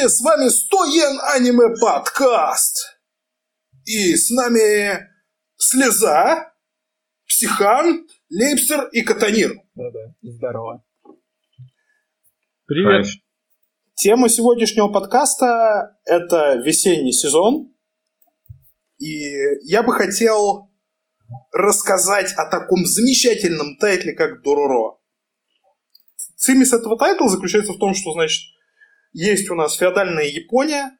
здравствуйте, с вами 100 Йен Аниме Подкаст. И с нами Слеза, Психан, Лейпстер и Катанир. Да-да, здорово. Привет. Hi. Тема сегодняшнего подкаста – это весенний сезон. И я бы хотел рассказать о таком замечательном тайтле, как Дороро. Цимис этого тайтла заключается в том, что, значит, есть у нас феодальная Япония,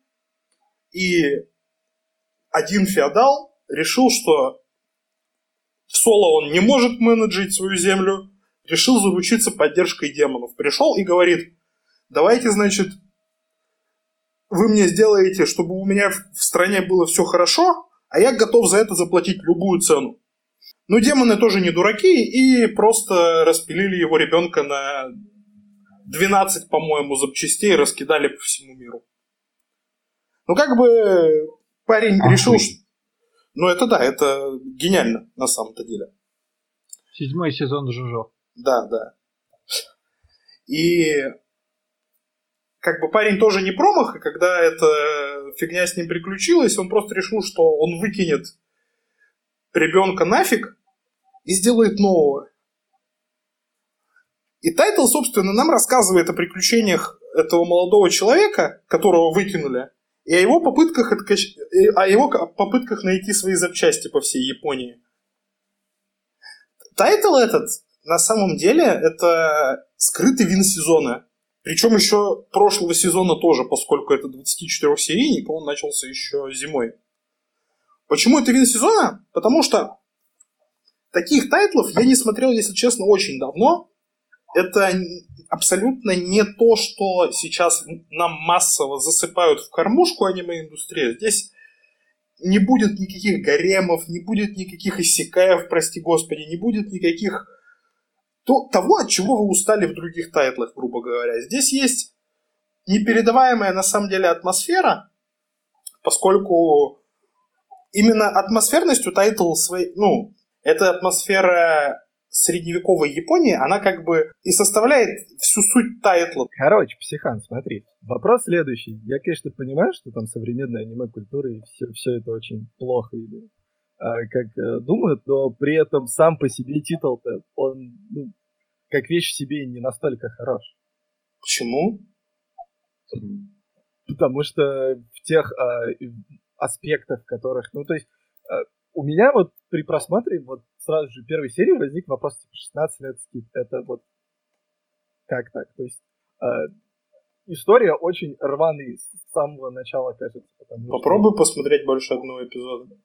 и один феодал решил, что в соло он не может менеджить свою землю, решил заручиться поддержкой демонов. Пришел и говорит, давайте, значит, вы мне сделаете, чтобы у меня в стране было все хорошо, а я готов за это заплатить любую цену. Но демоны тоже не дураки и просто распилили его ребенка на 12, по-моему, запчастей раскидали по всему миру. Ну, как бы парень а решил, что... Ну, это да, это гениально на самом-то деле. Седьмой сезон Жужо. Да, да. И как бы парень тоже не промах, и когда эта фигня с ним приключилась, он просто решил, что он выкинет ребенка нафиг и сделает нового. И title, собственно, нам рассказывает о приключениях этого молодого человека, которого выкинули, и о его попытках, откач... о его попытках найти свои запчасти по всей Японии. Title этот, на самом деле, это скрытый win сезона. Причем еще прошлого сезона тоже, поскольку это 24-серийник, он начался еще зимой. Почему это вин сезона? Потому что таких тайтлов я не смотрел, если честно, очень давно это абсолютно не то, что сейчас нам массово засыпают в кормушку аниме-индустрия. Здесь не будет никаких гаремов, не будет никаких иссякаев, прости господи, не будет никаких то, того, от чего вы устали в других тайтлах, грубо говоря. Здесь есть непередаваемая на самом деле атмосфера, поскольку именно атмосферностью title свой, ну, это атмосфера средневековой Японии, она как бы и составляет всю суть title а. Короче, Психан, смотри, вопрос следующий. Я, конечно, понимаю, что там современная аниме-культура и все, все это очень плохо или а, как э, думают, но при этом сам по себе title-то, он, ну, как вещь в себе не настолько хорош. Почему? Потому что в тех а, аспектах, которых, ну, то есть, а, у меня вот при просмотре вот сразу же первой серии возник вопрос, типа, 16 лет скип. Это вот как так? То есть э, история очень рваная с самого начала, кажется. Попробуй что... посмотреть больше одного эпизода.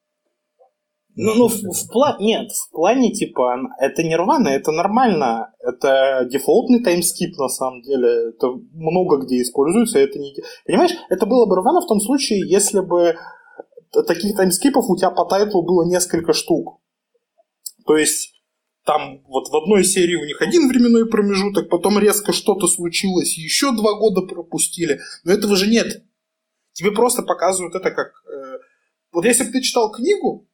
Ну, ну в, в плане, нет, в плане, типа, это не рвано, это нормально. Это дефолтный таймскип, на самом деле. Это много где используется, это не... Понимаешь, это было бы рвано в том случае, если бы таких таймскипов у тебя по тайтлу было несколько штук. То есть там вот в одной серии у них один временной промежуток, потом резко что-то случилось, еще два года пропустили. Но этого же нет. Тебе просто показывают это как... Э, вот если бы ты читал книгу,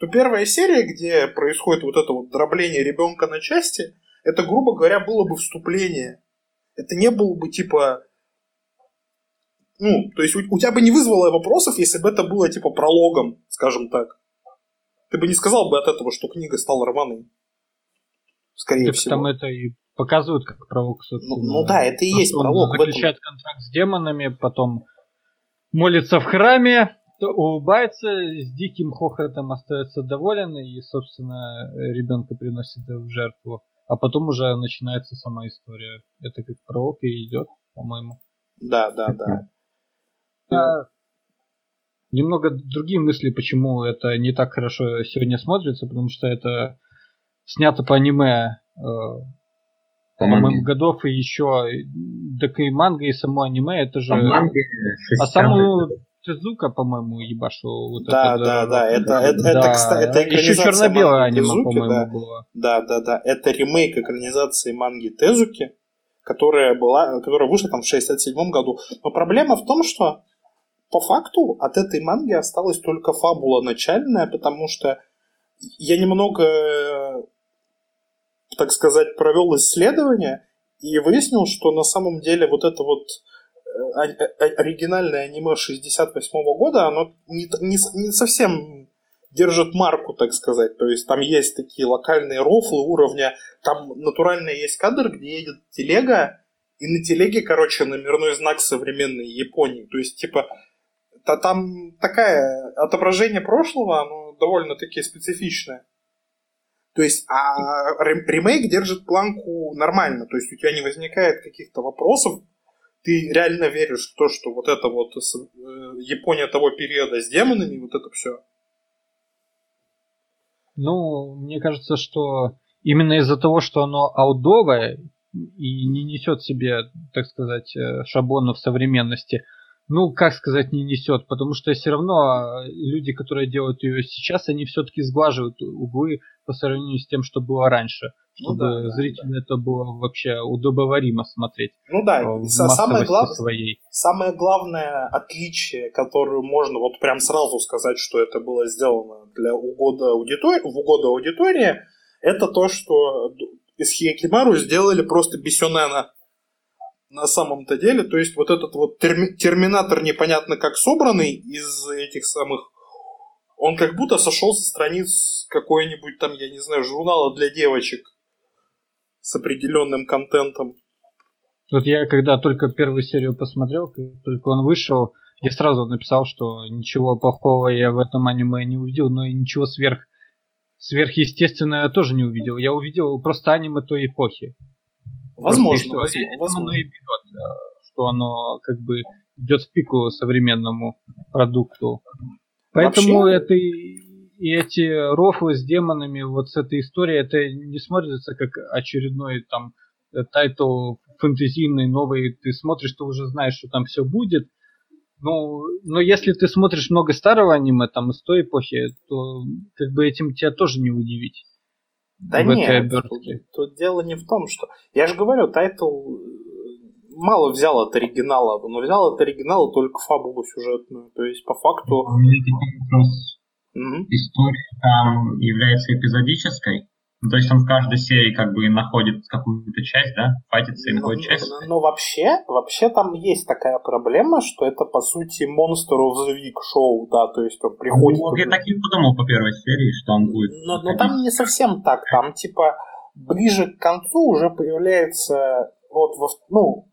то первая серия, где происходит вот это вот дробление ребенка на части, это, грубо говоря, было бы вступление. Это не было бы типа... Ну, то есть у, у тебя бы не вызвало вопросов, если бы это было типа прологом, скажем так. Ты бы не сказал бы от этого, что книга стала рваной. Скорее так всего. Там это и показывают как пролог, собственно. Ну, ну да, это и есть он пролог. Он заключает контракт с демонами, потом молится в храме, улыбается, с диким хохотом остается доволен и, собственно, ребенка приносит в жертву. А потом уже начинается сама история. Это как пролог и идет, по-моему. Да, да, да. А, немного другие мысли, почему это не так хорошо сегодня смотрится, потому что это снято по аниме э, по-моему, годов и еще так и манга, и само аниме, это же... А, а саму Тезука, по-моему, ебашил. Вот да, это, да, да, это, это, да. это, кстати, это экранизация Еще черно-белое аниме, Тезуки, по-моему, да. было. Да, да, да, это ремейк экранизации манги Тезуки, которая была, которая вышла там в 67 году. Но проблема в том, что по факту от этой манги осталась только фабула начальная, потому что я немного, так сказать, провел исследование и выяснил, что на самом деле вот эта вот а, оригинальное аниме 68 года, оно не, не, не совсем держит марку, так сказать. То есть там есть такие локальные рофлы уровня. Там натурально есть кадр, где едет телега, и на телеге, короче, номерной знак современной Японии. То есть, типа, то там такое отображение прошлого, оно довольно-таки специфичное. То есть, а ремейк держит планку нормально. То есть, у тебя не возникает каких-то вопросов. Ты реально веришь в то, что вот это вот э, Япония того периода с демонами, вот это все. Ну, мне кажется, что именно из-за того, что оно аудовое и не несет себе, так сказать, э, шаблонов современности, ну, как сказать, не несет, потому что все равно э, люди, которые делают ее сейчас, они все-таки сглаживают углы по сравнению с тем, что было раньше, ну чтобы ну, да, зрителю да. это было вообще удобоваримо смотреть. Ну да, в самое, глав... своей. самое главное отличие, которое можно вот прям сразу сказать, что это было сделано для угода аудитории, в угоду аудитории, это то, что из Хиякимару сделали просто Бесюнена на самом-то деле. То есть вот этот вот терми- терминатор непонятно как собранный из этих самых... Он как будто сошел со страниц какой-нибудь там, я не знаю, журнала для девочек с определенным контентом. Вот я когда только первую серию посмотрел, только он вышел, я сразу написал, что ничего плохого я в этом аниме не увидел, но и ничего сверх сверхъестественное тоже не увидел. Я увидел просто аниме той эпохи. Возможно, возможно. возможно. И бьет, что оно как бы идет в пику современному продукту. Поэтому Вообще... это и эти рофлы с демонами, вот с этой историей, это не смотрится как очередной там title фэнтезийный, новый. Ты смотришь, ты уже знаешь, что там все будет. Ну, но если ты смотришь много старого аниме, там, из той эпохи, то как бы этим тебя тоже не удивить. Да нет, тут, тут дело не в том, что... Я же говорю, тайтл э, мало взял от оригинала, но взял от оригинала только фабулу сюжетную. То есть, по факту... У меня вопрос. Mm-hmm. История там является эпизодической? Ну, то есть он в каждой серии как бы находит какую-то часть, да? Файтится и находит часть? Ну, ну, вообще, вообще там есть такая проблема, что это, по сути, Monster of the Week шоу, да, то есть он приходит... Ну, я так и подумал по первой серии, что он будет... Но, но там не совсем так, там, типа, ближе к концу уже появляется вот, во, ну,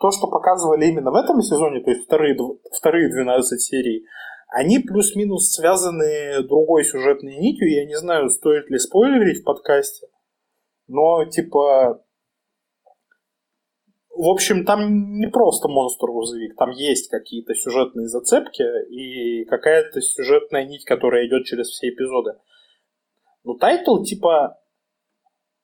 то, что показывали именно в этом сезоне, то есть вторые, вторые 12 серий, они плюс-минус связаны другой сюжетной нитью. Я не знаю, стоит ли спойлерить в подкасте. Но, типа, в общем, там не просто монстр грузовик, там есть какие-то сюжетные зацепки и какая-то сюжетная нить, которая идет через все эпизоды. Ну, тайтл, типа,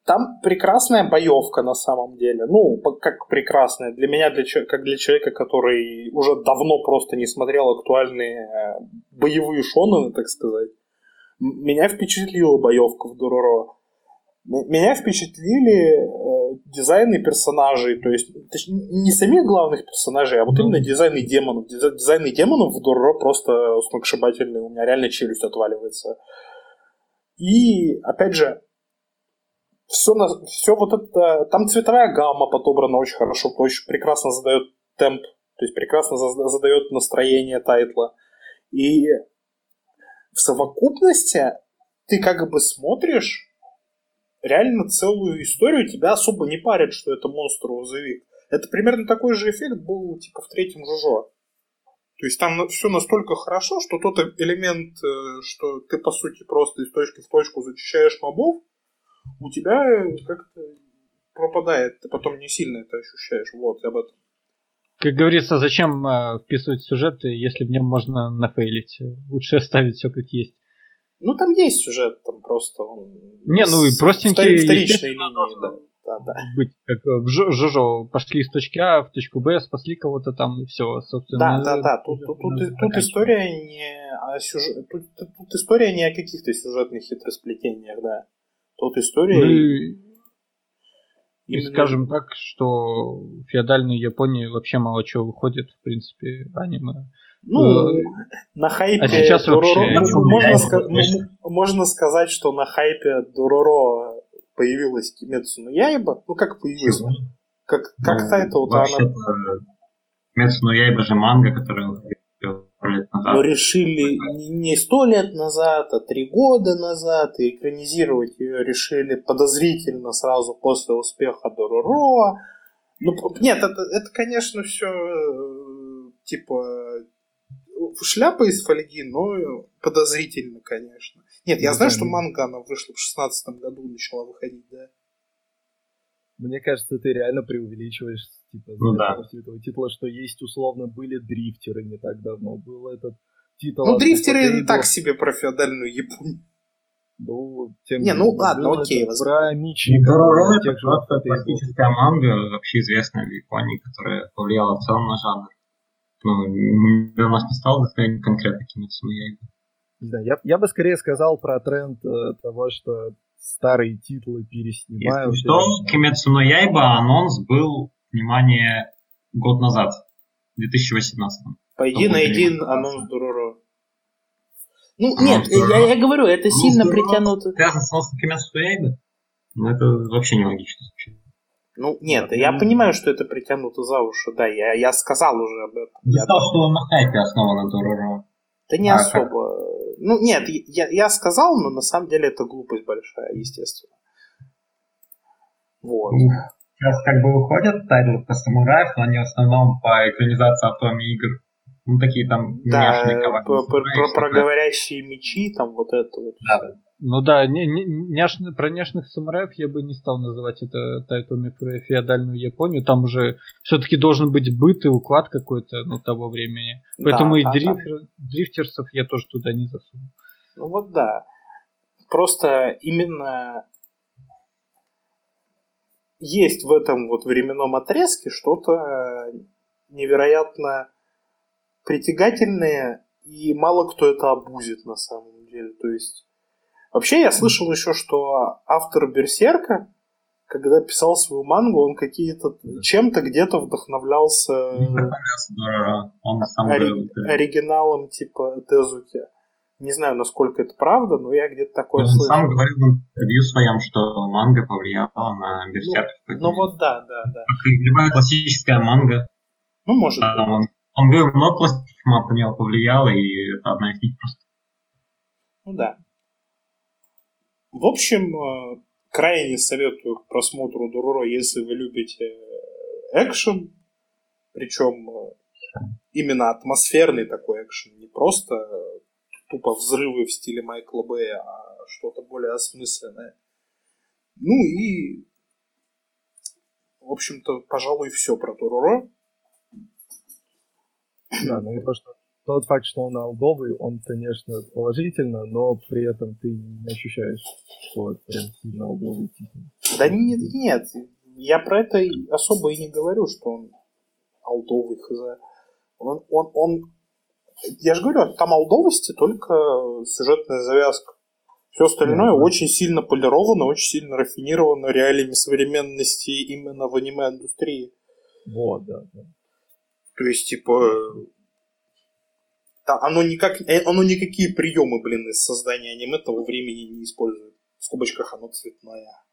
там прекрасная боевка на самом деле. Ну, как прекрасная. Для меня, для, как для человека, который уже давно просто не смотрел актуальные э, боевые сёнены, так сказать. Меня впечатлила боевка в Дороро. Меня впечатлили э, дизайны персонажей, то есть не самих главных персонажей, а вот именно дизайны демонов. Дизайны демонов в Дороро просто сногсшибательные, у меня реально челюсть отваливается. И, опять же, все, на, все вот это, там цветовая гамма подобрана очень хорошо, очень прекрасно задает темп, то есть прекрасно задает настроение тайтла. И в совокупности ты как бы смотришь реально целую историю, тебя особо не парит, что это монстр грузовик. Это примерно такой же эффект был типа в третьем Жужо. То есть там все настолько хорошо, что тот элемент, э, что ты по сути просто из точки в точку зачищаешь мобов, у тебя как-то пропадает, ты потом не сильно это ощущаешь. Вот, об этом. Как говорится, зачем э, вписывать сюжеты, если в нем можно нафейлить? Лучше оставить все как есть. Ну, там есть сюжет, там просто он... Не, ну и простенький... Вторичной линии, да. Да, да. Быть как в Жожо, пошли с точки А в точку Б, спасли кого-то там, и все, собственно. Да, да, да. Тут, тут, тут, тут история не о сюжет... тут, тут, тут история не о каких-то сюжетных хитросплетениях, да. Тут история... Ну, и, Именно... скажем так, что в феодальной Японии вообще мало чего выходит, в принципе, аниме. Ну, э, на хайпе... А сейчас Дороро... вообще... Можно, ска... можно сказать, что на хайпе Дороро появилась Кимецу но Яйба. Ну, как появилась? Как, как ну, тайтл-то она... Мецу Яйба же манга, которая лет назад. Но решили не сто лет назад, а три года назад, и экранизировать ее решили подозрительно сразу после успеха Дороро. Ну, нет, это, это конечно, все э, типа шляпа из фольги, но подозрительно, конечно. Нет, я ну, знаю, что манга, она вышла в шестнадцатом году, начала выходить, да. Мне кажется, ты реально преувеличиваешь типа ну, да. этого титула, что есть условно были дрифтеры не так давно. Был этот титул. Ну, дрифтеры и так себе про феодальную Японию. Ну, тем не, ну ладно, окей. Про Мичи. Дороро это просто классическая манга, вообще известная в Японии, которая повлияла в целом на жанр. Ну, у нас не стало конкретно Кимицу Яйба. Не знаю, я, я бы скорее сказал про тренд э, того, что старые титлы переснимают. Если что, Кимецу но Яйба анонс был, внимание, год назад, в 2018. Пойди найди анонс Дуроро. Ну, анонс нет, я, я говорю, это анонс сильно Дуроро притянуто. Связан с анонсом Кимецу Яйба? Ну, это вообще нелогично Ну, нет, я понимаю, что это притянуто за уши, да, я, я сказал уже об этом. Я сказал, что он на хайпе основан на Дуроро. Да не а особо. Как? Ну, нет, я, я сказал, но на самом деле это глупость большая, естественно. Вот. Сейчас как бы выходят тайтлы про самураев, но они в основном по экранизации отоме игр. Ну, такие там да, про, про, про говорящие мечи, там вот это вот. Да. Все. Ну да, не, не, няш, про няшных самураев я бы не стал называть это тайтлами про феодальную Японию. Там уже все-таки должен быть быт и уклад какой-то ну, того времени. Поэтому да, и да, дриф, да. дрифтерсов я тоже туда не засуну. Ну вот да. Просто именно есть в этом вот временном отрезке что-то невероятно притягательное, и мало кто это обузит на самом деле. То есть Вообще, я слышал еще, что автор Берсерка, когда писал свою мангу, он какие-то чем-то где-то вдохновлялся ори- оригиналом типа Тезуки. Не знаю, насколько это правда, но я где-то такое он слышал. сам говорил в интервью своем, что манга повлияла на Берсерк. Ну, ну вот да, да, да. Как любая классическая манга. Ну, может быть. Он, он говорил, много классических манг на него повлияло, и это одна из них просто. Ну да. В общем, э, крайне советую к просмотру Дуруро, если вы любите э, экшен, причем э, именно атмосферный такой экшен, не просто тупо взрывы в стиле Майкла Бэя, а что-то более осмысленное. Ну и, в общем-то, пожалуй, все про Дуруро. Да, ну и просто тот факт, что он алдовый, он, конечно, положительно, но при этом ты не ощущаешь, что это прям сильно алдовый титул. Да нет, нет, я про это особо и не говорю, что он алдовый хз. Он, он, он, я же говорю, там алдовости только сюжетная завязка. Все остальное mm-hmm. очень сильно полировано, очень сильно рафинировано реалиями современности именно в аниме-индустрии. Вот, да, да. То есть, типа, оно, никак, э, оно никакие приемы, блин, из создания аниме того времени не использует. В скобочках оно цветное.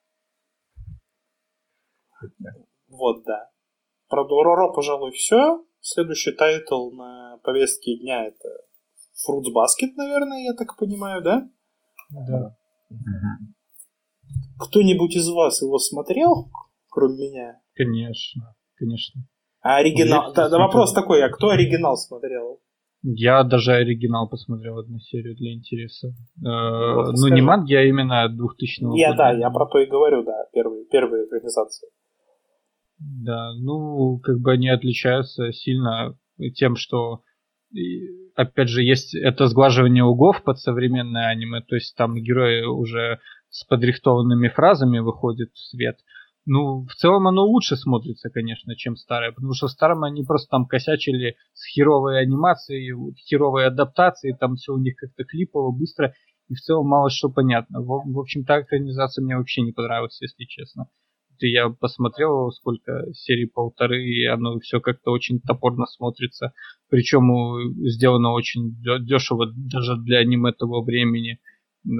Вот, да. Про Дороро, пожалуй, все. Следующий тайтл на повестке дня это Fruits Basket, наверное, я так понимаю, да? Да. Кто-нибудь из вас его смотрел, кроме меня? Конечно, конечно. А оригинал... Да, да, вопрос такой, а кто оригинал смотрел? Я даже оригинал посмотрел одну серию для интереса. Э, вот, ну, не манги, а именно 2000 года. Я, да, я про то и говорю, да, первые, первые экранизации. Да, ну, как бы они отличаются сильно тем, что опять же, есть это сглаживание угов под современное аниме, то есть там герои уже с подрихтованными фразами выходят в свет. Ну, в целом оно лучше смотрится, конечно, чем старое, потому что в старом они просто там косячили с херовой анимацией, херовой адаптацией, там все у них как-то клипово, быстро, и в целом мало что понятно. В, в общем, та экранизация мне вообще не понравилась, если честно. Я посмотрел, сколько серий полторы, и оно все как-то очень топорно смотрится. Причем сделано очень дешево даже для аниме того времени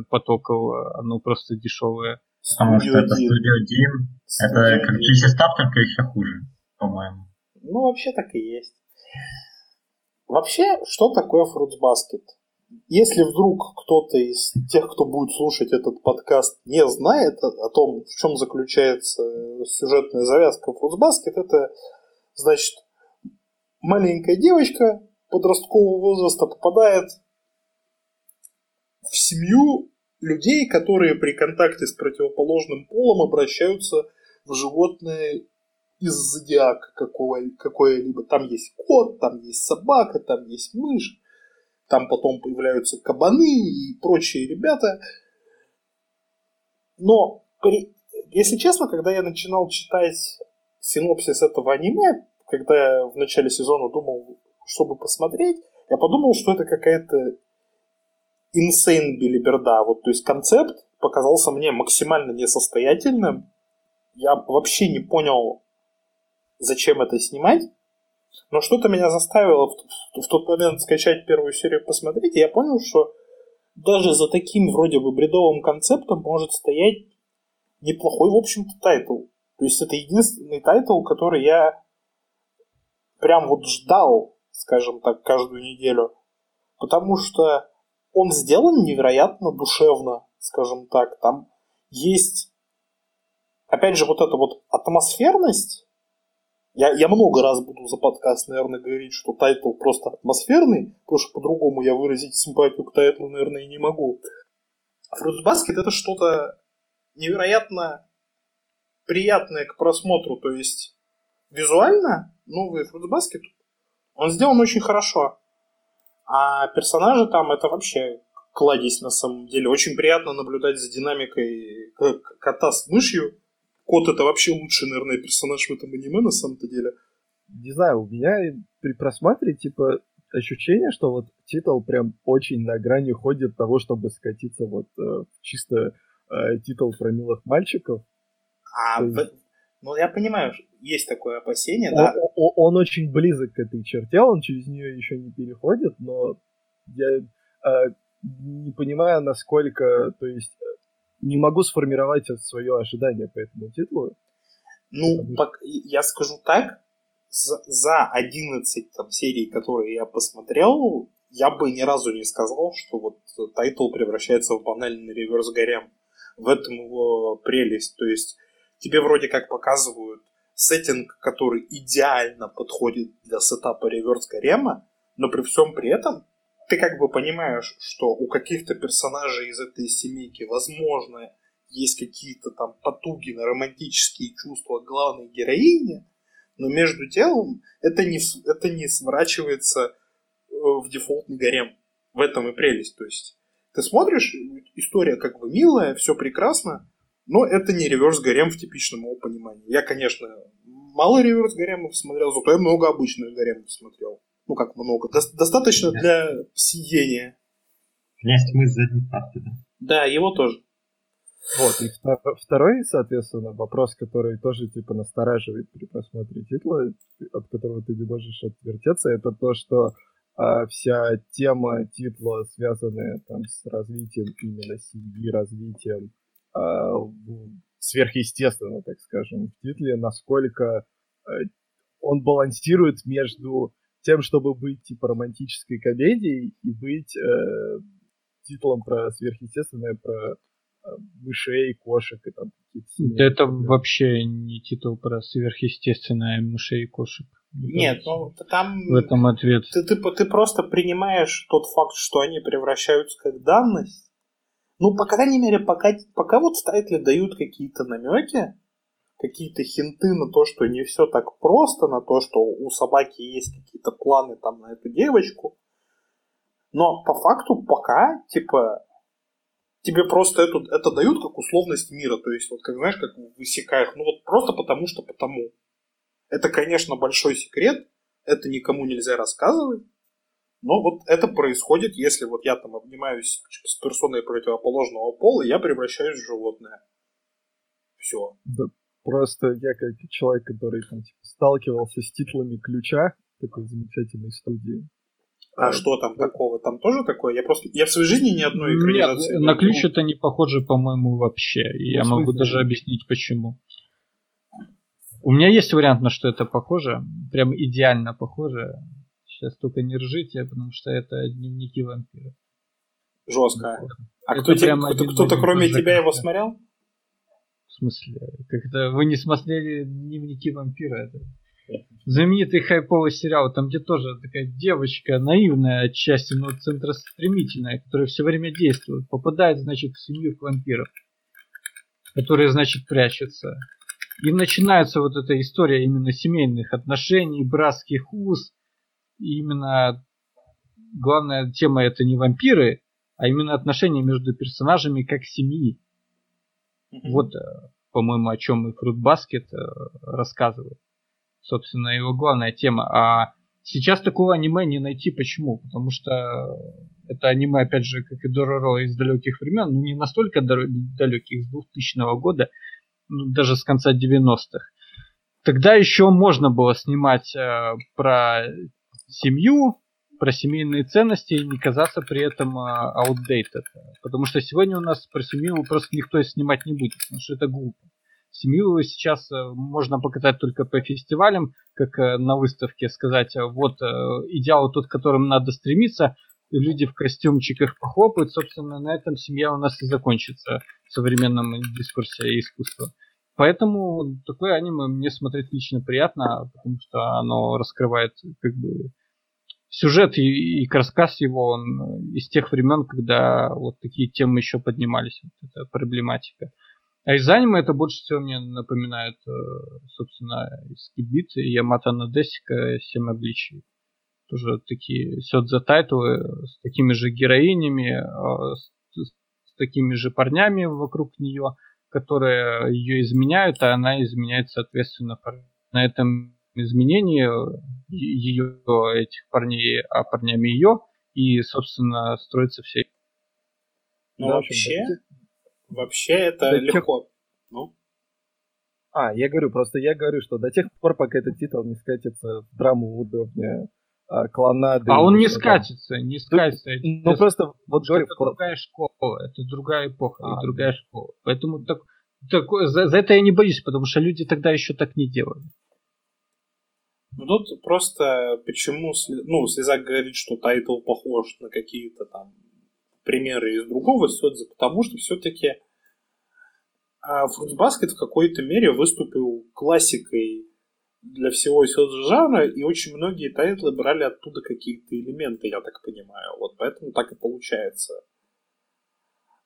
потокового, оно просто дешевое. Потому что это Studio Dean. Это как GC Stop, только еще хуже, по-моему. Ну, вообще так и есть. Вообще, что такое Fruits Basket? Если вдруг кто-то из тех, кто будет слушать этот подкаст, не знает о, том, в чем заключается сюжетная завязка Fruits Basket, это значит маленькая девочка подросткового возраста попадает в семью людей, которые при контакте с противоположным полом обращаются в животное из зодиака какое-либо. Там есть кот, там есть собака, там есть мышь, там потом появляются кабаны и прочие ребята. Но, если честно, когда я начинал читать синопсис этого аниме, когда я в начале сезона думал, чтобы посмотреть, я подумал, что это какая-то insane билиберда. Вот, то есть концепт показался мне максимально несостоятельным. Я вообще не понял, зачем это снимать. Но что-то меня заставило в, в, в тот момент скачать первую серию посмотреть, и я понял, что даже за таким вроде бы бредовым концептом может стоять неплохой, в общем-то, тайтл. То есть это единственный тайтл, который я прям вот ждал, скажем так, каждую неделю. Потому что он сделан невероятно душевно, скажем так. Там есть, опять же, вот эта вот атмосферность. Я, я много раз буду за подкаст, наверное, говорить, что тайтл просто атмосферный, потому что по-другому я выразить симпатию к тайтлу, наверное, и не могу. Fruits Basket это что-то невероятно приятное к просмотру, то есть визуально новый Basket, он сделан очень хорошо. А персонажи там это вообще кладезь на самом деле. Очень приятно наблюдать за динамикой кота с мышью. Кот это вообще лучший, наверное, персонаж в этом аниме на самом-то деле. Не знаю, у меня при просмотре, типа, ощущение, что вот титул прям очень на грани ходит того, чтобы скатиться вот э, чисто э, титул про милых мальчиков. А, есть... ну я понимаю, есть такое опасение, он, да. Он, он очень близок к этой черте, он через нее еще не переходит, но я э, не понимаю, насколько, то есть не могу сформировать свое ожидание по этому титулу. Ну, Потому... я скажу так, за, за 11 там, серий, которые я посмотрел, я бы ни разу не сказал, что вот тайтл превращается в банальный реверс гарем. В этом его прелесть. То есть тебе вроде как показывают сеттинг, который идеально подходит для сетапа реверс гарема, но при всем при этом ты как бы понимаешь, что у каких-то персонажей из этой семейки, возможно, есть какие-то там потуги на романтические чувства главной героини, но между делом это не, это не сворачивается э, в дефолтный гарем. В этом и прелесть. То есть ты смотришь, история как бы милая, все прекрасно, но это не реверс гарем в типичном его понимании. Я, конечно, мало реверс гаремов смотрел, зато я много обычных гаремов смотрел. Ну как много. До- достаточно для съедения. Князь тьмы с задней парты, да? Да, его тоже. Вот, и второй, соответственно, вопрос, который тоже, типа, настораживает при просмотре титла, от которого ты не можешь отвертеться, это то, что а, вся тема титла, связанная там с развитием именно семьи, развитием а, сверхъестественно, так скажем, в титле, насколько э, он балансирует между тем, чтобы быть типа романтической комедией и быть э, титулом про сверхъестественное, про э, мышей, кошек и там какие-то... Да это вообще не титул про сверхъестественное мышей и кошек. Нет, ну там... В этом ответ. Ты, ты, ты просто принимаешь тот факт, что они превращаются как данность, ну, по крайней мере, пока, пока вот строители дают какие-то намеки, какие-то хинты на то, что не все так просто, на то, что у собаки есть какие-то планы там на эту девочку. Но по факту пока, типа, тебе просто это, это дают как условность мира. То есть, вот как знаешь, как высекаешь, ну вот просто потому что потому. Это, конечно, большой секрет, это никому нельзя рассказывать. Но вот это происходит, если вот я там обнимаюсь с персоной противоположного пола, я превращаюсь в животное. Все. Да, просто я как человек, который там типа, сталкивался с титлами ключа такой замечательной студии. А, а что там такого? Там тоже такое? Я просто я в своей жизни ни одной экранизации Нет, на ключ это не похоже, по-моему, вообще. И я могу даже объяснить почему. У меня есть вариант, на что это похоже. Прям идеально похоже. Сейчас только не ржите, потому что это дневники вампира. Жестко. А кто кто, кто-то кроме тебя его смотрел? В смысле? Как-то вы не смотрели дневники вампира? Это знаменитый хайповый сериал, там где тоже такая девочка наивная отчасти, но центростремительная, которая все время действует, попадает, значит, в семью вампиров, которые, значит, прячутся. И начинается вот эта история именно семейных отношений, братских уз. И именно главная тема это не вампиры, а именно отношения между персонажами как семьи. Mm-hmm. Вот, э, по-моему, о чем и Fruit Basket э, рассказывает. Собственно, его главная тема. А сейчас такого аниме не найти. Почему? Потому что это аниме, опять же, как и Дороро из далеких времен, ну не настолько далеких, с 2000 года, ну, даже с конца 90-х. Тогда еще можно было снимать э, про семью, про семейные ценности и не казаться при этом uh, outdated. Потому что сегодня у нас про семью просто никто снимать не будет, потому что это глупо. Семью сейчас э, можно показать только по фестивалям, как э, на выставке сказать, э, вот идеал тот, к которым надо стремиться, люди в костюмчиках похлопают, собственно, на этом семья у нас и закончится в современном дискурсе искусства. Поэтому такое аниме мне смотреть лично приятно, потому что оно раскрывает как бы сюжет и, и рассказ его он э, из тех времен, когда вот такие темы еще поднимались, вот эта проблематика. А из аниме это больше всего мне напоминает, э, собственно, Скибит и Ямато Надесика Семь обличий. Тоже такие сёдзе тайтлы с такими же героинями, э, с, с такими же парнями вокруг нее, которые ее изменяют, а она изменяет, соответственно, на этом изменении ее, этих парней, а парнями ее, и, собственно, строится все. Ну, да, вообще, вообще это до легко. Тех... Ну? А, я говорю, просто я говорю, что до тех пор, пока этот титул не скатится в драму уровня а, клонады. А он не скатится, не скатится. Ну, просто вот говорю, это другая школа, это другая эпоха а, и другая школа. Поэтому так, так, за, за это я не боюсь, потому что люди тогда еще так не делали. Ну тут просто почему, ну, Слезак говорит, что тайтл похож на какие-то там примеры из другого Сёдзе, потому что все-таки а, Basket в какой-то мере выступил классикой для всего Сёдзе жанра, и очень многие тайтлы брали оттуда какие-то элементы, я так понимаю. Вот поэтому так и получается.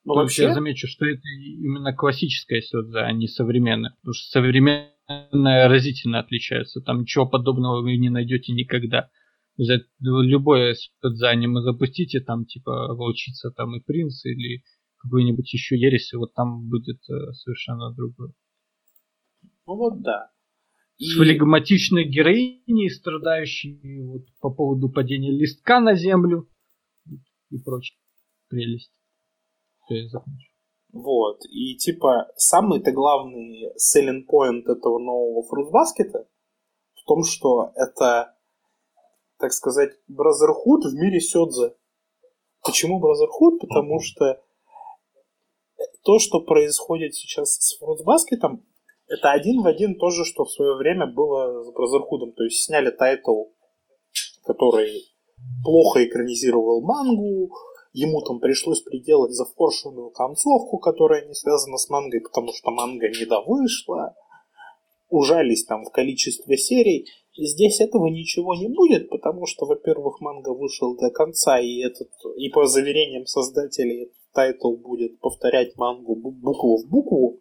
Но Тут вообще... Я замечу, что это именно классическая Сёдзе, а не современная. Потому что современная разительно отличаются. Там ничего подобного вы не найдете никогда. Взять любое спецаниме запустите, там типа волчица там и принц или какой-нибудь еще ересь, вот там будет э, совершенно другое. Ну вот да. И... С флегматичной героиней, страдающей вот, по поводу падения листка на землю и прочее. Прелесть. Все, я закончу. Вот. И типа самый-то главный selling point этого нового фрутбаскета в том, что это, так сказать, Brotherhood в мире Сёдзе. Почему Brotherhood? Потому что то, что происходит сейчас с фрутбаскетом, это один в один то же, что в свое время было с Brotherhood. То есть сняли тайтл, который плохо экранизировал мангу, ему там пришлось приделать завкоршенную концовку, которая не связана с мангой, потому что манга не довышла, ужались там в количестве серий. Здесь этого ничего не будет, потому что, во-первых, манга вышел до конца, и, этот, и по заверениям создателей этот тайтл будет повторять мангу букву в букву,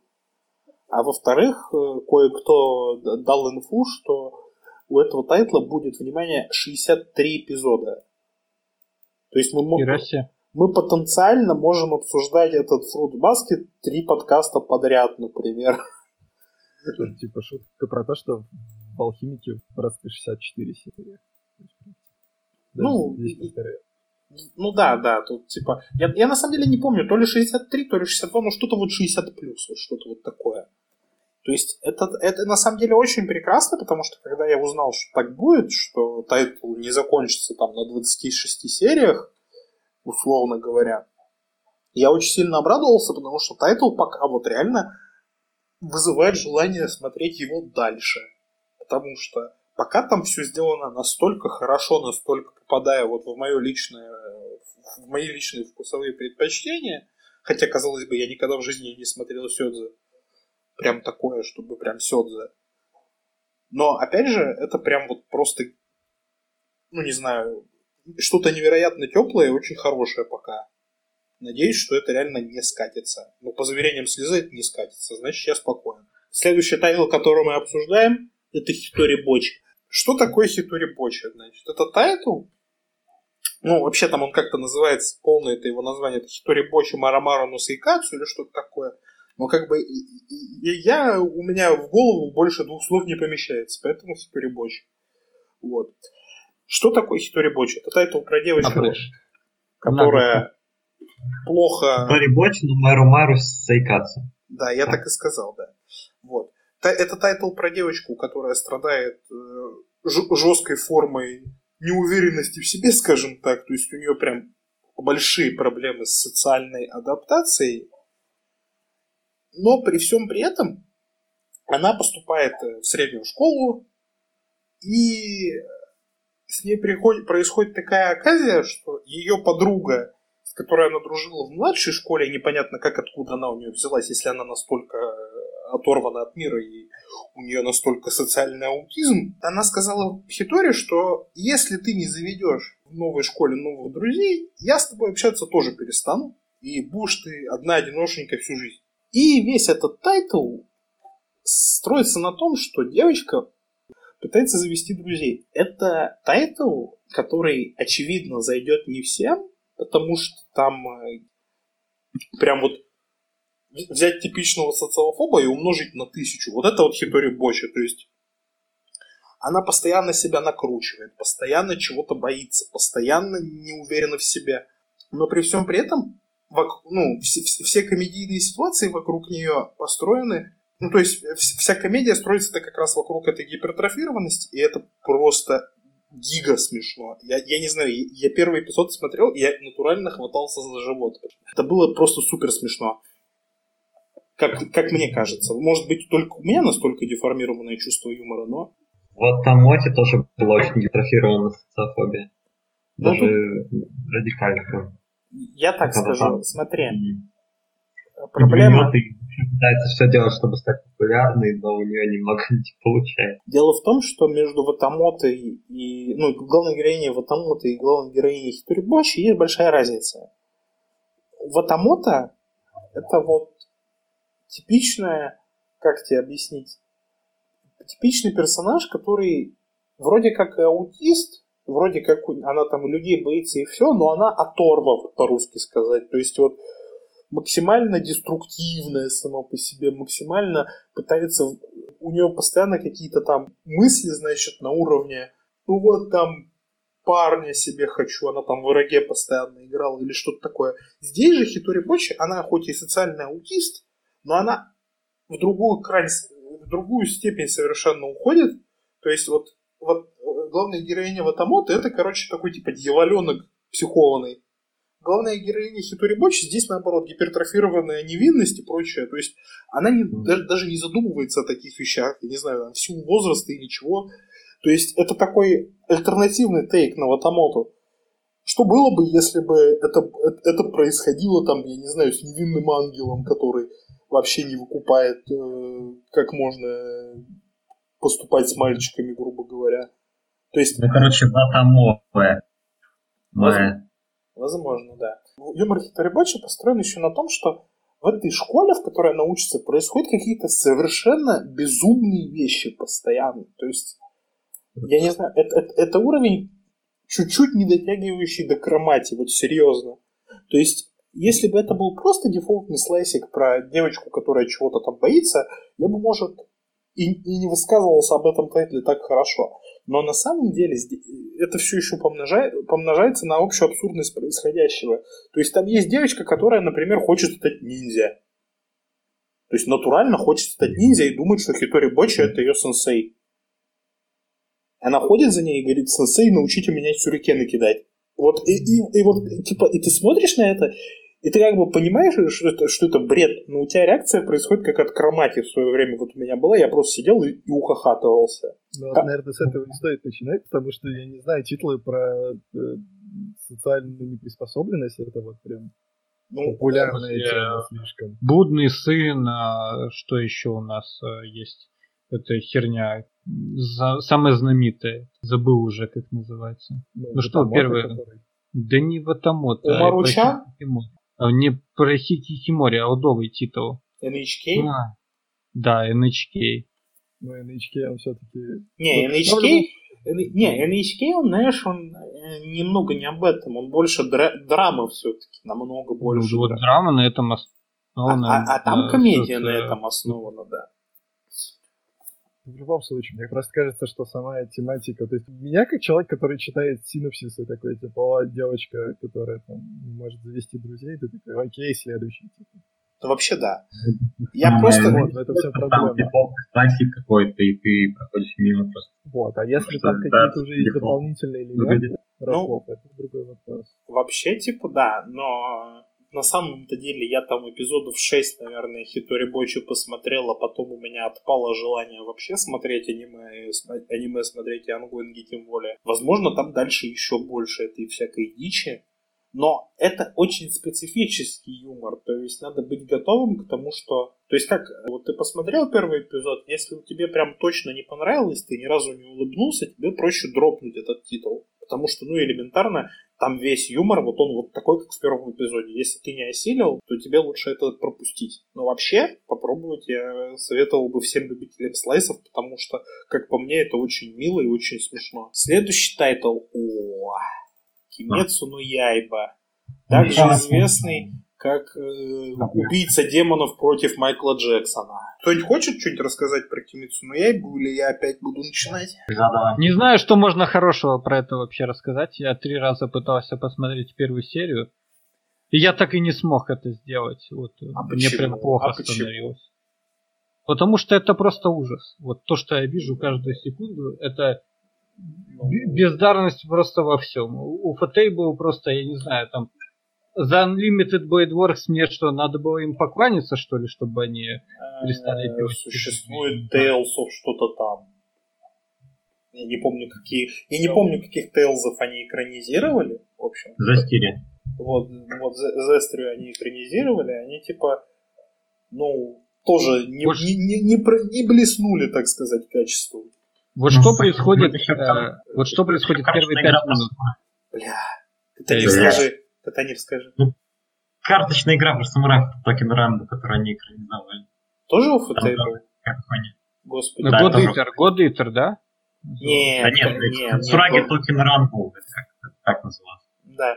а во-вторых, э, кое-кто дал инфу, что у этого тайтла будет, внимание, 63 эпизода. То есть мы можем мы потенциально можем обсуждать этот Fruit Basket три подкаста подряд, например. Это типа шутка про то, что в Алхимике просто 64 серии. Ну, ну да, да, тут типа... Я, я на самом деле не помню, то ли 63, то ли 62, но что-то вот 60 плюс, вот что-то вот такое. То есть это, это на самом деле очень прекрасно, потому что когда я узнал, что так будет, что тайтл не закончится там на 26 сериях, условно говоря. Я очень сильно обрадовался, потому что тайтл пока вот реально вызывает желание смотреть его дальше. Потому что пока там все сделано настолько хорошо, настолько попадая вот в мое личное, в мои личные вкусовые предпочтения, хотя, казалось бы, я никогда в жизни не смотрел Сёдзе, прям такое, чтобы прям Сёдзе. Но, опять же, это прям вот просто, ну, не знаю, что-то невероятно теплое и очень хорошее пока. Надеюсь, что это реально не скатится. Но по заверениям слезы это не скатится, значит, я спокоен. Следующий тайтл, который мы обсуждаем, это Хитори Бочи. Что такое Хитори Бочи? Значит, это тайтл, ну, вообще там он как-то называется, полное это его название, это Хитори Бочи но Мару Мару Сейкацу или что-то такое. Но как бы я, у меня в голову больше двух слов не помещается, поэтому Хитори Бочи. Вот. Что такое Хитори Бочи? Это тайтл про девочку, которая плохо... Хитори Бочи но Мару Мару Сейкацу. Да, я так и сказал, да. Вот. Это тайтл про девочку, которая страдает э, жесткой формой неуверенности в себе, скажем так. То есть у нее прям большие проблемы с социальной адаптацией. Но при всем при этом она поступает э, в среднюю школу, и с ней приходит, происходит такая оказия, что ее подруга, с которой она дружила в младшей школе, непонятно как откуда она у нее взялась, если она настолько оторвана от мира и у нее настолько социальный аутизм, она сказала Хитори, что если ты не заведешь в новой школе новых друзей, я с тобой общаться тоже перестану, и будешь ты одна одиношенька всю жизнь. И весь этот тайтл строится на том, что девочка пытается завести друзей. Это тайтл, который, очевидно, зайдет не всем, потому что там э, прям вот взять типичного социофоба и умножить на тысячу. Вот это вот Хитори Бочи. То есть она постоянно себя накручивает, постоянно чего-то боится, постоянно не уверена в себе. Но при всем при этом ну, все, все комедийные ситуации вокруг нее построены. Ну, то есть вся комедия строится как раз вокруг этой гипертрофированности, и это просто гига смешно. Я, я не знаю, я первый эпизод смотрел, и я натурально хватался за живот. Это было просто супер смешно как, как мне кажется. Может быть, только у меня настолько деформированное чувство юмора, но... Вот там Моти тоже была очень гипертрофирована социофобия. Ну, Даже тут... радикально. Я так Когда скажу, там... смотри. Проблема... Ты пытается все делать, чтобы стать популярной, но у нее немного не получается. Дело в том, что между Ватамотой и... Ну, главной героиней Ватамота и главной героиней Хиторибоши есть большая разница. Ватамота это вот типичная, как тебе объяснить, типичный персонаж, который вроде как и аутист, вроде как она там людей боится и все, но она оторва, по-русски сказать. То есть вот максимально деструктивная сама по себе, максимально пытается... У нее постоянно какие-то там мысли, значит, на уровне ну вот там парня себе хочу, она там в враге постоянно играла или что-то такое. Здесь же Хитори Бочи, она хоть и социальный аутист, но она в другую крайне, в другую степень совершенно уходит. То есть вот, вот главная героиня Ватамото это, короче, такой типа дьяволенок психованный. Главная героиня Хитори Бочи здесь, наоборот, гипертрофированная невинность и прочее. То есть она не, даже, даже не задумывается о таких вещах, я не знаю, в силу возраста или чего. То есть это такой альтернативный тейк на Ватамото. Что было бы, если бы это, это происходило там, я не знаю, с невинным ангелом, который вообще не выкупает, э, как можно поступать с мальчиками, грубо говоря. То есть... Ну, короче, ватамовая. Возможно, возможно, да. Юмор Хиторибачи построен еще на том, что в этой школе, в которой она учится, происходят какие-то совершенно безумные вещи постоянно. То есть, я не знаю, это, это, это уровень чуть-чуть не дотягивающий до кромати, вот серьезно. То есть, если бы это был просто дефолтный слайсик про девочку, которая чего-то там боится, я бы, может, и, и не высказывался об этом тайтле так хорошо. Но на самом деле это все еще помножает, помножается на общую абсурдность происходящего. То есть там есть девочка, которая, например, хочет стать ниндзя. То есть натурально хочет стать ниндзя и думает, что Хитори Бочи это ее сенсей. Она ходит за ней и говорит, сенсей, научите меня сюрикены кидать. Вот и, и, и вот, типа, и ты смотришь на это, И ты как бы понимаешь, что это, что это бред, но у тебя реакция происходит как от кромати в свое время вот у меня была, я просто сидел и, и ухахатывался. Ну, вот, наверное, с этого не стоит начинать, потому что, я не знаю, титлы про э, социальную неприспособленность, это вот прям ну, популярная тема слишком. Будный сын, а что еще у нас а, есть? Это херня за, самое знаменитое. Забыл уже, как называется. Ну, ну что, первое... Который... Да не в этом вот. Умаруча? А, не про Хикимори, а удовый титул. NHK? А, да, NHK. Ну, NHK он все-таки... Не, ну, NHK... Не, NHK, он, знаешь, он э, немного не об этом, он больше дра- драма все-таки, намного больше. Ну, вот драма на этом основана. А, а, а там комедия на этом основана, да. В любом случае, мне просто кажется, что сама тематика... То есть меня, как человек, который читает синопсисы, такой, типа, девочка, которая там не может завести друзей, ты такой, окей, следующий, типа. Ну, вообще, да. Я ну, просто... Вот, это вся проблема. Там какой-то, и ты проходишь мимо просто. Вот, а если там какие-то уже есть дополнительные элементы, ну, это другой вопрос. Вообще, типа, да, но на самом-то деле я там эпизодов 6, наверное, Хитори Бочи посмотрел, а потом у меня отпало желание вообще смотреть аниме, аниме смотреть и ангоинги тем более. Возможно, там дальше еще больше этой всякой дичи, но это очень специфический юмор, то есть надо быть готовым к тому, что... То есть как, вот ты посмотрел первый эпизод, если тебе прям точно не понравилось, ты ни разу не улыбнулся, тебе проще дропнуть этот титул. Потому что, ну, элементарно, там весь юмор, вот он вот такой, как в первом эпизоде. Если ты не осилил, то тебе лучше это пропустить. Но вообще, попробовать я советовал бы всем любителям слайсов, потому что, как по мне, это очень мило и очень смешно. Следующий тайтл. О, Кимецу но Яйба. Также известный как э, убийца демонов против Майкла Джексона. Кто-нибудь хочет что-нибудь рассказать про Кимецу но Яйбу, или я опять буду начинать? Не знаю, что можно хорошего про это вообще рассказать. Я три раза пытался посмотреть первую серию, и я так и не смог это сделать. Вот, а мне почему? прям плохо а становилось. Потому что это просто ужас. Вот то, что я вижу каждую секунду, это ну, бездарность просто во всем. У Фатейбл просто, я не знаю, там за Unlimited Blade Works мне что, надо было им покланяться, что ли, чтобы они перестали э, делать? Существует Tales of что-то там. Я не помню, какие... Я не помню, каких Тейлзов они экранизировали, в общем. Застири. Вот, вот Зестрию они экранизировали, они типа, ну, тоже не, вот. не, не, не, не блеснули, так сказать, качеством. Вот ну, что происходит, э, вот что происходит первые пять минут. Бля, это не скажи. Катанир, скажи. Ну, карточная игра про самураев Токен Рамбо, которую они экранизовали. Тоже у Футейбл? Господи. Ну, God Eater, God Eater, да? Нет, да нет, нет. Сураги Токен Рамбо, как, как называется. Да.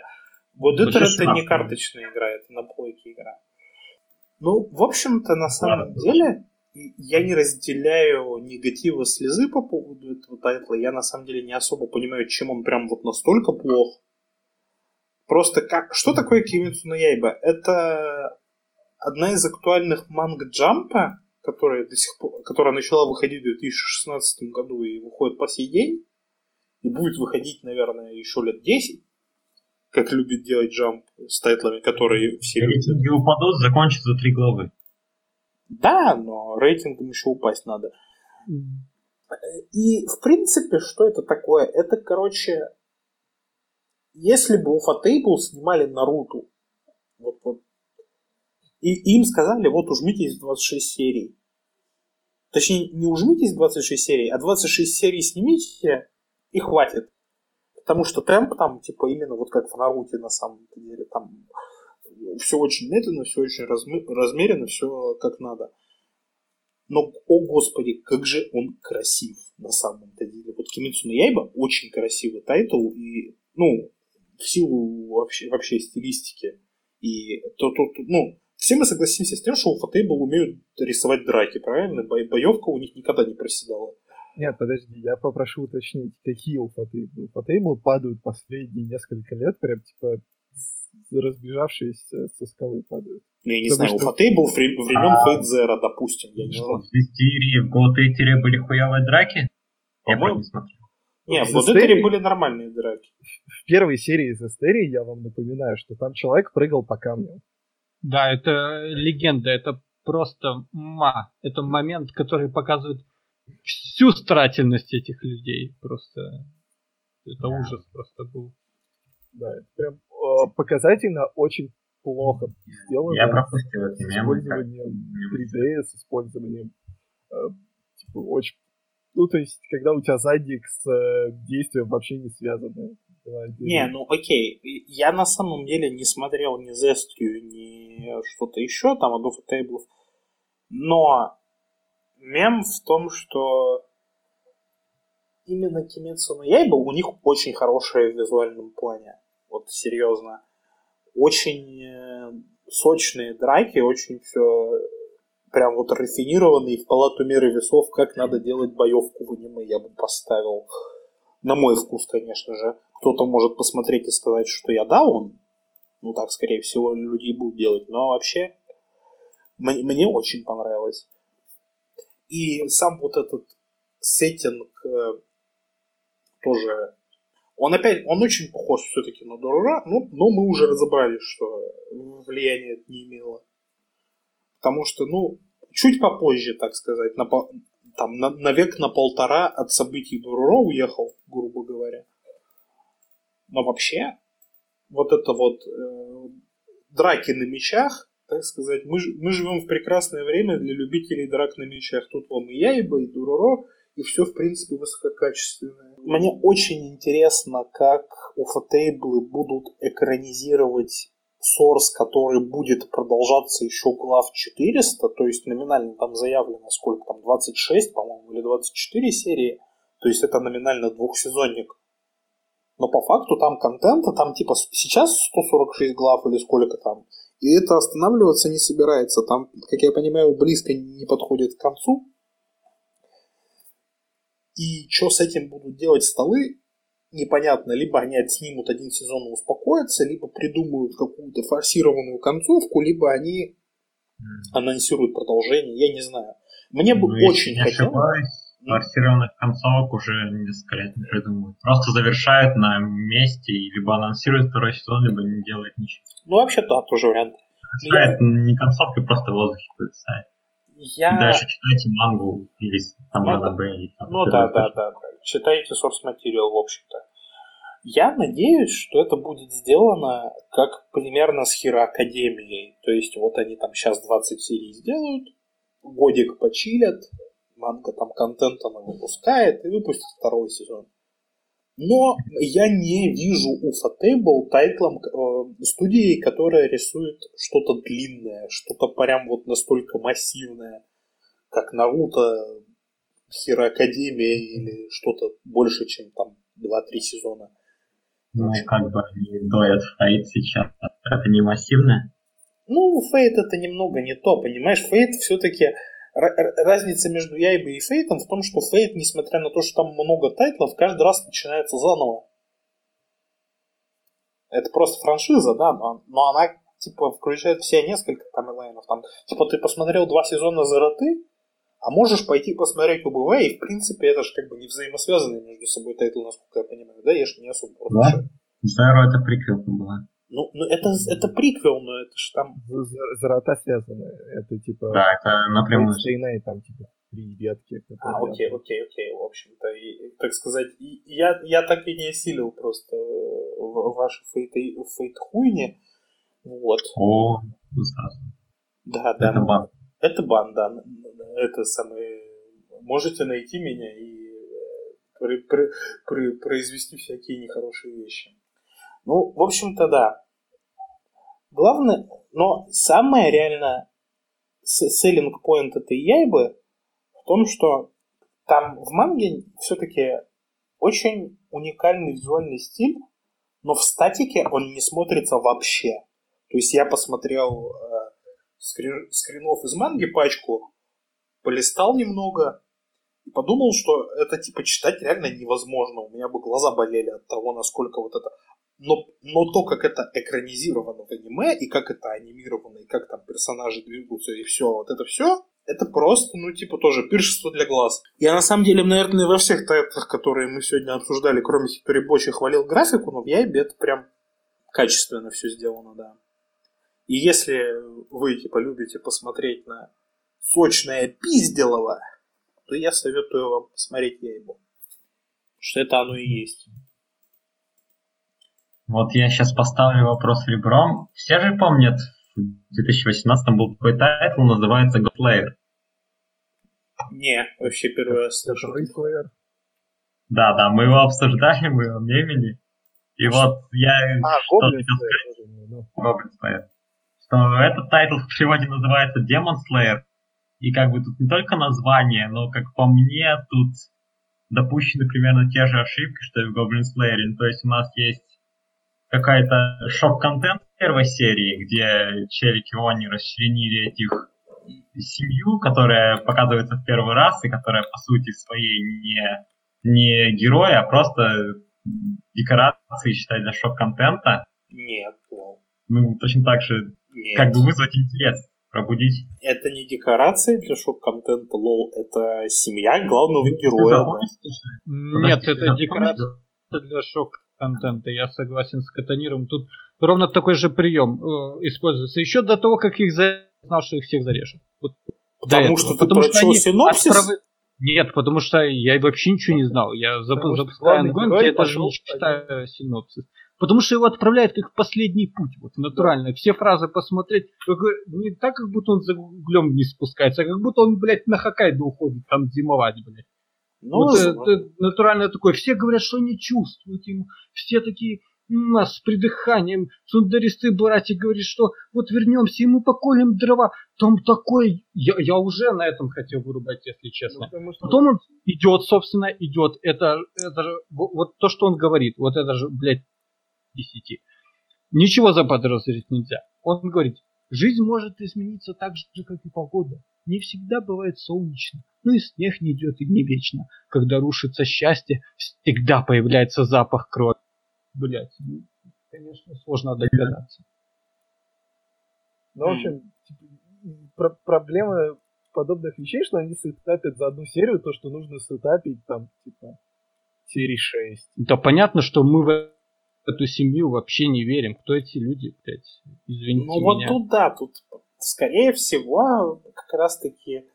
God Eater это не карточная игра, это на плойке игра. Ну, в общем-то, на самом деле, я не разделяю негатива слезы по поводу этого тайтла. Я на самом деле не особо понимаю, чем он прям вот настолько плох. Просто как... Что такое Кимицу на Яйба? Это одна из актуальных манг Джампа, которая, до сих пор, которая начала выходить в 2016 году и выходит по сей день. И будет выходить, наверное, еще лет 10 как любит делать Джамп с тайтлами, которые все Рейтинг любят. упадут, закончится за три главы. Да, но рейтингом еще упасть надо. И, в принципе, что это такое? Это, короче, если бы у Фатейбл снимали Наруто, вот, вот, и им сказали, вот ужмитесь 26 серий. Точнее, не ужмитесь 26 серий, а 26 серий снимите и хватит. Потому что темп там, типа, именно вот как в Наруте на самом деле, там все очень медленно, все очень размеренно, все как надо. Но, о господи, как же он красив на самом-то деле. Вот Кимецу Яйба очень красивый тайтл, и, ну, в силу вообще, вообще стилистики. И то, то, то, ну, все мы согласимся с тем, что Ufotable умеют рисовать драки, правильно? Боевка у них никогда не проседала. Нет, подожди, я попрошу уточнить, какие у Фатейбл. У Фатейбл падают последние несколько лет, прям типа разбежавшиеся со скалы падают. Ну, я не Потому знаю, что... у Фатейбл времен а... Фейдзера, допустим, я не знаю. В Зестире, в Готэйтере были хуявые драки? Я не смотрел. Не, в Готэйтере были нормальные драки первой серии из Эстерии, я вам напоминаю, что там человек прыгал по камню. Да, это легенда, это просто ма. Это момент, который показывает всю старательность этих людей. Просто это да. ужас просто был. Да, это прям э, показательно очень плохо сделано. Я пропустил мемы. С использованием 3D, с использованием э, типа, очень... Ну, то есть, когда у тебя задник с э, действием вообще не связаны. Не, ну окей. Я на самом деле не смотрел ни Зестрию, ни что-то еще, там, of Tables. Но мем в том, что именно Кимецу но Яйба у них очень хорошая в визуальном плане. Вот серьезно. Очень э, сочные драки, очень все прям вот рафинированные в палату меры весов, как надо делать боевку в аниме, я бы поставил. На мой вкус, конечно же. Кто-то может посмотреть и сказать, что я даун. Ну так, скорее всего, люди будут делать. Но вообще, мне, мне очень понравилось. И сам вот этот сеттинг э, тоже... Он опять, он очень похож все-таки на Дорора, но, но мы уже разобрались, что влияние это не имело. Потому что, ну, чуть попозже, так сказать, на, там, на, на век на полтора от событий Дороро уехал, грубо говоря. Но вообще, вот это вот э, драки на мечах, так сказать, мы, мы живем в прекрасное время для любителей драк на мечах. Тут вам и Яйба, и Дуроро, и все, в принципе, высококачественное. Мне очень интересно, как уфотейблы будут экранизировать Source, который будет продолжаться еще глав 400, то есть номинально там заявлено сколько там, 26, по-моему, или 24 серии, то есть это номинально двухсезонник. Но по факту там контента, там типа сейчас 146 глав или сколько там, и это останавливаться не собирается. Там, как я понимаю, близко не подходит к концу. И что с этим будут делать столы, непонятно. Либо они отснимут один сезон и успокоятся, либо придумают какую-то форсированную концовку, либо они анонсируют продолжение, я не знаю. Мне бы ну, очень хотелось... Форсированных концовок уже несколько лет не придумывают. Просто завершают на месте, и либо анонсируют второй сезон, либо не делают ничего. Ну, вообще, да, тоже вариант. Это не концовка, просто в воздухе повисает. Я... Дальше читайте мангу или там ну, да. Ну да, да, да, да. Читайте source материал, в общем-то. Я надеюсь, что это будет сделано как примерно с Хиро Академией. То есть вот они там сейчас 20 серий сделают, годик почилят, манга там контент она выпускает и выпустит второй сезон. Но я не вижу у Fatable тайтлом э, студии, которая рисует что-то длинное, что-то прям вот настолько массивное, как Наруто, Хиро Академия или что-то больше, чем там 2-3 сезона. Ну, как бы они доят Фейт сейчас. Это не массивное? Ну, Fate это немного не то, понимаешь? Fate все-таки разница между Яйбой и Fate 'ом в том, что Fate, несмотря на то, что там много тайтлов, каждый раз начинается заново. Это просто франшиза, да, но, но она типа включает все несколько таймлайнов. Там, типа ты посмотрел два сезона Зеро ты, а можешь пойти посмотреть UBW, и в принципе это же как бы не взаимосвязанные между собой тайтлы, насколько я понимаю, да? Я же не особо Да? Zero это прикрыл была. Ну, ну это, это приквел, но это же там... Зарота связаны. Это типа... Да, это напрямую. Стейна там типа три ветки. А, окей, окей, окей, в общем-то. И, так сказать, и, я, я так и не осилил просто в, ваши фейты, фейт хуйни. Вот. О, ну сразу. Да, да. Это бан. Это бан, да. Это самое... Можете найти меня и э, при, при, при, произвести всякие нехорошие вещи. Ну, в общем-то, да. Главное, но самое реально selling point этой яйбы в том, что там в манге все-таки очень уникальный визуальный стиль, но в статике он не смотрится вообще. То есть я посмотрел э, скрин, скринов из манги пачку, полистал немного и подумал, что это типа читать реально невозможно. У меня бы глаза болели от того, насколько вот это но, но то, как это экранизировано в аниме, и как это анимировано, и как там персонажи двигаются, и все, вот это все, это просто, ну, типа, тоже пиршество для глаз. Я, на самом деле, наверное, во всех тайтлах, которые мы сегодня обсуждали, кроме Хиторибочи, хвалил графику, но в Яйбе это прям качественно все сделано, да. И если вы, типа, любите посмотреть на сочное пизделово, то я советую вам посмотреть Яйбу. Что это оно и есть. Вот я сейчас поставлю вопрос ребром. Все же помнят, в 2018 был такой тайтл, называется Goblin Slayer. Не, вообще первый раз слышу. Да, да, мы его обсуждали, мы его мемили. И вот я А, что Гоблин хотел сказать, Goblin Slayer, что этот тайтл в переводе называется Demon Slayer. И как бы тут не только название, но как по мне тут допущены примерно те же ошибки, что и в Goblin Slayer. Ну, То есть у нас есть какая-то шок-контент первой серии, где челики они расчленили этих семью, которая показывается в первый раз и которая по сути своей не, не герой, а просто декорации считать для шок-контента. Нет, лол. Ну, точно так же, Нет. как бы вызвать интерес, пробудить. Это не декорации для шок-контента, лол. Это семья главного героя. Нет, Подожди, это ты декорация для шок-контента. Я согласен с Катаниром. Тут ровно такой же прием э, используется еще до того, как их знал, что их всех зарежут. Вот Потому что ты Потому прочел они синопсис? отправы- Нет, потому что я вообще ничего не знал. Я что запускаю онгоинг, я даже не читаю синопсис. Потому что его отправляют как в последний путь, вот натурально. Все фразы посмотреть, как не так, как будто он за углем не спускается, а как будто он, блядь, на Хоккайдо уходит там зимовать, блядь. Ну, Вот з- это натурально такое. Все говорят, что не чувствуют ему. Все такие «М, а с придыханием. Цундеристые братья говорят, что вот вернемся, и мы поколем дрова. Там такой... Я, я уже на этом хотел вырубать, если честно. Потому что Потом он идет, собственно, идет. Это, это же... во- Вот то, что он говорит, вот это же, блядь, десяти. Ничего заподозрить нельзя. Он говорит, жизнь может измениться так же, как и погода. Не всегда бывает солнечно, но и снег не идет и не вечно. Когда рушится счастье, всегда появляется запах крови. Блять, конечно, сложно догадаться. Ну, в общем, типа, про- проблема подобных вещей, что они сетапят за одну серию то, что нужно сетапить там, типа, серии 6. Да понятно, что мы в эту семью вообще не верим. Кто эти люди, блядь? Извините Ну вот меня. тут да, тут скорее всего как раз таки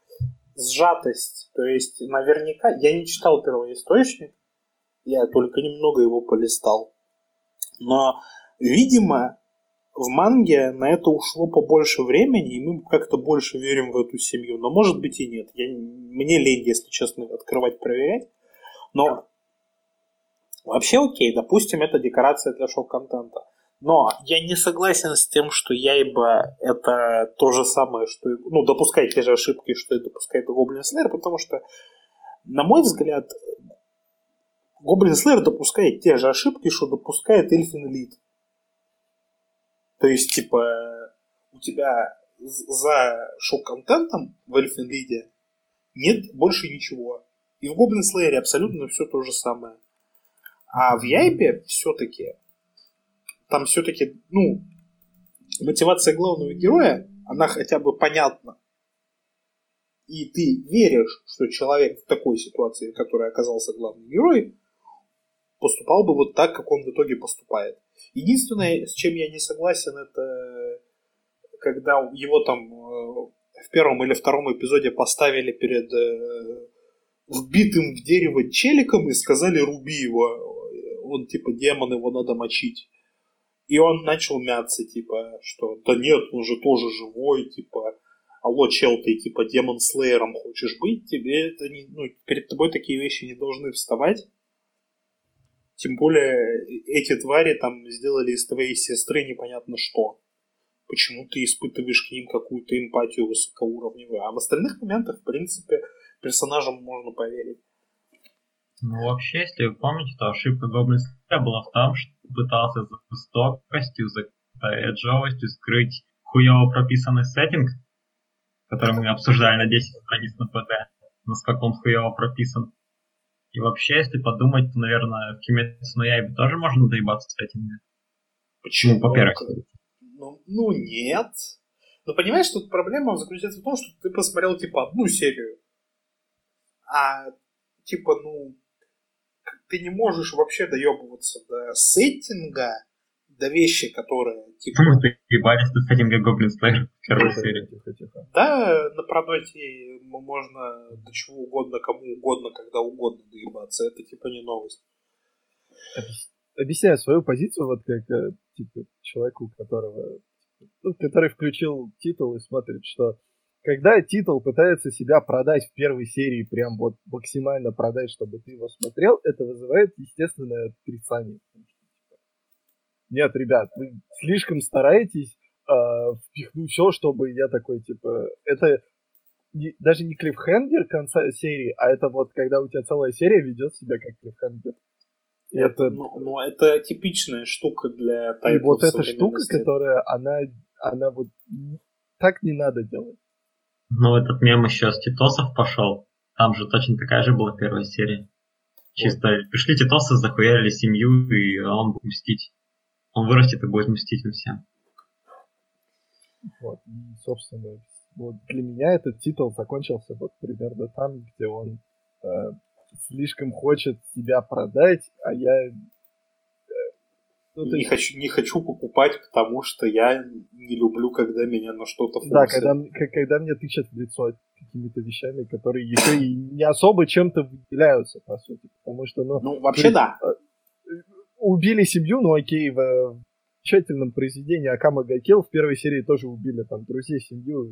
сжатость. То есть наверняка, я не читал первоисточник, я только немного его полистал. Но, видимо, в манге на это ушло побольше времени, и мы как-то больше верим в эту семью. Но может быть и нет. Я, мне лень, если честно, открывать, проверять. Но вообще окей, допустим, это декорация для шоу-контента. Но я не согласен с тем, что Яйба это то же самое, что ну, допускает те же ошибки, что и допускает Гоблин Слэйр, потому что, на мой взгляд, Гоблин Слэйр допускает те же ошибки, что допускает Эльфин Лид. То есть, типа, у тебя за шок-контентом в Эльфин Лиде нет больше ничего. И в Гоблин Слэйре абсолютно все то же самое. А в Яйбе все-таки там все-таки, ну, мотивация главного героя, она хотя бы понятна. И ты веришь, что человек в такой ситуации, в которой оказался главный герой, поступал бы вот так, как он в итоге поступает. Единственное, с чем я не согласен, это когда его там э, в первом или втором эпизоде поставили перед э, вбитым в дерево челиком и сказали руби его. Он типа демон, его надо мочить. И он начал мяться, типа, что да нет, он же тоже живой, типа, алло, чел, ты типа демон слеером хочешь быть, тебе это не, ну, перед тобой такие вещи не должны вставать. Тем более эти твари там сделали из твоей сестры непонятно что. Почему ты испытываешь к ним какую-то эмпатию высокоуровневую. А в остальных моментах, в принципе, персонажам можно поверить. Ну, вообще, если вы помните, то ошибка Гоблин была в том, что пытался за жестокостью, за эджовостью скрыть хуево прописанный сеттинг, который мы обсуждали на 10 страниц на ПД, насколько он хуево прописан. И вообще, если подумать, то, наверное, в Кимецу на Яйбе тоже можно доебаться с этим. Почему? Ну, по-первых. Ну, ну, нет. Но понимаешь, тут проблема заключается в том, что ты посмотрел, типа, одну серию. А, типа, ну, ты не можешь вообще доебываться до сеттинга, до вещи, которые типа... Мы доебались с этим как Гоблин Слэйр в первой серии. Тихо, тихо. Да, напродать ей можно до чего угодно, кому угодно, когда угодно доебаться. Это типа не новость. Объясняю свою позицию, вот как э, типа, человеку, которого, ну, который включил титул и смотрит, что когда титул пытается себя продать в первой серии, прям вот максимально продать, чтобы ты его смотрел, это вызывает естественное отрицание. Нет, ребят, вы слишком стараетесь э, впихнуть все, чтобы я такой, типа, это не, даже не клиффхенгер конца серии, а это вот когда у тебя целая серия ведет себя как клиффхенгер. Это, ну, ну, это типичная штука для И вот эта штука, которая, она, она вот так не надо делать. Ну, этот мем еще с Титосов пошел. Там же точно такая же была первая серия. Чисто пришли Титосы, захуярили семью, и он будет мстить. Он вырастет и будет мстить им всем. Вот, собственно, вот для меня этот титул закончился вот примерно там, где он э, слишком хочет себя продать, а я ну, не, есть... хочу, не хочу покупать, потому что я не люблю, когда меня на что-то форсят. Да, когда, когда мне тычат в лицо какими-то вещами, которые еще и не особо чем-то выделяются, по сути. Потому что, ну... Ну, вообще при... да. Убили семью, ну окей, в тщательном произведении Акама Гакел в первой серии тоже убили там друзей, семью,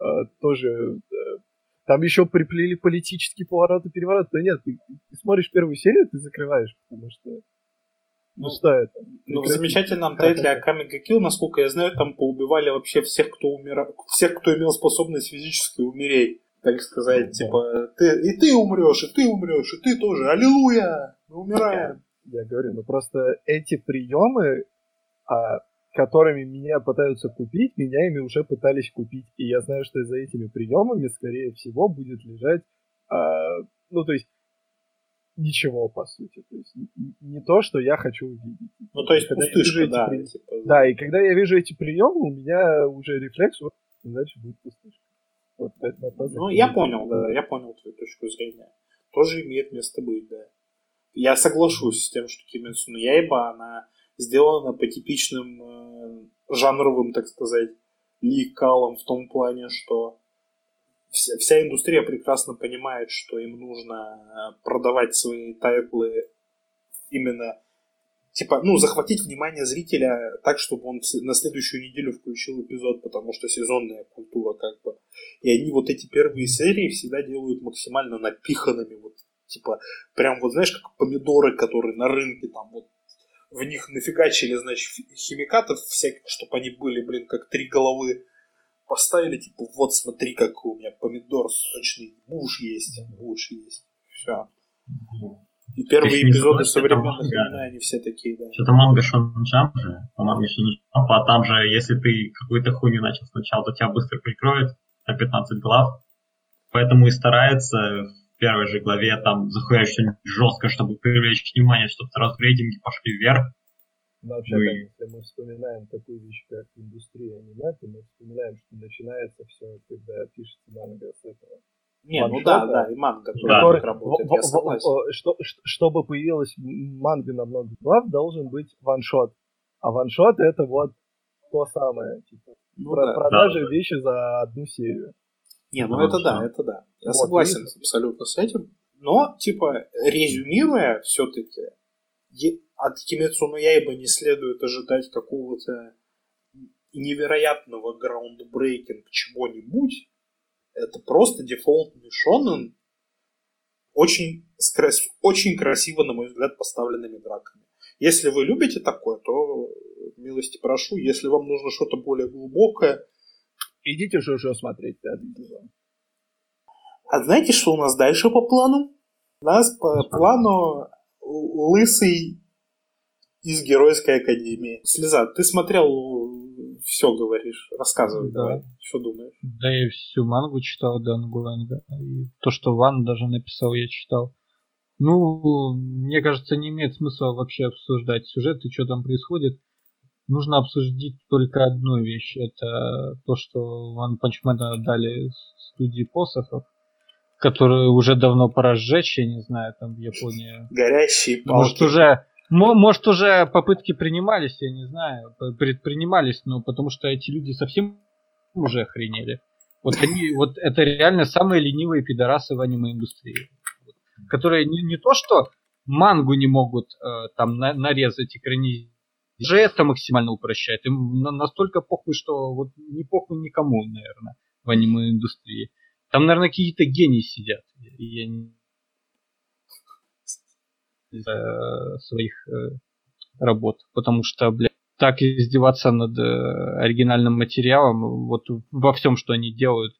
э, тоже э, там еще приплели политические повороты, перевороты. Да нет, ты, ты смотришь первую серию, ты закрываешь, потому что ну, что это? Ну, в замечательном тайтле Аками Гакил, насколько я знаю, там поубивали вообще всех, кто умирал, всех, кто имел способность физически умереть. Так сказать, типа, ты, и ты умрешь, и ты умрешь, и ты тоже. Аллилуйя! Мы умираем. Я говорю, ну просто эти приемы, а, которыми меня пытаются купить, меня ими уже пытались купить. И я знаю, что за этими приемами, скорее всего, будет лежать, а, ну, то есть, ничего, по сути. То есть не то, что я хочу увидеть. Ну, то есть когда пустышка, да. При... Типа... Да, и когда я вижу эти приемы, у меня уже рефлекс, вот, значит, будет пустышка. Вот, ну, я понял, да, я понял твою точку зрения. Тоже имеет место быть, да. Я соглашусь с тем, что Кимецу но Яйба, она сделана по типичным э, жанровым, так сказать, лекалам в том плане, что вся, вся индустрия прекрасно понимает, что им нужно э, продавать свои тайтлы именно типа, ну, захватить внимание зрителя так, чтобы он на следующую неделю включил эпизод, потому что сезонная культура как бы. И они вот эти первые серии всегда делают максимально напиханными, вот, типа, прям вот, знаешь, как помидоры, которые на рынке там вот в них нафигачили, значит, химикатов всяких, чтобы они были, блин, как три головы поставили, типа, вот смотри, какой у меня помидор сочный, буш есть, буш есть. Все. И первые эпизоды современных аниме, они все такие, да. Что-то манга Шонджам же, по-моему, еще не а там же, если ты какую-то хуйню начал сначала, то тебя быстро прикроют на 15 глав. Поэтому и старается в первой же главе там захуять что-нибудь жестко, чтобы привлечь внимание, чтобы сразу рейтинги пошли вверх. Но вообще, мы... если мы вспоминаем такую вещь, как индустрия аниме, то мы вспоминаем, что начинается все, когда пишется манга с этого. Не, ну да, да, и манга да. который работает, в, я согласен. В, что, чтобы появилась манга на много глав, должен быть ваншот. А ваншот это вот то самое, типа, ну, про, да, продажи да, вещи за одну серию. Не, ну, ну это да, это да. Я вот, согласен видишь? абсолютно с этим. Но, типа, резюмируя все-таки, от Кимецу но Яйба не следует ожидать какого-то невероятного граундбрейкинг чего-нибудь. Это просто дефолтный шонен, очень, очень красиво, на мой взгляд, поставленными драками. Если вы любите такое, то милости прошу. Если вам нужно что-то более глубокое... Идите же уже смотреть пятый А знаете, что у нас дальше по плану? У нас по плану лысый из Геройской Академии. Слеза, ты смотрел все, говоришь. Рассказывай, да. давай. Что думаешь? Да, я всю мангу читал Дан Гуэнга. И то, что Ван даже написал, я читал. Ну, мне кажется, не имеет смысла вообще обсуждать сюжет и что там происходит. Нужно обсудить только одну вещь. Это то, что Ван Панчмена дали студии посохов, которые уже давно пора сжечь, я не знаю, там в Японии. Горящие палки. Может, уже Может, уже попытки принимались, я не знаю, предпринимались, но потому что эти люди совсем уже охренели. Вот они, вот это реально самые ленивые пидорасы в аниме-индустрии. Которые не, не то, что мангу не могут э, там на, нарезать, экранизировать, уже это максимально упрощает. Им настолько похуй, что вот не похуй никому, наверное, в аниме-индустрии. Там, наверное, какие-то гении сидят. Я не... своих э, работ. Потому что, блядь, так издеваться над э, оригинальным материалом, вот во всем, что они делают,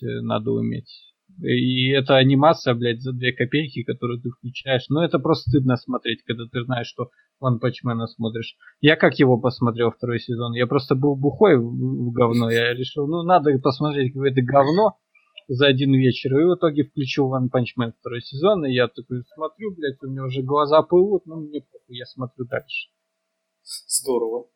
надо уметь. И это анимация, блядь, за две копейки, которую ты включаешь. Ну, это просто стыдно смотреть, когда ты знаешь, что Ван Пачмена смотришь. Я как его посмотрел второй сезон? Я просто был бухой в говно. Я решил, ну, надо посмотреть какое-то говно за один вечер. И в итоге включил Ван Панчмен второй сезон. И я такой смотрю, блядь, у меня уже глаза плывут. Ну, мне похуй, я смотрю дальше. Здорово.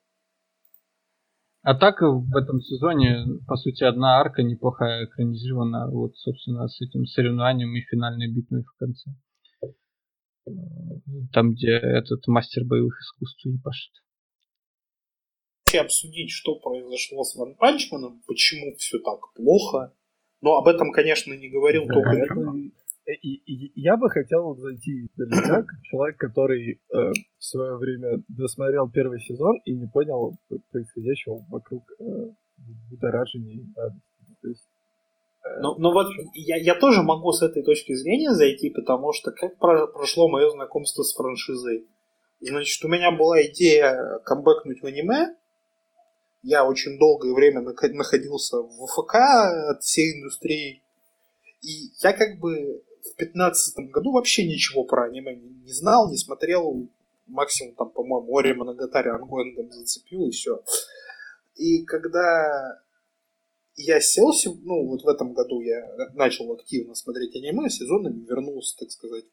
А так в этом сезоне, по сути, одна арка неплохая экранизирована, вот, собственно, с этим соревнованием и финальной битвой в конце. Там, где этот мастер боевых искусств и пашет. Обсудить, что произошло с Ван Панчманом, почему все так плохо. Но об этом, конечно, не говорил да, только... Это, и, и, я бы хотел зайти издалека, как человек, который э, в свое время досмотрел первый сезон и не понял происходящего вокруг э, будоражения То есть э, ну, ну вот я, я тоже могу с этой точки зрения зайти, потому что как про, прошло мое знакомство с франшизой. Значит, у меня была идея камбэкнуть в аниме. Я очень долгое время находился в ВФК от всей индустрии. И я как бы в 2015 году вообще ничего про аниме не, знал, не смотрел. Максимум там, по-моему, Оре Моногатари онгоингом зацепил и все. И когда я сел, ну, вот в этом году я начал активно смотреть аниме, сезонами вернулся, так сказать,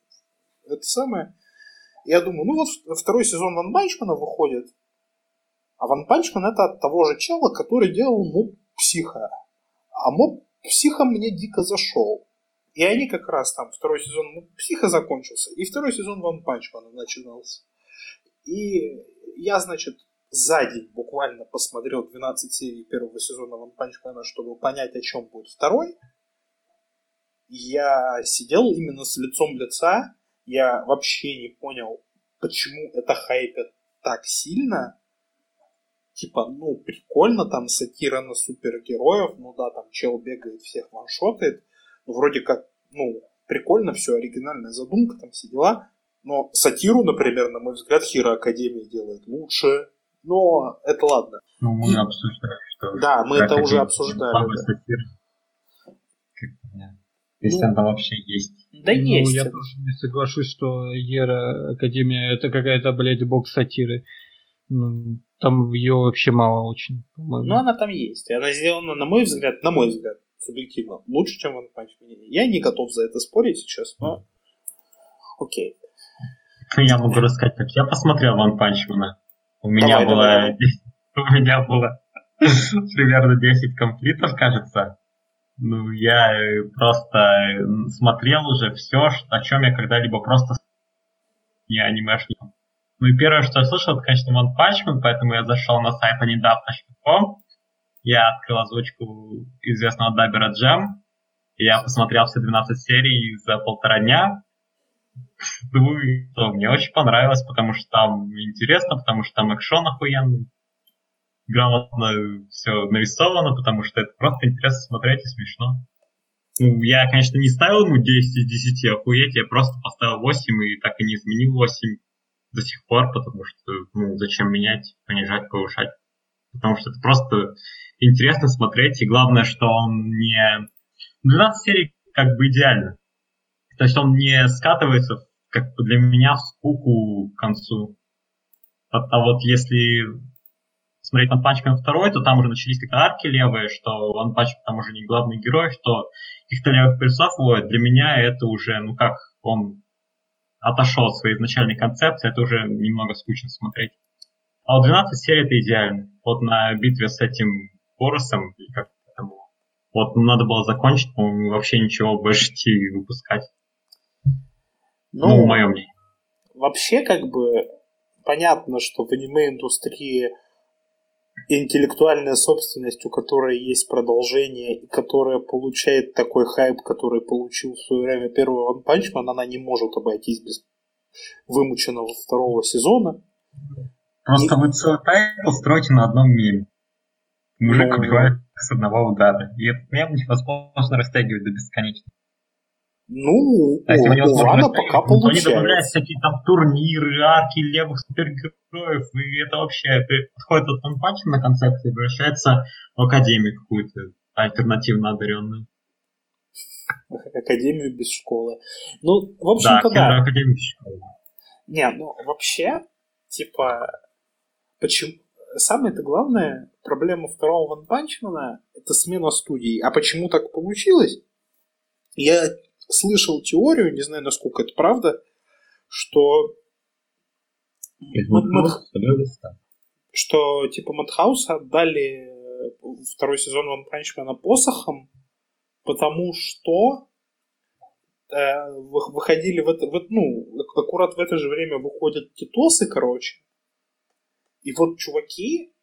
это самое. Я думаю, ну вот второй сезон One Punch Man 'а выходит, а One Punch Man это от того же чела, который делал Моб Психа. А Моб Психа мне дико зашел. И они как раз там, второй сезон ну, Психа закончился, и второй сезон One Punch Man 'а начинался. И я, значит, за день буквально посмотрел 12 серий первого сезона Ван Панчмана, чтобы понять, о чем будет второй. Я сидел именно с лицом лица, я вообще не понял, почему это хайпит так сильно. Типа, ну, прикольно, там сатира на супергероев, ну да, там чел бегает, всех ваншотает, вроде как, ну, прикольно все, оригинальная задумка, там все дела. Но сатиру, например, на мой взгляд, Хиро Академия делает лучше. Но это ладно. Ну, мы обсуждали, что... Да, мы это уже обсуждали. Да. Сатир. Если ну, она вообще есть. Да ну, есть. Я тоже не соглашусь, что Ера Академия это какая-то, блядь, бог сатиры. Ну, там ее вообще мало очень, по-моему. Ну, она там есть. И она сделана, на мой взгляд, на мой взгляд, субъективно лучше, чем One Punch Man. Я не готов за это спорить сейчас, но окей. Ну, я могу рассказать, как я посмотрел One Punch Man. У меня давай, было... Давай. У меня было примерно 10 комплитов, кажется. Ну, я э, просто э, смотрел уже все, о чем я когда-либо просто не анимешником. Ну и первое, что я слышал, это, конечно, Punch Man, поэтому я зашел на сайт anidap.com, я открыл озвучку известного дабера Джем. Я посмотрел все 12 серий за полтора дня. Ну что, мне очень понравилось, потому что там интересно, потому что там экшон охуенный. Грамотно все нарисовано, потому что это просто интересно смотреть и смешно. Ну, я, конечно, не ставил ему 10 из 10, охуеть, я просто поставил 8 и так и не изменил 8 до сих пор, потому что, ну, зачем менять, понижать, повышать. Потому что это просто интересно смотреть, и главное, что он не... 12 серий как бы идеально. То есть он не скатывается, как бы для меня, в скуку к концу. А, а вот если смотреть Man 2, то там уже начались какие-то арки левые, что Punch там уже не главный герой, что каких-то левых персов ловит. Для меня это уже, ну как, он отошел от своей изначальной концепции, это уже немного скучно смотреть. А вот 12 серий это идеально. Вот на битве с этим Боросом, или как было. Вот, надо было закончить, по-моему, вообще ничего больше не выпускать. Ну, ну мое мнение. вообще как бы понятно, что в аниме-индустрии интеллектуальная собственность, у которой есть продолжение и которая получает такой хайп, который получил в свое время первый One Punch Man, она не может обойтись без вымученного второго сезона. Просто и... вы целый тайтл строите на одном меме. Мужик ну... убивает с одного удара. И этот мем невозможно растягивать до бесконечности. Ну, а у, у Вана пока получается. Они добавляют всякие там турниры, арки левых супергероев, и это вообще подходит от ванпанчманной концепции, превращается в Академию какую-то альтернативно одаренную. Академию без школы. Ну, в общем-то, да. да. Академию без школы. Не, ну, вообще, типа, почему... Самое-то главное, проблема второго One Punch Man а — это смена студии. А почему так получилось? Я слышал теорию, не знаю, насколько это правда, что что типа Madhouse отдали второй сезон Ван Панчмена посохом, потому что э, выходили в это, в, ну, аккурат в это же время выходят титосы, короче. И вот чуваки,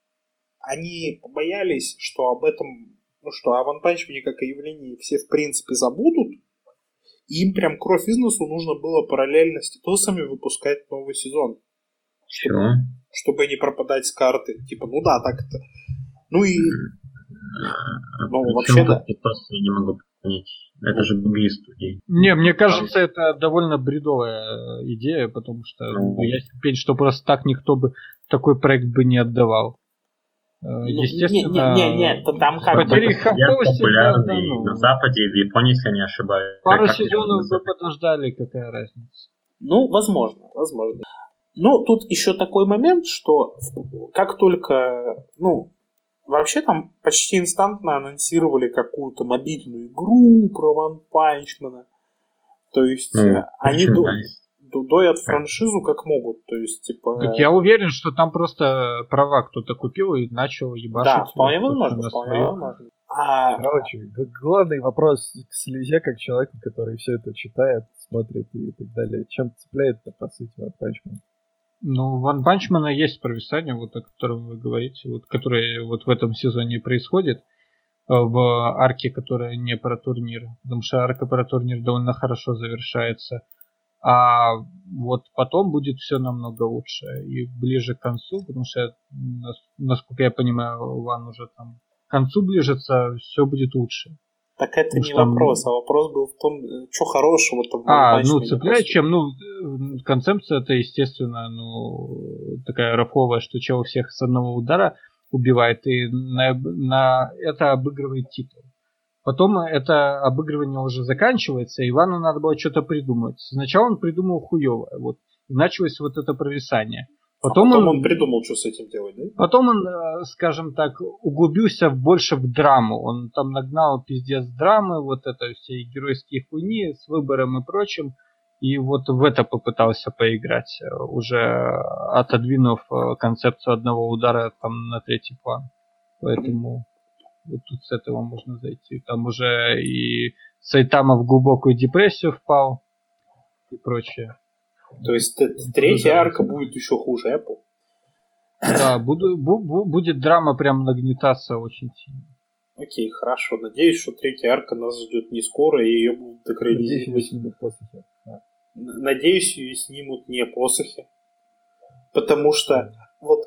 они побоялись, что об этом, ну что о Ван Панчмене как о явлении все в принципе забудут, им прям кровь из носу нужно было параллельно с Титосами выпускать новый сезон. Чтобы, Чего? чтобы не пропадать с карты. Типа, ну да, так это. Ну и... Ну, вообще да. Титосы я не могу понять. Это же другие студии. Не, мне кажется, это довольно бредовая э, идея, потому что ну, я теперь, что просто так никто бы такой проект бы не отдавал. Э, ну, естественно, не, не, не, не, там как потери популярный да, ну, на Западе и в Японии, если не ошибаюсь. Пару сезонов вы подождали, какая разница. Ну, возможно, возможно. Ну, тут еще такой момент, что как только, ну, вообще там почти инстантно анонсировали какую-то мобильную игру про One Punch Man а. То есть ну, они до, доят франшизу как могут. То есть, типа... Так я уверен, что там просто права кто-то купил и начал ебашить. Да, вполне возможно, вполне возможно. А... Короче, главный вопрос к слезе, как человеку, который все это читает, смотрит и так далее. Чем цепляет-то, по сути, One Punch Man? Ну, Ван Панчмана есть провисание, вот о котором вы говорите, вот, которое вот в этом сезоне происходит э, в арке, которая не про турнир. Потому что арка про турнир довольно хорошо завершается. А вот потом будет все намного лучше и ближе к концу, потому что, насколько я понимаю, Ван уже там к концу ближется, все будет лучше. Так это потому не вопрос, а вопрос был в том, что хорошего там. А, ну цепляет чем, ну концепция это естественно, ну такая рафовая, что чего всех с одного удара убивает и на, на это обыгрывает титул. Потом это обыгрывание уже заканчивается, и Ивану надо было что-то придумать. Сначала он придумал хуевое, вот, и началось вот это провисание. Потом, а потом он, он придумал, что с этим делать, да? Потом он, э, скажем так, углубился больше в драму. Он там нагнал пиздец драмы, вот это все геройские хуйни с выбором и прочим. И вот в это попытался поиграть, э, уже отодвинув э, концепцию одного удара там на третий план. Поэтому вот тут с этого можно зайти. Там уже и Сайтама в глубокую депрессию впал и прочее. То есть третья арка будет еще хуже, понял. Да, буду, бу, будет драма прям нагнетаться очень сильно. Окей, хорошо. Надеюсь, что третья арка нас ждет не скоро, и ее будут экранизировать. Надеюсь, ее снимут не посохи. Потому что вот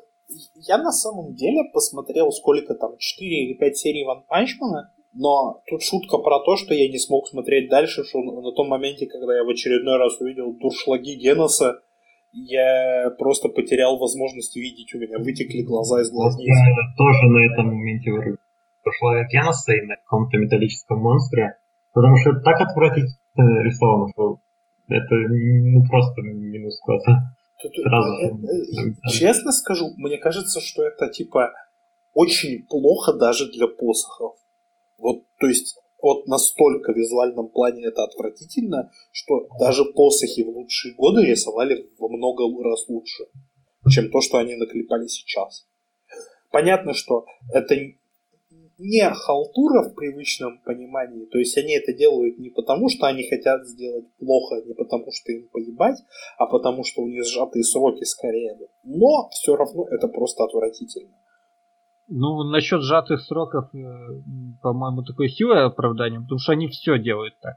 я на самом деле посмотрел сколько там, 4 или 5 серий Ван Панчмана, но тут шутка про то, что я не смог смотреть дальше, что на том моменте, когда я в очередной раз увидел дуршлаги Геноса, я просто потерял возможность видеть, у меня вытекли глаза из глазниц. Я тоже на этом моменте прошла Геноса и на каком-то металлическом монстре, потому что так отвратительно рисовано, что это ну, просто минус класса. Сразу. Э, э, честно скажу, мне кажется, что это типа очень плохо даже для посохов. Вот, то есть, вот настолько в визуальном плане это отвратительно, что даже посохи в лучшие годы рисовали во много раз лучше, чем то, что они наклепали сейчас. Понятно, что это не халтура в привычном понимании. То есть они это делают не потому, что они хотят сделать плохо, не потому, что им поебать, а потому, что у них сжатые сроки скорее. Но все равно это просто отвратительно. Ну, насчет сжатых сроков, э, по-моему, такое хилое оправдание, потому что они все делают так.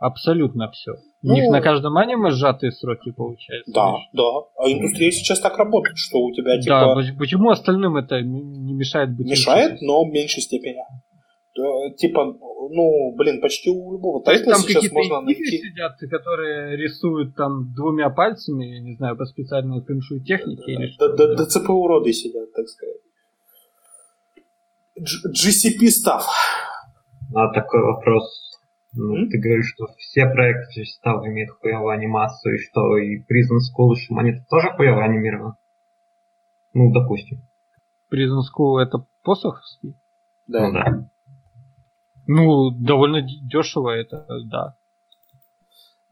Абсолютно все. У них Ну, на каждом аниме сжатые сроки получается. Да, знаешь. да. А индустрия сейчас так работает, что у тебя Да, типа поч- почему остальным это не мешает быть мешает, но в меньшей степени. Типа, ну, блин, почти у любого То есть тайтла там сейчас какие-то можно найти. сидят, которые рисуют там двумя пальцами, я не знаю, по специальной фэншуй технике или Д- что. д- ДЦП уроды сидят, так сказать. GCP став. А такой вопрос. Ну, М? ты говоришь, что все проекты став имеют хуевую анимацию, и что и Prison School и Шуманит тоже хуево анимированы? Ну, допустим. Prison School это посоховский? Да. Ну да. Ну, довольно дешево это, да.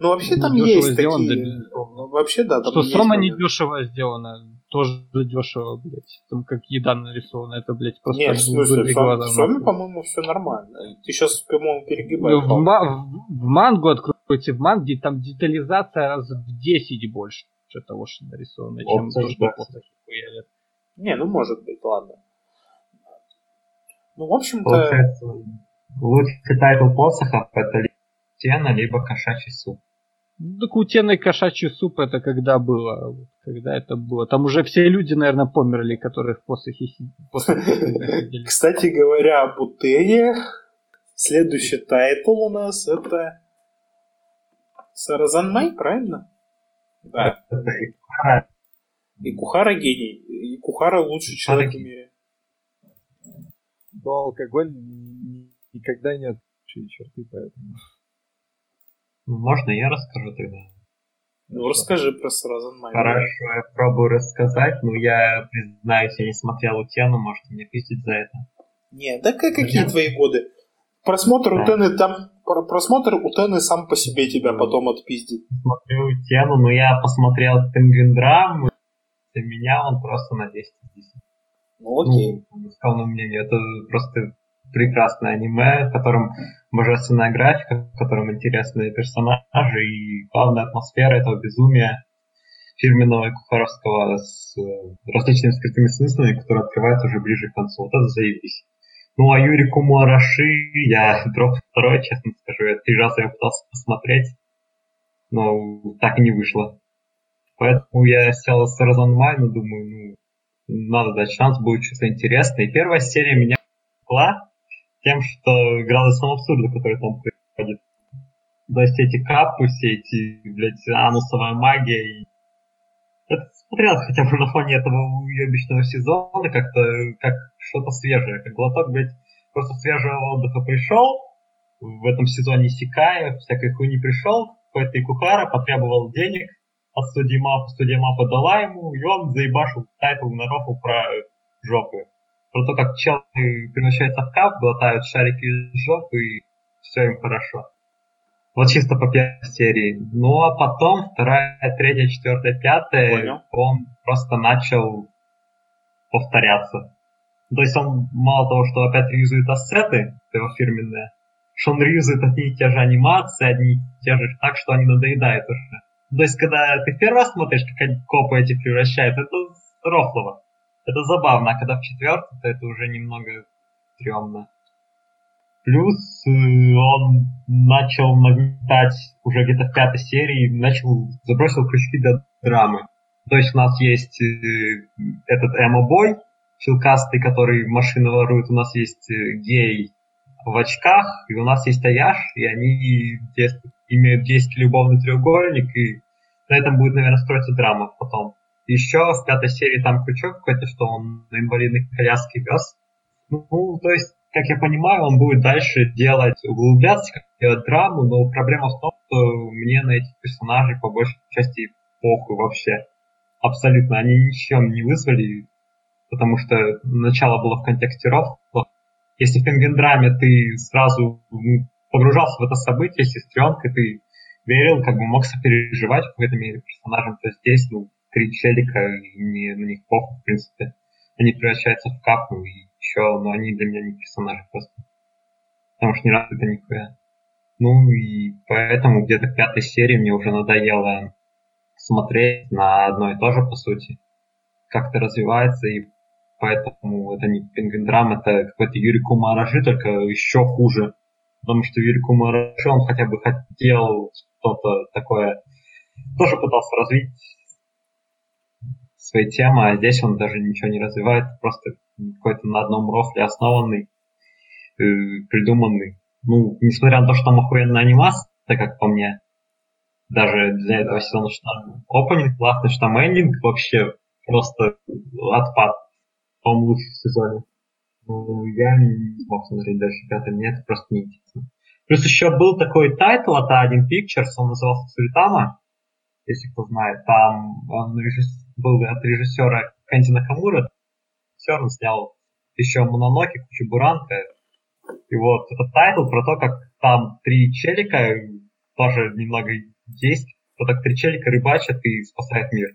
Ну, вообще там Дешево есть сделано, такие... да, безусловно. Ну, Вообще, да, там Что есть Срома не дешево сделано, тоже дешево, блядь. Там как еда нарисована, это, блядь, просто Нет, в смысле, в Сом- глаза в Соме, по-моему, все нормально. Ты сейчас, по-моему, Ну, перегибаешь. В, ма- в- в мангу откройте, в манге там детализация раз в 10 больше того, что нарисовано, чем то, что хуярят. Не, ну может быть, ладно. Ну, в общем-то, Получается, лучший тайтл посохов это либо Утена, либо Кошачий суп. Ну, так Утена и Кошачий суп это когда было? Когда это было? Там уже все люди, наверное, померли, которые в посохе сидели. кстати говоря, об Утене, следующий тайтл у нас это Саразан Май, правильно? Да. И Кухара. Гений. И Кухара лучший человек в мире. Но алкоголь никогда не отличие черты, поэтому... Ну, Можно я расскажу тогда? Ну, расскажи про Саразан Май. Хорошо, я пробую рассказать, но я признаюсь, я не смотрел Утену, можете меня пиздить за это. Не, да как- какие Нет. твои годы? Просмотр Да. Утены там... про- Просмотр Утены сам по себе тебя потом отпиздит. Смотрю Утену, но я посмотрел Пингвин Драм, для меня он просто на 10 из 10. Ну, окей. Ну, скромному мнению, это просто прекрасное аниме, в котором божественная графика, в котором интересные персонажи и главная атмосфера этого безумия фирменного и кухаровского с э, различными скрытыми смыслами, которые открываются уже ближе к концу. Вот это заебись. Ну, а Юрику Мураши я дроп второй, честно скажу. Я три раза его пытался посмотреть, но так и не вышло. Поэтому я сел с Розан Майну, думаю, ну, надо дать шанс, будет что-то интересное. И первая серия меня была тем, что градусом абсурда, который там происходит. То есть эти капы, все эти, блядь, анусовая магия. И... Это смотрелось хотя бы на фоне этого уебищного сезона как-то как что-то свежее. Как глоток, блядь, просто свежего воздуха пришел, в этом сезоне исекая, всякой хуйни пришел, какой-то Икухара потребовал денег от студии MAPPA, студия MAPPA дала ему, и он заебашил тайтл на рофл про жопы. Про то, как чел превращается в капп, глотают шарики из жопы, и все им хорошо. Вот чисто по первой серии. Ну а потом вторая, третья, четвертая, пятая, Понял. он просто начал повторяться. То есть он мало того, что опять реюзует ассеты, его фирменные, что он реюзует одни и те же анимации, одни и те же, так что они надоедают уже. То есть, когда ты в первый раз смотришь, как они копы эти превращают, это рофлово. Это забавно, а когда в четвертый, то это уже немного стрёмно. Плюс э, он начал нагнетать уже где-то в пятой серии, начал, забросил крючки для драмы. То есть у нас есть э, этот эмо-бой, филкастый, который машины ворует, у нас есть э, гей в очках, и у нас есть Аяш, и они имеют гейский любовный треугольник, и на этом будет, наверное, строиться драма потом. Еще в пятой серии там крючок какой-то, что он на инвалидной коляске вез. Ну, то есть, как я понимаю, он будет дальше делать, углубляться, как делать драму, но проблема в том, что мне на этих персонажей по большей части похуй вообще. Абсолютно. Они ничем не вызвали, потому что начало было в контексте рофла. Если в пингвиндраме ты сразу ну, погружался в это событие с сестренкой, ты верил, как бы мог сопереживать в какой-то мере персонажам, то здесь, ну, три челика, мне на них похуй, в принципе. Они превращаются в капу, и еще, но они для меня не персонажи просто. Потому что не раз это нихуя. Ну и поэтому где-то к пятой серии мне уже надоело смотреть на одно и то же, по сути. Как это развивается, и поэтому это не пингвин драм, это какой-то Юрий Кумаражи, только еще хуже. Потому что Юрий Кумаражи, он хотя бы хотел что-то такое, тоже пытался развить свои темы, а здесь он даже ничего не развивает, просто какой-то на одном рофле основанный, э, придуманный. Ну, несмотря на то, что там охуенная анимация, как по мне, даже для этого сезона, что там опенинг классный, что там эндинг вообще просто отпад, по-моему, лучший в сезоне. Ну, я не смог смотреть дальше пятой, мне это просто не интересно. Плюс еще был такой тайтл от один Pictures, он назывался Цуритама, если кто знает. Там он был от режиссера Кэндзи Накамура. Все, он снял еще Мононоке, Кучу Буранко. И вот этот тайтл про то, как там три челика, тоже немного есть, вот так три челика рыбачат и спасают мир.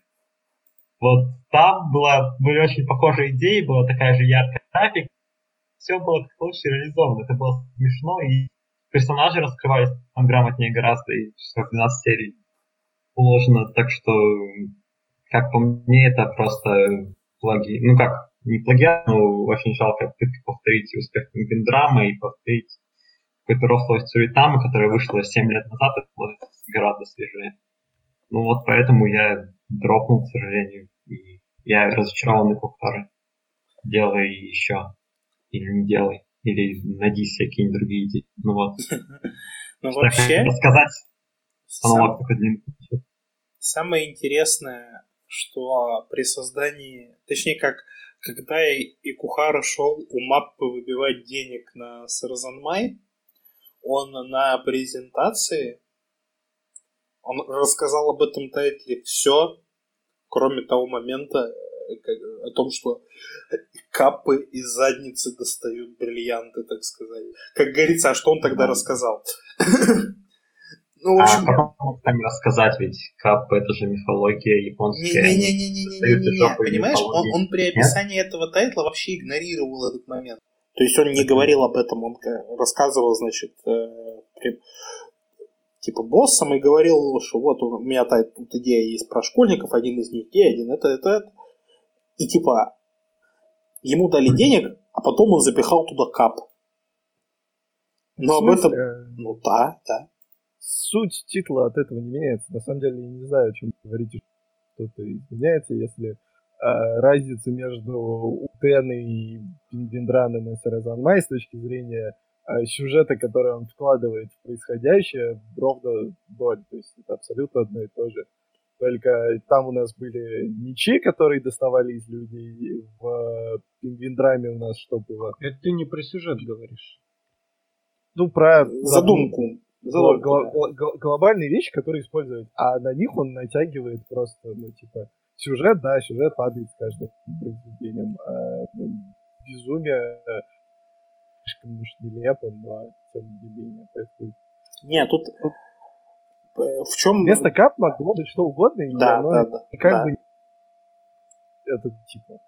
Вот там была, были очень похожие идеи, была такая же яркая графика. Все было как-то очень реализовано. Это было смешно, и персонажи раскрывались там грамотнее гораздо, и 12 серий уложено, так что, как по мне, это просто плаги... Ну как, не плагиат, но очень жалко попытка повторить успех Пингвиндрама и повторить какую-то рослость Цуритамы, которая вышла 7 лет назад, это было гораздо свежее. Ну вот поэтому я дропнул, к сожалению, и я разочарован Кухтары. Делай еще. Или не делай. Или найди какие-нибудь другие идеи. Ну вот. Ну вообще... Сказать Сам... Самое интересное, что при создании, точнее как, когда Икухара шел у Маппы выбивать денег на Саразанмай, он на презентации он рассказал об этом тайтле все, кроме того момента, о том, что капы из задницы достают бриллианты, так сказать. Как говорится, а что он тогда рассказал? Ну, в общем... А как там рассказать, ведь кап это же мифология японская. Не-не-не-не-не-не-не, понимаешь, он, он при описании Нет? этого тайтла вообще игнорировал этот момент. То есть он не говорил об этом, он рассказывал, значит, при, типа боссом и говорил, что вот у меня тут идея есть про школьников, один из них гей, один это, это, это. И типа ему дали денег, а потом он запихал туда кап. Но об этом... Ну да, да суть титла от этого не меняется. На самом деле, я не знаю, о чем вы говорите, что-то изменяется, если э, разница между Утен и Пиндендраном и Саразанмай с точки зрения э, сюжета, который он вкладывает в происходящее, ровно ноль. То есть это абсолютно одно и то же. Только там у нас были мечи, которые доставали из людей. В Пингвиндраме у нас что было? Это ты не про сюжет говоришь. Ну, про задумку гл- гл- гл- глобальные вещи, которые используют, а на них он натягивает просто, ну, типа, сюжет, да, сюжет падает с каждым произведением. А, ну, безумие слишком уж нелепо, но тем не менее происходит. Нет, тут в чем... Вместо кап могло быть что угодно, и да, оно да, да, как да. бы это типа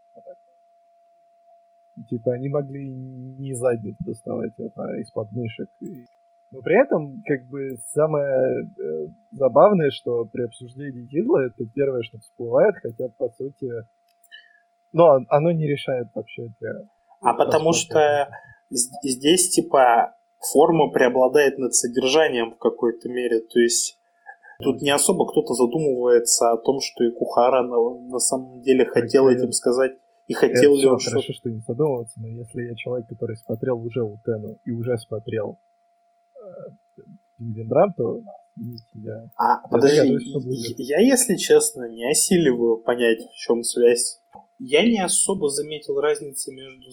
Типа они могли не задницу доставать это из подмышек. И но при этом, как бы, самое э, забавное, что при обсуждении титла это первое, что всплывает, хотя, по сути, но оно не решает вообще для... А потому что здесь, типа, форма преобладает над содержанием в какой-то мере, то есть Тут не особо кто-то задумывается о том, что и Кухара на, на самом деле хотел этим сказать. И хотел это ли он хорошо, что не задумываться, но если я человек, который смотрел уже Утену и уже смотрел Пингвиндрам, то я... А, подожди, я, я, если честно, не осиливаю понять, в чем связь. Я не особо заметил разницы между...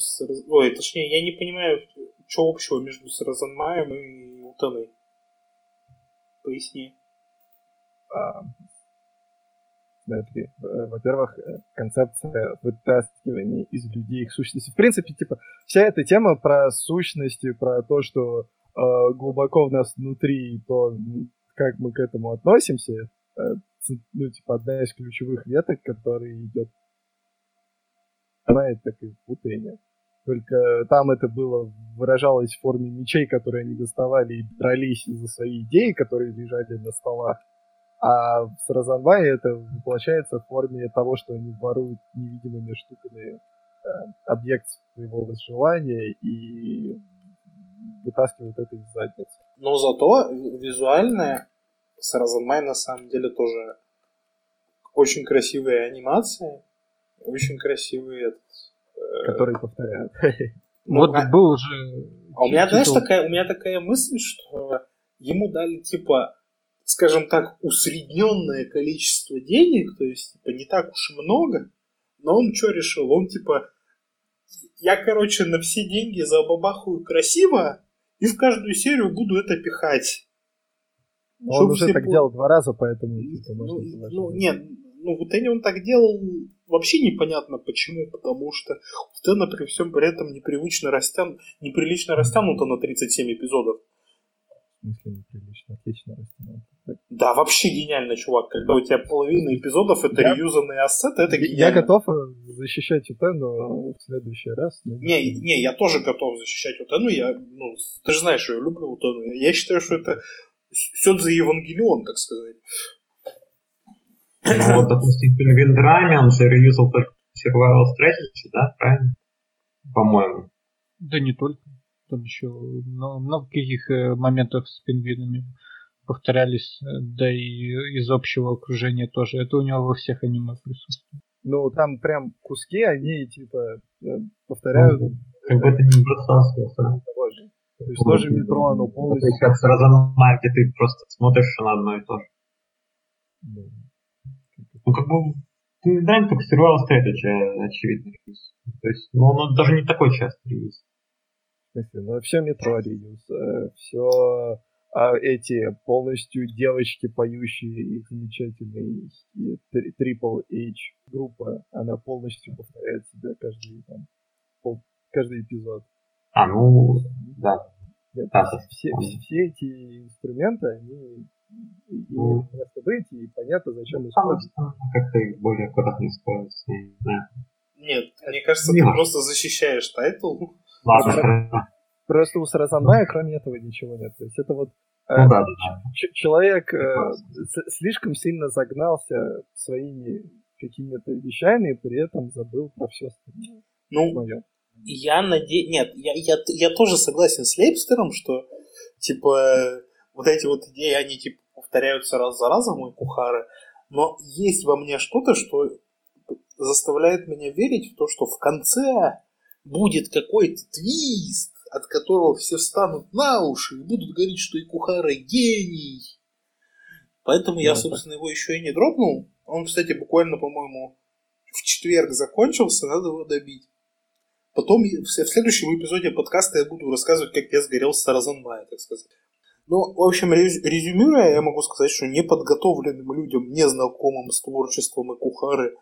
Ой, точнее, я не понимаю, что общего между Саразанмаем и Утаной. Поясни. А, э, во-первых, э, концепция вытаскивания из людей их сущности. В принципе, типа, вся эта тема про сущности, про то, что глубоко в нас внутри, то как мы к этому относимся, э, ну, типа, одна из ключевых веток, которая идет она это так и путание. Только там это было выражалось в форме мечей, которые они доставали и дрались за свои идеи, которые лежали на столах. А в Саразанвае это воплощается в форме того, что они воруют невидимыми штуками э, объект своего возжелания и вытаскивают это из задницы. Но зато визуальная Саразанмай на самом деле тоже очень красивые анимации, очень красивые этот, э, которые повторяют. Ну, вот а, был уже. А у меня, знаешь, такая, у меня такая мысль, что ему дали типа, скажем так, усредненное количество денег, то есть типа не так уж и много, но он что решил? Он типа, я, короче, на все деньги забабахаю красиво и в каждую серию буду это пихать. Он уже так по... делал два раза, поэтому типа, ну, ну, нет, ну, вот Энни он так делал вообще непонятно почему, потому что у Тэна при всем при этом непривычно растян, неприлично растянуто на 37 эпизодов. В смысле неприлично? Отлично растянуто. Да, вообще гениально, чувак. Когда у тебя половина эпизодов это я... реюзанные ассеты, это гениально. Я готов э, защищать Утену в следующий раз. Но... Не, не, я тоже готов защищать Утену. Я, ну, ты же знаешь, что я люблю Утену. Я считаю, что это Сёдзе Евангелион, так сказать. Ну, вот, допустим, Драме, он же реюзал только Survival Strategy, да, правильно? По-моему. Да не только. Там еще много каких э, моментов с пингвинами повторялись, э, да и из общего окружения тоже. Это у него во всех аниме присутствует. Ну, там прям куски, они типа э, повторяют. Ну, как бы это не бросался, да? То есть тоже метро, оно полностью... Это как сразу где ты просто смотришь на одно и то же. Ну, как бы, ты да, только Survival Strategy, очевидно. То есть, ну, он даже не такой частый есть. Смысле, ну, все метро реюз, э, все а эти полностью девочки, поющие их замечательные Triple H группа, она полностью повторяет себя каждый, там, пол, каждый эпизод. А, ну, да. Нет, да все, все, все эти инструменты, они имеют mm. место быть, и понятно, зачем использовать. Как-то более аккуратно использовать, не знаю. Нет, мне кажется, не ты просто защищаешь тайтл. Ладно, Просто у Саразанмая кроме этого ничего нет. То есть это вот э, ну, да, человек э, слишком сильно загнался своими какими-то вещами, и при этом забыл про все остальное. Ну, Мое. я надеюсь... Нет, я, я, я тоже согласен с Лейпстером, что, типа, вот эти вот идеи, они, типа, повторяются раз за разом, и Кухары, но есть во мне что-то, что заставляет меня верить в то, что в конце будет какой-то твист, от которого все встанут на уши и будут говорить, что и Кухара гений. Поэтому я, собственно, его еще и не дропнул. Он, кстати, буквально, по-моему, в четверг закончился, надо его добить. Потом в следующем эпизоде подкаста я буду рассказывать, как я сгорел с Саразанмая, так сказать. Ну, в общем, резюмируя, я могу сказать, что неподготовленным людям, незнакомым с творчеством и кухары,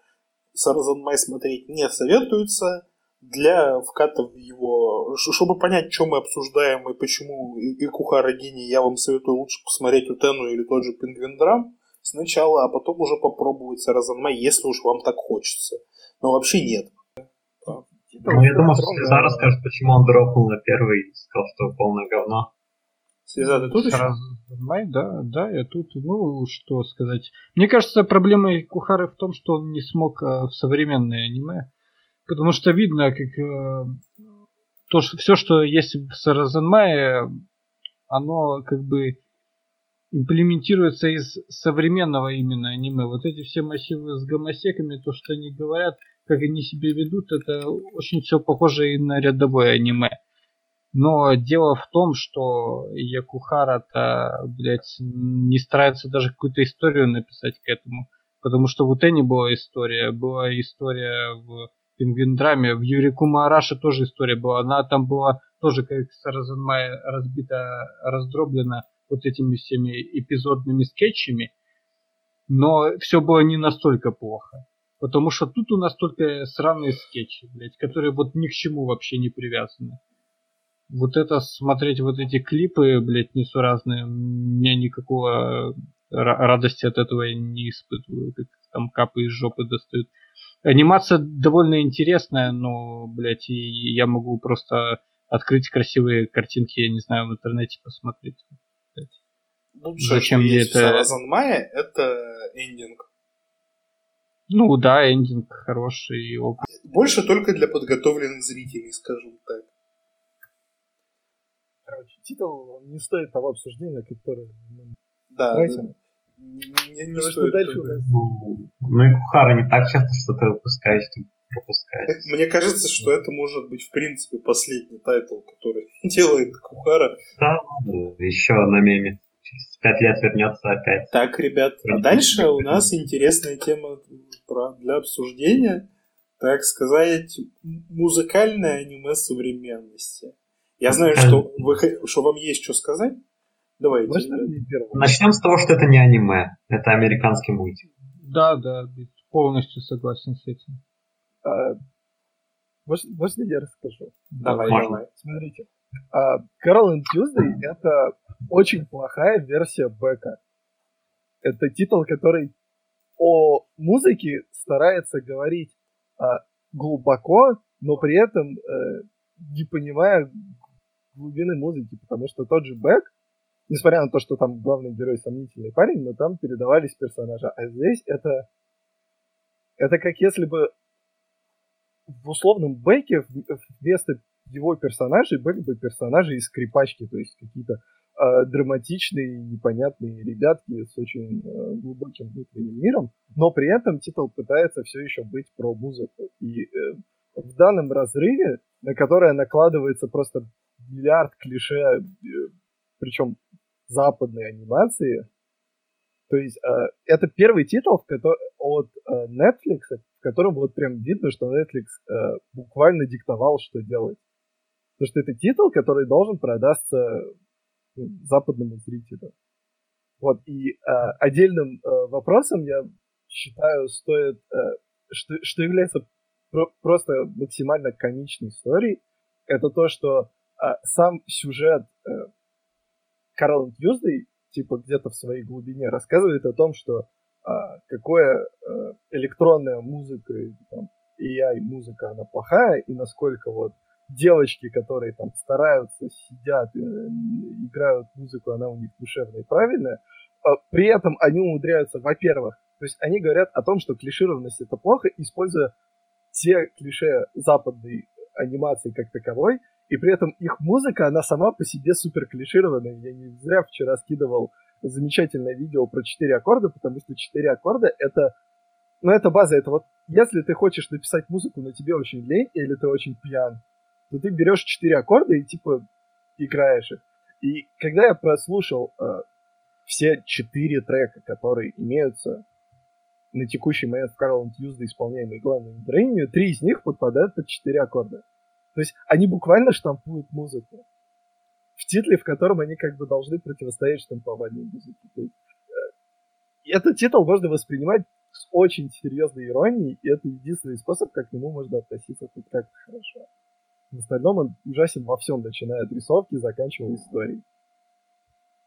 Саразанмай смотреть не советуется для вката в его... Чтобы понять, что мы обсуждаем и почему и Кухара гений, я вам советую лучше посмотреть Утену или тот же Пингвиндрам сначала, а потом уже попробовать Саразанмай, если уж вам так хочется. Но вообще нет. Ну, я думаю, что Слеза расскажет, почему он дропнул на первый и сказал, что полное говно. Слеза, ты тут еще? Саразанмай, да, да, я тут, ну, что сказать. Мне кажется, проблема Кухары в том, что он не смог э, в современное аниме Потому что видно, как э, то, что все, что есть в Саразанмае, оно как бы имплементируется из современного именно аниме. Вот эти все массивы с гомосеками, то, что они говорят, как они себя ведут, это очень все похоже и на рядовое аниме. Но дело в том, что Якухара-то, блядь, не старается даже какую-то историю написать к этому. Потому что в Утене была история, была история в пингвин-драме. В Юрику Маараша тоже история была. Она там была тоже, как Саразанмай, разбита, раздроблена вот этими всеми эпизодными скетчами. Но все было не настолько плохо. Потому что тут у нас только сраные скетчи, блядь, которые вот ни к чему вообще не привязаны. Вот это смотреть вот эти клипы, блядь, несуразные, у меня никакого радости от этого я не испытываю. Как там капы из жопы достают. Анимация довольно интересная, но, блядь, и я могу просто открыть красивые картинки, я не знаю, в интернете посмотреть. Лучшее, Зачем мне это... Майя, это эндинг. Ну да, эндинг хороший. Больше только для подготовленных зрителей, скажем так. Короче, тайтл не стоит того обсуждения, которое... Да, да. Не, не стоит. Дальше ну, ну Икухара не так часто что-то выпускает, чтобы пропускать. Мне кажется, что это может быть, в принципе, последний тайтл, который делает Икухара. Да, еще на меме. Через пять лет вернется опять. Так, ребят, а дальше у нас интересная тема для обсуждения, так сказать, музыкальное аниме современности. Я знаю, что, вы, что вам есть что сказать. Давайте. Начнем с того, что это не аниме, это американский мультик. Да, да, полностью согласен с этим. А, можно, можно я расскажу? Давай, можно. давай. Смотрите. А, Carol and Tuesday — это очень плохая версия Бека. Это титул, который о музыке старается говорить а, глубоко, но при этом э, не понимая глубины музыки, потому что тот же Бэк, несмотря на то, что там главный герой сомнительный парень, но там передавались персонажи. А здесь это, это как если бы в условном Бэке вместо его персонажей были бы персонажи из скрипачки, то есть какие-то э, драматичные, непонятные ребятки с очень э, глубоким внутренним миром, но при этом титул пытается все еще быть про музыку. И э, в данном разрыве, на которое накладывается просто миллиард клише, э, причем западной анимации. То есть э, это первый титул который, от э, Netflix, в котором вот прям видно, что Netflix э, буквально диктовал, что делать. Потому что это титул, который должен продаться ну, западному зрителю. Вот, и э, отдельным э, вопросом, я считаю, стоит, э, что, что является про- просто максимально комичной историей, это то, что э, сам сюжет э, Карл Тьюздей, типа где-то в своей глубине, рассказывает о том, что а, какое а, электронная музыка, там, AI-музыка, она плохая, и насколько вот девочки, которые там стараются, сидят, э, играют музыку, она у них душевная и правильная, а, при этом они умудряются, во-первых, то есть они говорят о том, что клишированность это плохо, используя те клише западной анимации как таковой, и при этом их музыка, она сама по себе супер клишированная. Я не зря вчера скидывал замечательное видео про четыре аккорда, потому что четыре аккорда это ну, это база, это вот, если ты хочешь написать музыку, но тебе очень лень, или ты очень пьян, то ты берешь четыре аккорда и, типа, играешь их. И когда я прослушал э, все четыре трека, которые имеются на текущий момент в Carl Tuesday, исполняемые главной героиней, три из них подпадают под четыре аккорда. То есть они буквально штампуют музыку. В титле, в котором они как бы должны противостоять штампованию музыки. То есть, э, этот титул можно воспринимать с очень серьезной иронией, и это единственный способ, как к нему можно относиться хоть как-то хорошо. В остальном он ужасен во всем, начиная от рисовки, заканчивая историей.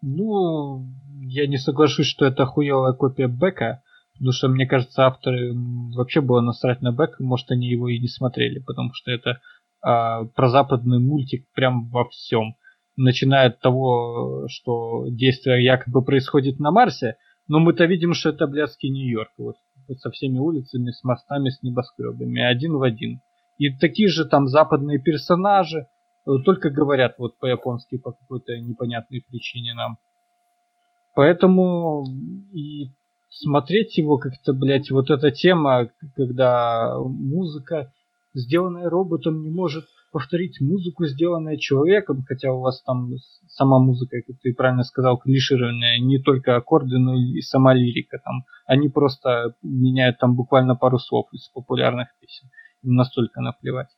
Ну, я не соглашусь, что это хуевая копия Бека, потому что, мне кажется, авторы вообще было насрать на Бек, может, они его и не смотрели, потому что это а, про западный мультик прям во всем. Начиная от того, что действие якобы происходит на Марсе, но мы-то видим, что это блядский Нью-Йорк. Вот, со всеми улицами, с мостами, с небоскребами. Один в один. И такие же там западные персонажи, э, только говорят вот по-японски по какой-то непонятной причине нам. Поэтому и смотреть его как-то, блядь, вот эта тема, когда музыка сделанная роботом, не может повторить музыку, сделанную человеком, хотя у вас там сама музыка, как ты правильно сказал, клишированная, не только аккорды, но и сама лирика там. Они просто меняют там буквально пару слов из популярных песен. Им настолько наплевать.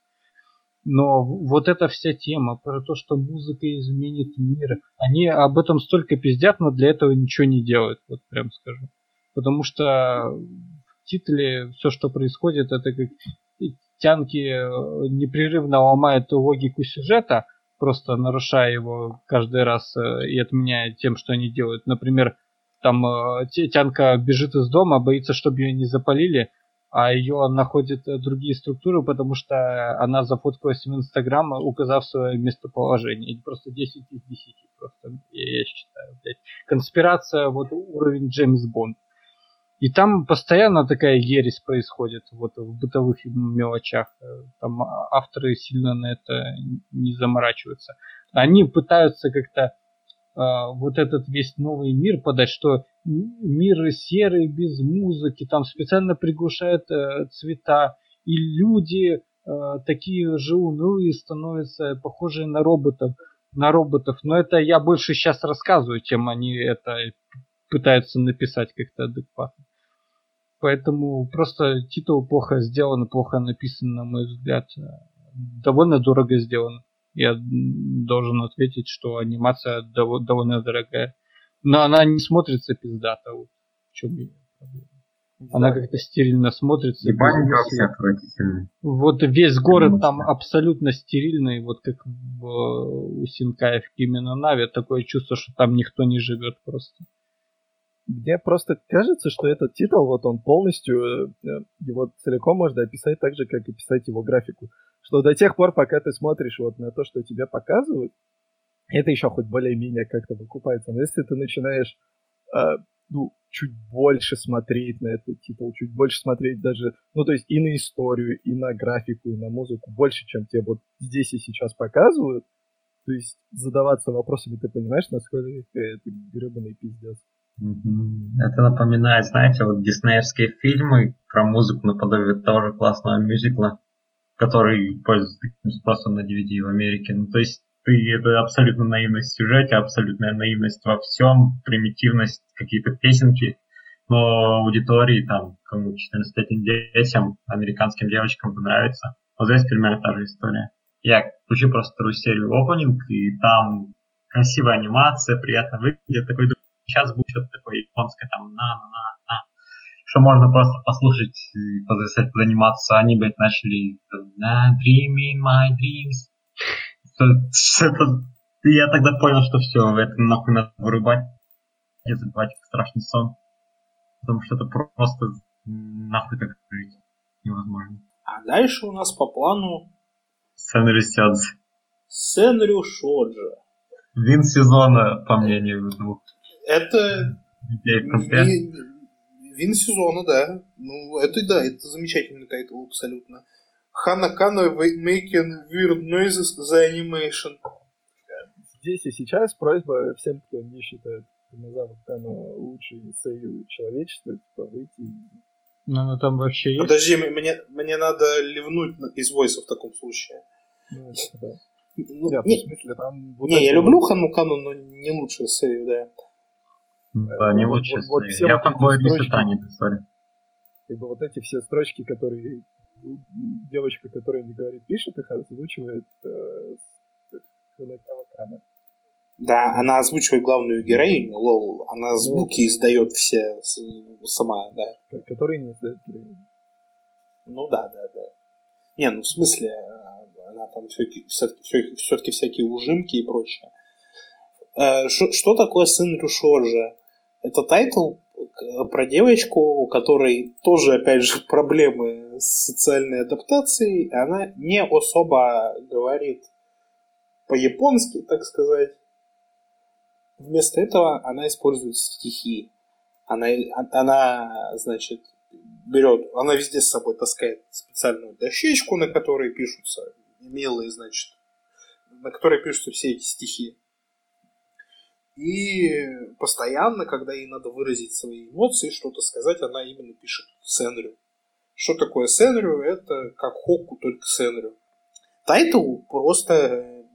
Но вот эта вся тема про то, что музыка изменит мир, они об этом столько пиздят, но для этого ничего не делают, вот прям скажу. Потому что в титле все, что происходит, это как тянки э, непрерывно ломают логику сюжета, просто нарушая его каждый раз э, и отменяя тем, что они делают. Например, там э, Тянка бежит из дома, боится, чтобы ее не запалили, а ее находят другие структуры, потому что она зафоткалась в Инстаграм, указав свое местоположение. просто 10 из 10, просто я, я считаю. Блядь. Конспирация, вот уровень Джеймс Бонд. И там постоянно такая ересь происходит вот в бытовых мелочах. Там авторы сильно на это не заморачиваются. Они пытаются как-то а, вот этот весь новый мир подать, что мир серый, без музыки, там специально приглушают э, цвета, и люди э, такие же унылые становятся, похожие на роботов, на роботов. Но это я больше сейчас рассказываю, чем они это пытаются написать как-то адекватно. Поэтому просто титул плохо сделан, плохо написан, на мой взгляд. Довольно дорого сделан я должен ответить, что анимация дов- довольно дорогая. Но она не смотрится пиздато. Вот в чем ее проблема. Она как-то стерильно смотрится. И банники вообще отвратительные. Вот весь город там абсолютно стерильный, вот как в, у Синкая в Кимино Нави. Такое чувство, что там никто не живет просто. Мне просто кажется, что этот титул, вот он полностью, э, э, его целиком можно описать так же, как и писать его графику что до тех пор, пока ты смотришь вот на то, что тебе показывают, это еще хоть более-менее как-то выкупается. Но если ты начинаешь э, ну, чуть больше смотреть на этот титул, чуть больше смотреть даже, ну, то есть и на историю, и на графику, и на музыку, больше, чем тебе вот здесь и сейчас показывают, то есть задаваться вопросами, ты понимаешь, насколько это гребаный пиздец. Это напоминает, знаете, вот диснеевские фильмы про музыку наподобие того же классного мюзикла который пользуется таким спросом на DVD в Америке. Ну, то есть ты, это абсолютно наивность в сюжете, абсолютная наивность во всем, примитивность, какие-то песенки, но аудитории, там, кому 14-летним детям, американским девочкам это нравится. Вот здесь примерно та же история. Я включу просто вторую серию опенинг, и там красивая анимация, приятно выглядит, такой, сейчас будет что-то такое японское, там, на-на-на, что можно просто послушать и позависать, заниматься. Они, блядь, начали Dreaming my dreams. Это, я тогда понял, что все, это нахуй надо вырубать и забывать страшный сон. Потому что это просто нахуй так жить невозможно. А дальше у нас по плану Сэнрю Сёдзё. Сэнрю Шоджо. Win сезона, по мнению двух. Это не, win сезона, да. Ну, это да, это замечательный тайтл абсолютно. Хана Кана Making Weird Noises The Animation. Здесь и сейчас просьба всем, кто не считает Ханадзаву Кану лучшей сейю человечества, типа выйти ну, ну там вообще есть. Подожди, мне, мне надо ливнуть из войса в таком случае. Ну, да. Ну, Нет, не, в смысле, там вот не я люблю Хану Кану, но не лучшую серию, да. Да, не вот, вот, вот все Я вот такое не писали. Как бы вот эти все строчки, которые девочка, которая не говорит, пишет, их озвучивает э, Да, она озвучивает главную героиню, лол. Она ну. звуки ну, издает все сама, да. Которые не издает героиня. Ну да, да, да. Не, ну в смысле, она там все-таки все, все всякие ужимки и прочее. Э, что такое Сэнрю Шоджо? Это тайтл про девочку, у которой тоже, опять же, проблемы с социальной адаптацией. Она не особо говорит по-японски, так сказать. Вместо этого она использует стихи. Она, она, значит, берет, она везде с собой таскает специальную дощечку, на которой пишутся милые, значит, на которой пишутся все эти стихи. И постоянно, когда ей надо выразить свои эмоции, что-то сказать, она именно пишет сценарию. Что такое сценарию? Это как хокку, только сценарию. Тайтл просто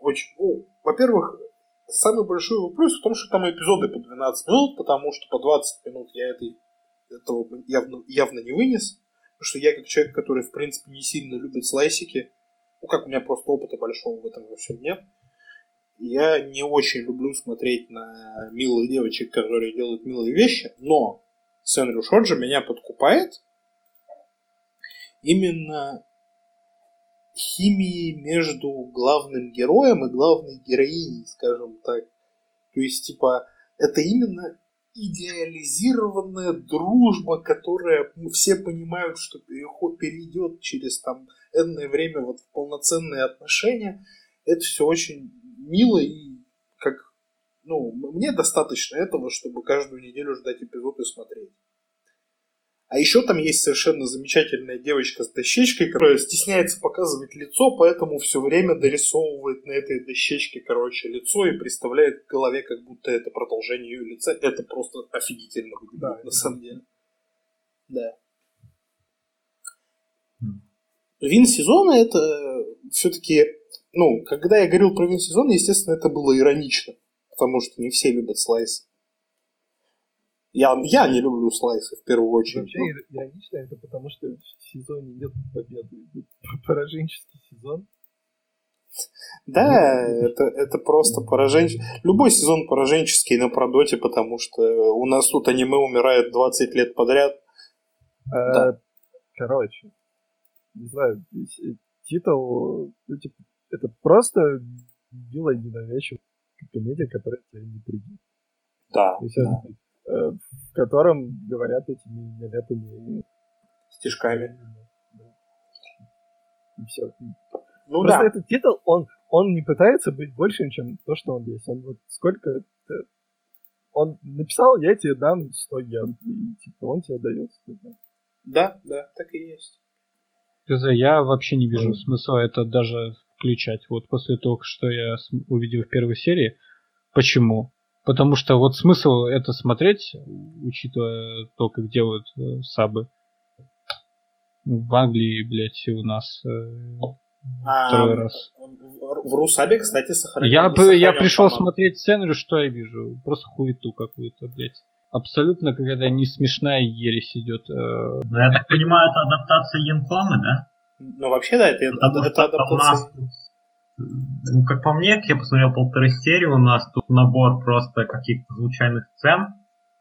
очень... Ну, во-первых, самый большой вопрос в том, что там эпизоды по 12 минут, потому что по 20 минут я этой, этого явно, явно не вынес. Потому что я как человек, который, в принципе, не сильно любит слайсики, ну, как у меня просто опыта большого в этом во всем нет, я не очень люблю смотреть на милых девочек, которые делают милые вещи, но Сэнрю Шоджо меня подкупает именно химией между главным героем и главной героиней, скажем так. То есть, типа, это именно идеализированная дружба, которая ну, все понимают, что переход перейдет через там энное время вот в полноценные отношения. Это все очень мило и как ну, мне достаточно этого, чтобы каждую неделю ждать эпизод и смотреть. А еще там есть совершенно замечательная девочка с дощечкой, которая стесняется показывать лицо, поэтому все время дорисовывает на этой дощечке, короче, лицо и представляет в голове, как будто это продолжение ее лица. Это просто офигительно выглядит, да, на самом деле. Да. Вин сезона это все-таки, ну, когда я говорил про вин сезона, естественно, это было иронично, потому что не все любят слайс. Я, я не люблю слайсы в первую очередь. Вообще но... иронично это потому, что в сезоне нет победы. Пораженческий сезон. Да, это, это просто пораженческий. Любой сезон пораженческий на продоте, потому что у нас тут аниме умирает 20 лет подряд. А, да. Короче, не знаю, титул, ну, типа, это просто милая ненавязчивая комедия, которая тебя не придет. Да. Есть, да. Э, в котором говорят этими нелепыми стишками. И все. Ну Просто да. этот титул, он, он не пытается быть большим, чем то, что он есть. Он вот сколько... Он написал, я тебе дам 100 йен, и типа он тебе дает 100 йен. Да, да, так и есть. Я вообще не вижу смысла это даже включать. Вот после того, что я увидел в первой серии. Почему? Потому что вот смысл это смотреть, учитывая то, как делают э, сабы. В Англии, блядь, у нас э, а, второй раз. В Русабе, кстати, сохранил. Я, бы, я пришел смотреть сценарий, что я вижу? Просто хуету какую-то, блядь. Абсолютно какая-то не смешная ересь идет. Э. Ну, я так понимаю, это адаптация Янкомы, да? Ну, вообще, да, это, это, это адаптация. Ну, как по мне, я посмотрел полторы серии, у нас тут набор просто каких-то случайных сцен,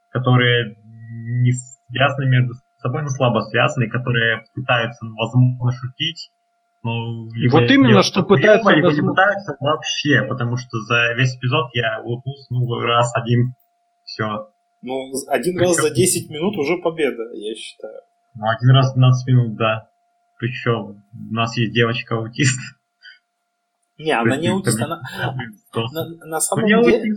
которые не связаны между собой, но слабо связаны, которые пытаются, возможно, шутить. Ну, либо, вот именно, что пытаются... Либо не пытаются вообще, потому что за весь эпизод я улыбнулся ну, раз один, все. Ну, один Причем... раз за 10 минут уже победа, я считаю. Ну, один раз за 12 минут, да. Причем у нас есть девочка-аутист. Не, она не аутист, она... На, на самом деле...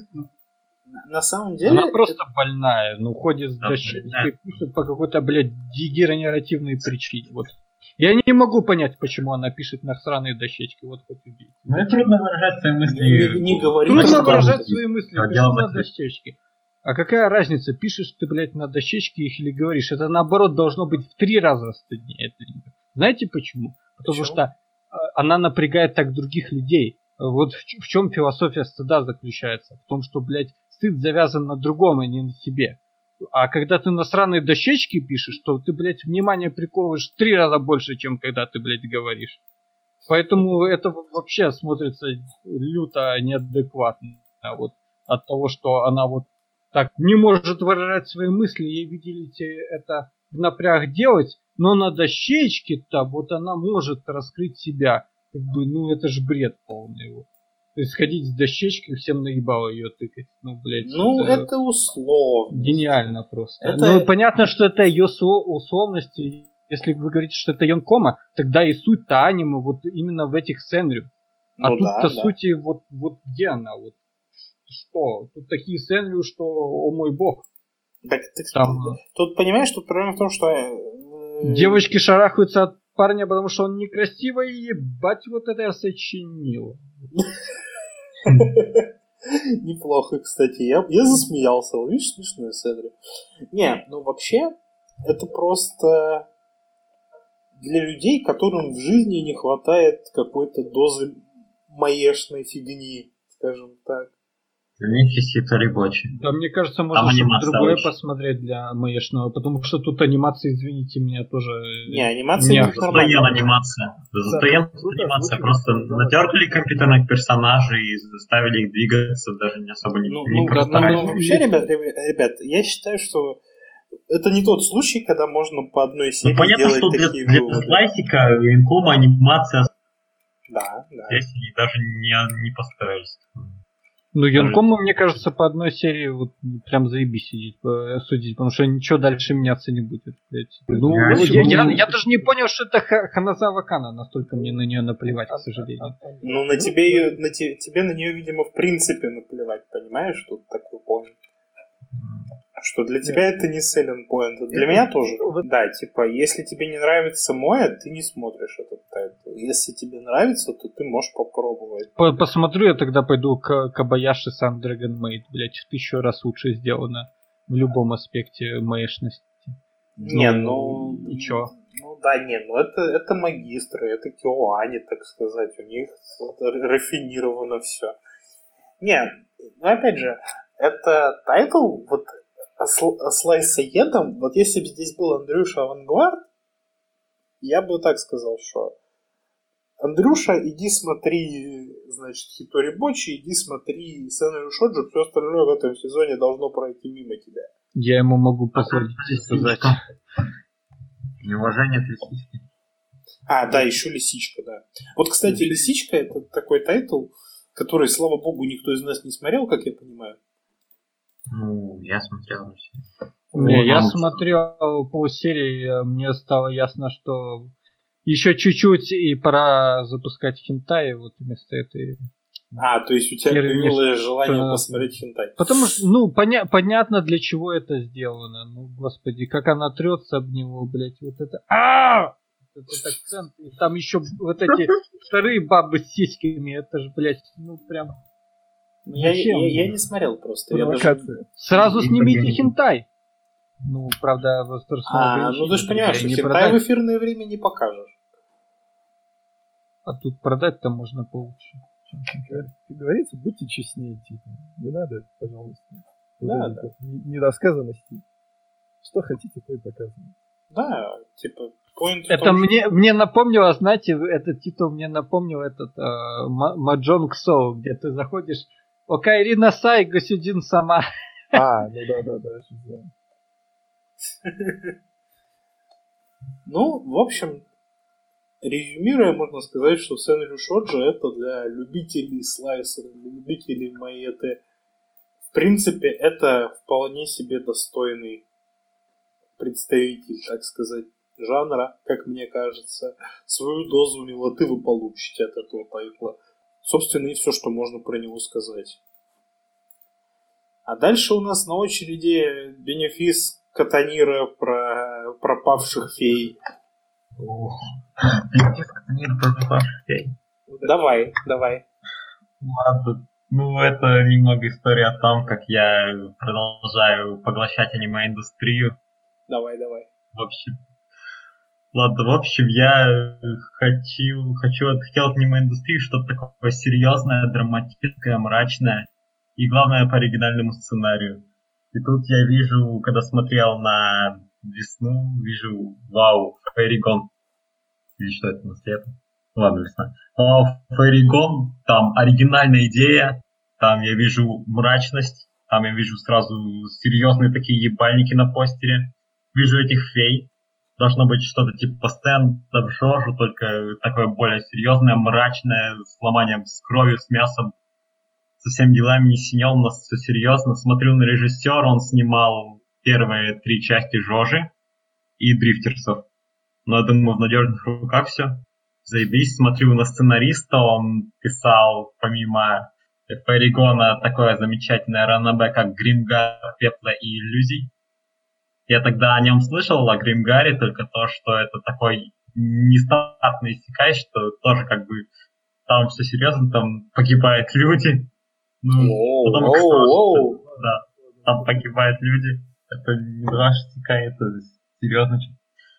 На самом деле... Она просто больная, ну, ходит с дощечкой, пишет по какой-то, блядь, дегенеративной причине. Вот. Я не могу понять, почему она пишет на сраные дощечки, вот хоть убить. Ну, трудно выражать свои мысли. Не, не говори. Трудно выражать свои мысли, пишет на дощечке. А какая разница, пишешь ты, блядь, на дощечке их или говоришь? Это наоборот должно быть в три раза стыднее. Знаете почему? Потому почему? что она напрягает так других людей. Вот в, в чем философия стыда заключается? В том, что, блядь, стыд завязан на другом, а не на себе. А когда ты на сраные дощечки пишешь, то ты, блядь, внимание приковываешь в три раза больше, чем когда ты, блядь, говоришь. Поэтому это вообще смотрится люто неадекватно. А вот от того, что она вот так не может выражать свои мысли, ей, видите, это в напряг делать, но на дощечке-то вот она может раскрыть себя. Как бы, ну это ж бред полный его. То есть ходить с дощечкой, всем наебало ее тыкать. Ну, блядь. Ну, это, это условно. Гениально просто. Это... Ну, понятно, что это ее условности. Если вы говорите, что это Йонкома, тогда и суть-то аниме вот именно в этих сценариях. А ну, тут-то да, сути да. вот, вот где она? Вот что? Тут такие сценарии, что, о мой бог. Так, так, Там... Тут, понимаешь, тут проблема в том, что э, Девочки шарахаются от парня, потому что он некрасивый, и ебать вот это я сочинил. Неплохо, кстати. Я, я засмеялся. Видишь, смешную сцену. Не, ну вообще, это просто для людей, которым в жизни не хватает какой-то дозы маешной фигни, скажем так. Мифиси Торибочи. Да, мне кажется, можно что-то другое очень. посмотреть для маешного, потому что тут анимация, извините меня, тоже... Не, анимация не Застоян анимация. Застоян да, анимация. Просто да. натерли компьютерных персонажей и заставили их двигаться, даже не особо не, ну, не ну, просто. Ну, вообще, ребят, ребят, я считаю, что это не тот случай, когда можно по одной серии ну, понятно, делать что такие для, выводы. для классика инкома анимация да, да. здесь даже не, не постарались. Ну, Юнкому, мне кажется, по одной серии вот прям заебись сидеть, э, судить, потому что ничего дальше меняться не будет. Блядь. Ну, Я я, я, я даже не понял, что это Ха- Ханазава Кана, настолько мне на нее наплевать, к сожалению. Ну, на тебе, её- на те- тебе на нее, видимо, в принципе наплевать, понимаешь? Тут такой point. Что для тебя это не selling point. Для меня тоже. Да, типа, если тебе не нравится моэ, ты не смотришь этот тайтл. Если тебе нравится, то ты можешь попробовать. По- Посмотрю, я тогда пойду к Кобаяши-сан Dragon Maid, блядь, в тысячу раз лучше сделано в любом аспекте моэшности. Не, Ну, ну... и чё? Ну да, не, ну это, это магистры, это KyoAni, так сказать. У них вот рафинировано все. Не, ну опять же, это тайтл, вот сл- slice of life ом, вот если бы здесь был Андрюша Авангард, я бы так сказал, что Андрюша, иди смотри, значит, Хитори Бочи, иди смотри Сенрю Шоджи, все остальное в этом сезоне должно пройти мимо тебя. Я ему могу позволить сказать. Неуважение к лисичке. А, да, еще лисичка, да. Вот, кстати, лисичка это такой тайтл, который, слава богу, никто из нас не смотрел, как я понимаю. Ну, я смотрел. Не, я Ну, смотрел полсерии, мне стало ясно, что еще чуть-чуть и пора запускать хентай вот вместо этой. А, то есть у тебя Первый появилось желание что- посмотреть хентай. Потому что, ну, поня- понятно, для чего это сделано. Ну, господи, как она трется об него, блядь, вот это. А! Этот акцент. И там еще вот эти вторые бабы с сиськами. Это же, блядь, ну прям. Ну, Я, Зачем? я, я не смотрел просто. Я даже... Сразу снимите хентай. Ну, правда, возрастное А, ну ты же понимаешь, что хентай в эфирное время не покажешь. А тут продать-то можно получше. Как говорится, будьте честнее, типа. Не надо, пожалуйста. Вот Да, не- Недосказанностей. Что хотите, то и показывайте. Да, типа, point Это том, что- мне, мне напомнило, знаете, этот титул мне напомнил этот э, Ма- Маджонг Соу, где ты заходишь, Окайрина Сай, Гасюдин сама. А, ну да, да, да. Ну, в общем, резюмируя, можно сказать, что Сенрю Шоджи это для любителей слайсера, для любителей маэты. В принципе, это вполне себе достойный представитель, так сказать, жанра, как мне кажется. Свою дозу милоты вы получите от этого тайтла. Собственно, и все, что можно про него сказать. А дальше у нас на очереди бенефис Катанира про пропавших фей. Давай, давай. Ладно. Ну, это немного история о том, как я продолжаю поглощать аниме-индустрию. Давай, давай. В общем, ладно, в общем, я хочу, хочу, хотел от аниме-индустрии что-то такое серьезное, драматическое, мрачное. И главное, по оригинальному сценарию. И тут я вижу, когда смотрел на весну, вижу, вау, Фейригон. Или что это, на лето? Ладно, весна. Вау, Фейригон, там оригинальная идея, там я вижу мрачность, там я вижу сразу серьезные такие ебальники на постере вижу этих фей. Должно быть что-то типа стендап Жожу, только такое более серьезное, мрачное, с ломанием с кровью, с мясом. Со всеми делами не синел, у нас все серьезно. Смотрю на режиссера, он снимал первые три части Жожи и Дрифтерсов. Но я думаю, в надежных руках все. Заебись, смотрю на сценариста, он писал помимо Ферригона такое замечательное ранобе, как Гримгар, Пепла и Иллюзий. Я тогда о нем слышал, о Гримгаре, только то, что это такой нестандартный иссякай, что тоже как бы там все серьезно, там погибают люди. Ну, потом Оу, оу, да, там погибают люди. Это иссякай, это серьезно.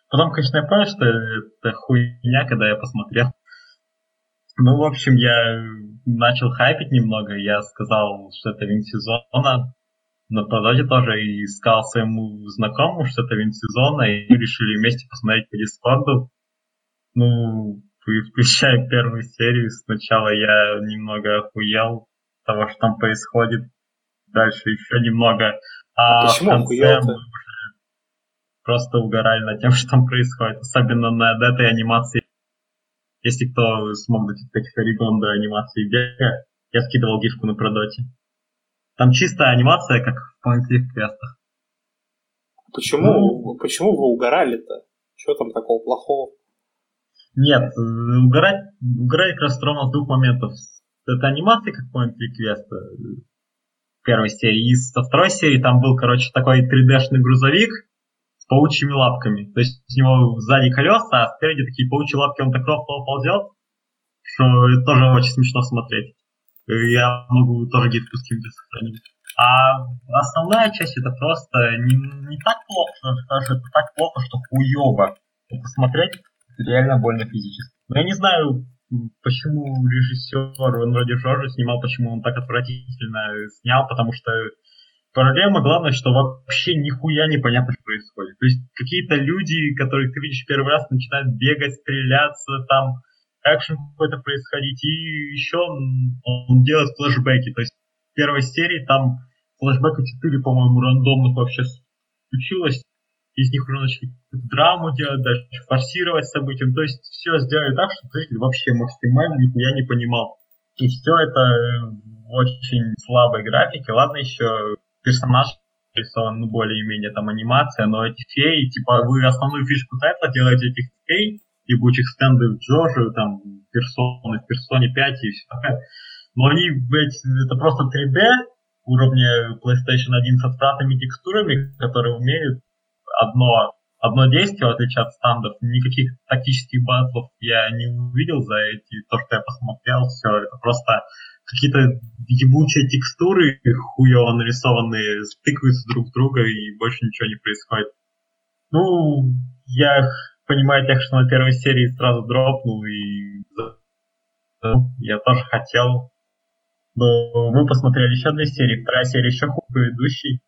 Потом, конечно, я понял, что это хуйня, когда я посмотрел. Ну, в общем, я начал хайпить немного. Я сказал, что это вин сезона. На продаже тоже и сказал своему знакомому, что это вин сезона, и мы решили вместе посмотреть по Дискорду. Ну, включая первую серию, сначала я немного охуел того, что там происходит. Дальше еще немного. А, А почему в конце мы просто угорали над тем, что там происходит. Особенно над этой анимацией. Если кто смог дотянуть Ферригон до анимации бега, Я скидывал гифку на продоте. Там чистая анимация, как в Click квестах. Почему, ну, почему вы угорали-то? Что там такого плохого? Нет, угорать, угорать как раз ровно с двух моментов. Это анимация, как Click квеста первой серии. И со второй серии там был, короче, такой 3D-шный грузовик, паучьими лапками. То есть у него сзади колеса, а спереди такие паучьи лапки, он так ровно ползет, что тоже очень смешно смотреть. Я могу тоже гифку скинуть сохранить. А основная часть это просто не, не так плохо, даже это так плохо, что хуево. Посмотреть реально больно физически. Но я не знаю, почему режиссер, он вроде Жоржа снимал, почему он так отвратительно снял, потому что Проблема главное, что вообще нихуя непонятно, что происходит. То есть какие-то люди, которых ты видишь первый раз, начинают бегать, стреляться, там экшен какой-то происходить, и еще он, он делает флешбеки. То есть в первой серии там флешбека 4, по-моему, рандомных вообще случилось. Из них уже начали драму делать, даже форсировать события. То есть все сделали так, что зритель вообще максимально нихуя не понимал. И все это в очень слабой графике. Ладно, еще персонаж рисован, ну, более-менее там анимация, но эти феи, типа, вы основную фишку тайтла делаете этих фей, ебучих стендов Джорджи, там, персоны, в персоне 5 и все такое. Но они, блядь, это просто 3D уровня PlayStation 1 с отвратными текстурами, которые умеют одно, одно действие, в отличие от стандов. Никаких тактических батлов я не увидел за эти, то, что я посмотрел, все, это просто какие-то ебучие текстуры хуево нарисованные стыкаются друг с друга и больше ничего не происходит. Ну, я понимаю тех, что на первой серии сразу дропнул и я тоже хотел. Но мы посмотрели еще две серии, вторая серия еще хуже предыдущей.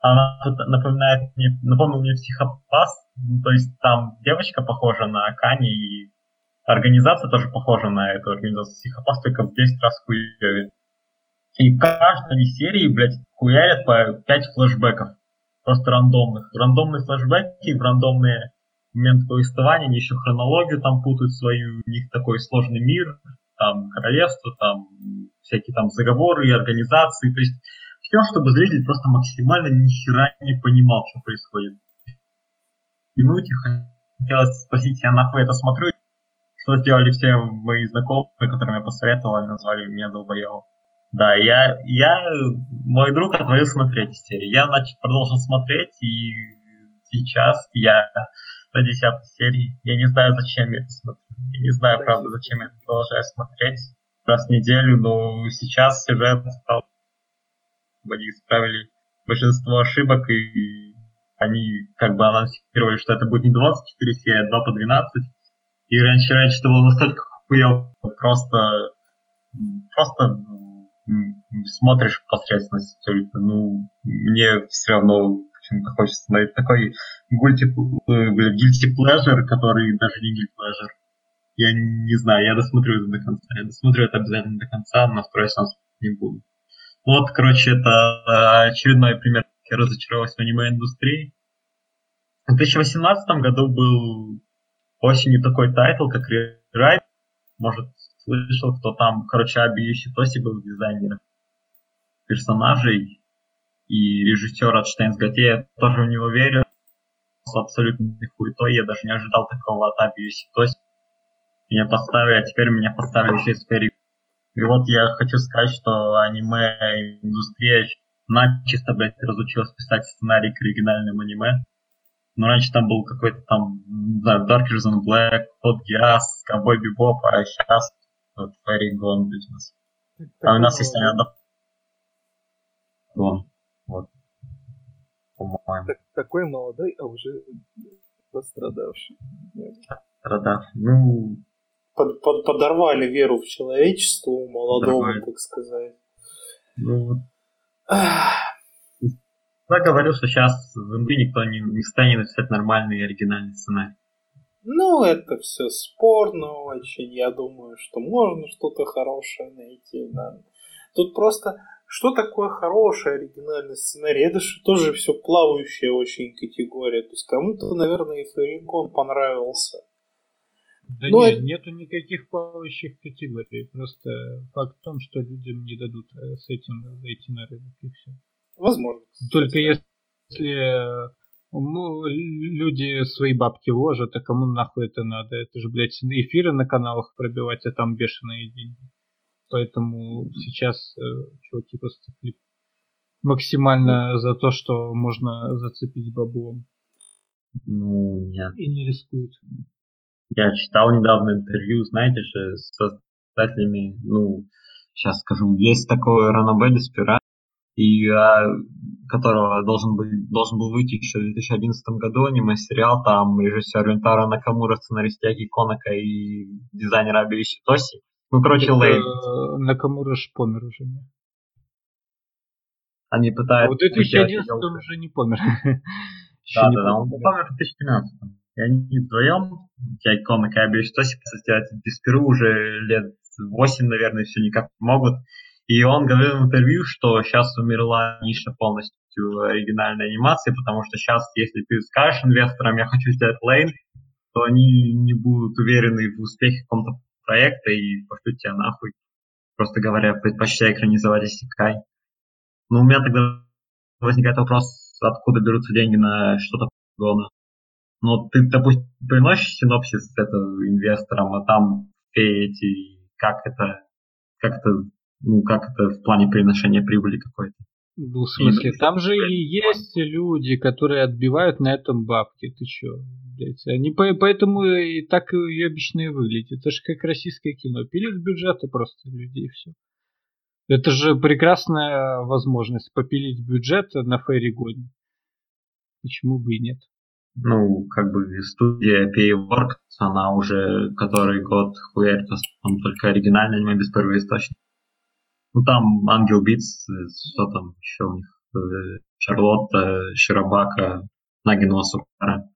Она напоминает мне, напомнил мне психопас, ну, то есть там девочка похожа на Кани и Организация тоже похожа на эту организацию психопас, только в 10 раз хуевее. И каждой серии, блядь, хуярят по 5 флешбеков. Просто рандомных. Рандомные флешбеки в рандомные моменты повествования, они еще хронологию там путают свою, у них такой сложный мир, там королевство, там всякие там заговоры и организации, то есть все, чтобы зритель просто максимально ни хера не понимал, что происходит. Минуте хотелось спросить, я нахуй это смотрю, что сделали все мои знакомые, которым я посоветовал, они назвали меня долбоебом. Да, я, я, мой друг отвалился на третьей серии. Я, значит, продолжил смотреть, и сейчас я на десятой серии. Я не знаю, зачем я это смотрю. Я не знаю, правда, зачем я это продолжаю смотреть. Раз в неделю, но сейчас сюжет стал... Они исправили большинство ошибок, и они как бы анонсировали, что это будет не 24 серии, а 2 по 12. И раньше, раньше это было настолько хуево, просто, просто смотришь посредственность только, ну, мне все равно почему-то хочется смотреть такой guilty, guilty pleasure, который даже не guilty pleasure. Я не знаю, я досмотрю это до конца. Я досмотрю это обязательно до конца, но второй сеанс не буду. Вот, короче, это очередной пример, я разочаровался в аниме-индустрии. В 2018 году был осенью такой тайтл, как Rewrite. Может, слышал, кто там. Короче, Аби Юситоси был дизайнером персонажей и режиссер от Штейнсгате. Я тоже в него верю. Абсолютно хуетой. Я даже не ожидал такого от Аби Юситоси. Меня поставили, а теперь меня поставили еще и. И вот я хочу сказать, что аниме-индустрия начисто, блядь, разучилась писать сценарий к оригинальным аниме. Ну, раньше там был какой-то там, не знаю, Darkers than Black, Hot Gas, Cowboy Bebop, а сейчас вот Fairy Gone Business. А у нас есть. Гон. Вот. По-моему. Так, такой молодой, а уже пострадавший. Пострадавший. Ну... Под, под, подорвали веру в человечество молодому, подорвали. так сказать. Ну. Я говорил, что сейчас в инди никто не, не станет написать нормальный оригинальный сценарий. Ну, это все спорно очень. Я думаю, что можно что-то хорошее найти. Да. Тут просто, что такое хороший оригинальный сценарий? Это же тоже все плавающая очень категория. То есть кому-то, наверное, и Феррикон понравился. Да ну, нет, нету никаких плавающих категорий. Просто факт в том, что людям не дадут э, с этим зайти на рынок и все. Возможно. Только если ну, люди свои бабки вложат, а кому нахуй это надо? Это же, блядь, эфиры на каналах пробивать, а там бешеные деньги. Поэтому сейчас э, чуваки просто максимально за то, что можно зацепить баблом. Ну, нет. И не рискуют. Я читал недавно интервью, знаете же, с создателями, ну, сейчас скажу, есть такой Ранобе Деспира, и а, которого должен, быть, должен был выйти еще в 2011 году аниме-сериал, там режиссер Винтара Накамура, сценарист Яги Конака и дизайнер Абииши Тоси. Ну, короче, Лейн. Накамура ж помер уже, не? Они пытаются... В 2011 он уже не помер. Да, да, он помер в 2013. И они вдвоем, Конака и Абииши Тоси, кстати, без Перу уже лет 8, наверное, все никак могут. И он говорил в интервью, что сейчас умерла ниша полностью оригинальной анимации, потому что сейчас, если ты скажешь инвесторам, я хочу сделать лейн, то они не будут уверены в успехе какого-то проекта и пошлют тебя нахуй. Просто говоря, предпочитаю экранизовать Исикай. Но у меня тогда возникает вопрос, откуда берутся деньги на что-то подобное. Ну, ты, допустим, приносишь синопсис этого инвесторам, а там эти, как это, как это ну, как это в плане приношения прибыли какой-то. Ну, в смысле, там же и есть люди, которые отбивают на этом бабки. Ты чё, блядь? Они по поэтому и так и обычно и выглядят. Это же как российское кино. Пилит бюджеты просто людей, все. Это же прекрасная возможность попилить бюджет на Фейригоне. Почему бы и нет? Ну, как бы студия Payworks, она уже который год хуярит там только оригинальный аниме без первоисточника. Ну там Angel Beats, что там еще у них, э, Шарлотта, Широбако, Наги но Асукара.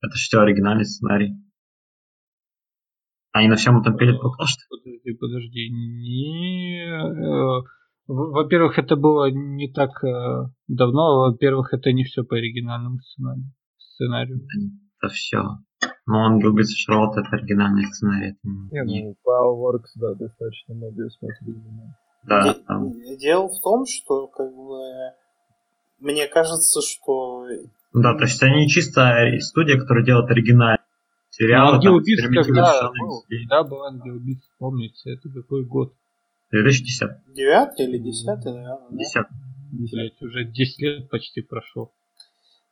Это все оригинальный сценарий. Они на всем этом пилят пока что. Подожди, подожди. Не... Э, во-первых, это было не так э, давно. Во-первых, это не все по оригинальному сценарию. Сценарию. Это все. Но Angel Beats и Шарлотта это оригинальный сценарий. Это не, ну, P.A. Works, да, достаточно много я смотрю. Да, Дело в том, что как бы мне кажется, что... Да, то есть они чисто студия, которая делает оригинальный сериал. Angel Beats когда был? Да, был Angel Beats, помните, это какой год? 2010. Девятый или десятый, наверное? Десятый. Блять, уже 10 лет почти прошло.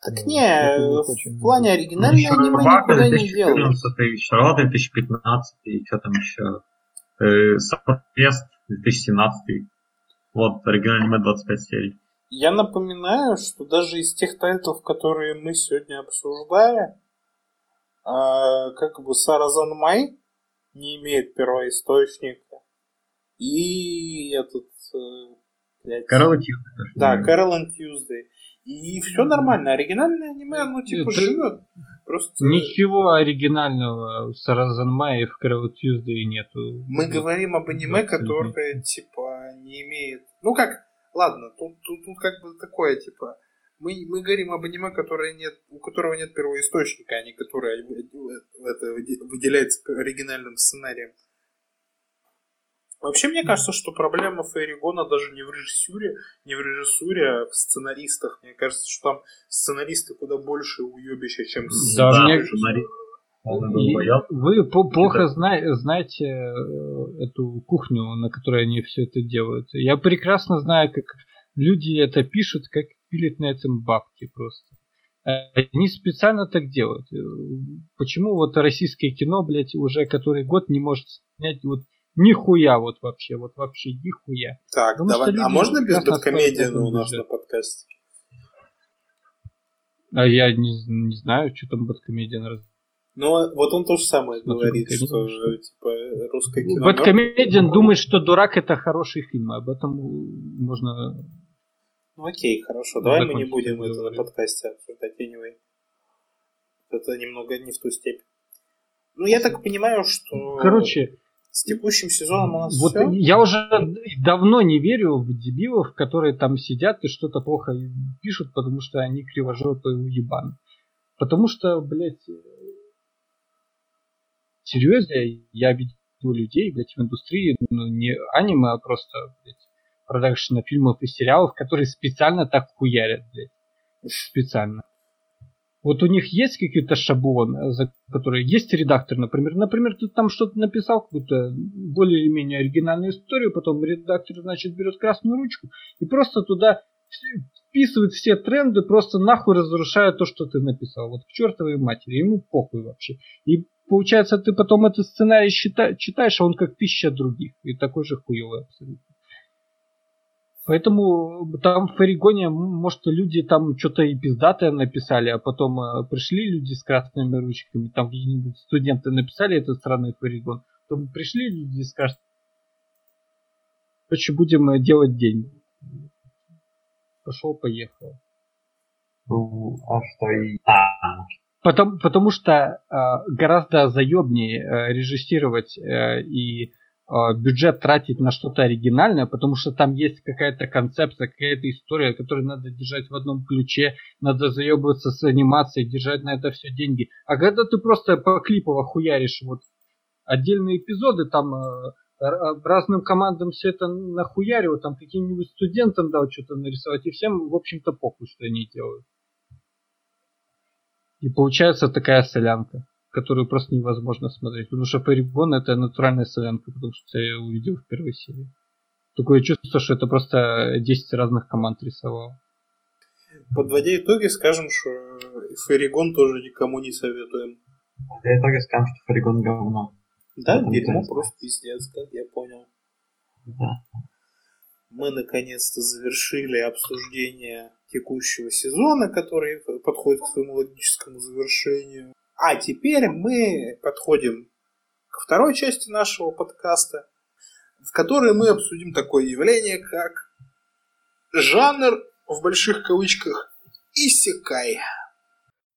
Так ну, не, в плане оригинальной аниме никуда не делалось. Шарлот 2015 и что там еще? Э, Саппорт 2017. Вот, оригинальный аниме 25 серий. Я напоминаю, что даже из тех тайтлов, которые мы сегодня обсуждали, э, как бы Саразан Май не имеет первоисточника. И этот... Э, Tuesday. Да, and Tuesday. И все нормально. Оригинальное аниме, оно типа Это... живет. Просто... Ничего оригинального с Розенмай в Carol Tuesday нету. Мы говорим об аниме, которое типа не имеет... Ну как, ладно, тут, тут, тут как бы такое, типа... Мы, мы говорим об аниме, которое нет, у которого нет первоисточника, а не которое это, выделяется оригинальным сценарием. Вообще, мне кажется, что проблема Фейригона даже не в режиссуре, не в режиссуре, а в сценаристах. Мне кажется, что там сценаристы куда больше уебища, чем да, да, мне... Вы плохо зна- знаете э, эту кухню, на которой они все это делают. Я прекрасно знаю, как люди это пишут, как пилят на этом бабки просто. Они специально так делают. Э, почему вот российское кино, блядь, уже который год не может снять вот Нихуя вот вообще, вот вообще нихуя. Так, Потому давай. А можно без бэткомедиана у нас на подкасте? А я не, не знаю, что там бэткомедиан раз... Ну, вот он то же самое Смотрю, говорит, что типа русское кино. Бэткомедиан думает, что дурак это хороший фильм, об этом можно... Ну окей, хорошо, давай мы не будем это на подкасте обсуждать anyway. Это немного не в ту степь. Ну, я так понимаю, что... Короче, с текущим сезоном у нас вот все? Я уже давно не верю в дебилов, которые там сидят и что-то плохо пишут, потому что они кривожопые уебаны. Потому что, блядь, серьезнее. Я видел людей, блядь, в индустрии, ну, не аниме, а просто, блядь, продакшена фильмов и сериалов, которые специально так хуярят, блядь. Специально. Вот у них есть какие-то шаблоны, за которые есть редактор, например. Например, ты там что-то написал, какую-то более или менее оригинальную историю, потом редактор, значит, берет красную ручку и просто туда вписывает все тренды, просто нахуй разрушая то, что ты написал. Вот к чертовой матери, ему похуй вообще. И получается, ты потом этот сценарий читаешь, а он как тысяча других. И такой же хуевый абсолютно. Поэтому там в Орегоне, может, люди там что-то и пиздатое написали, а потом э, пришли люди с красными ручками, там какие-нибудь студенты написали этот странный Орегон, потом пришли люди с красными Короче, будем э, делать день. Пошел, поехал. Ну, а что и... Потому, потому что э, гораздо заебнее э, режиссировать э, и бюджет тратить на что-то оригинальное, потому что там есть какая-то концепция, какая-то история, которую надо держать в одном ключе, надо заебываться с анимацией, держать на это все деньги. А когда ты просто по клипово хуяришь вот отдельные эпизоды, там э, разным командам все это нахуяривают, там каким-нибудь студентам дал что-то нарисовать, и всем, в общем-то, похуй, что они делают. И получается такая солянка которую просто невозможно смотреть. Потому что Полигон это натуральная солянка, потому что я увидел в первой серии. Такое чувство, что это просто 10 разных команд рисовал. Подводя итоги, скажем, что Ферригон тоже никому не советуем. Подводя итоги, скажем, что Ферригон говно. Да, дерьмо просто пиздец, как я понял. Да. Мы наконец-то завершили обсуждение текущего сезона, который подходит к своему логическому завершению. А теперь мы подходим к второй части нашего подкаста, в которой мы обсудим такое явление, как жанр в больших кавычках исекай.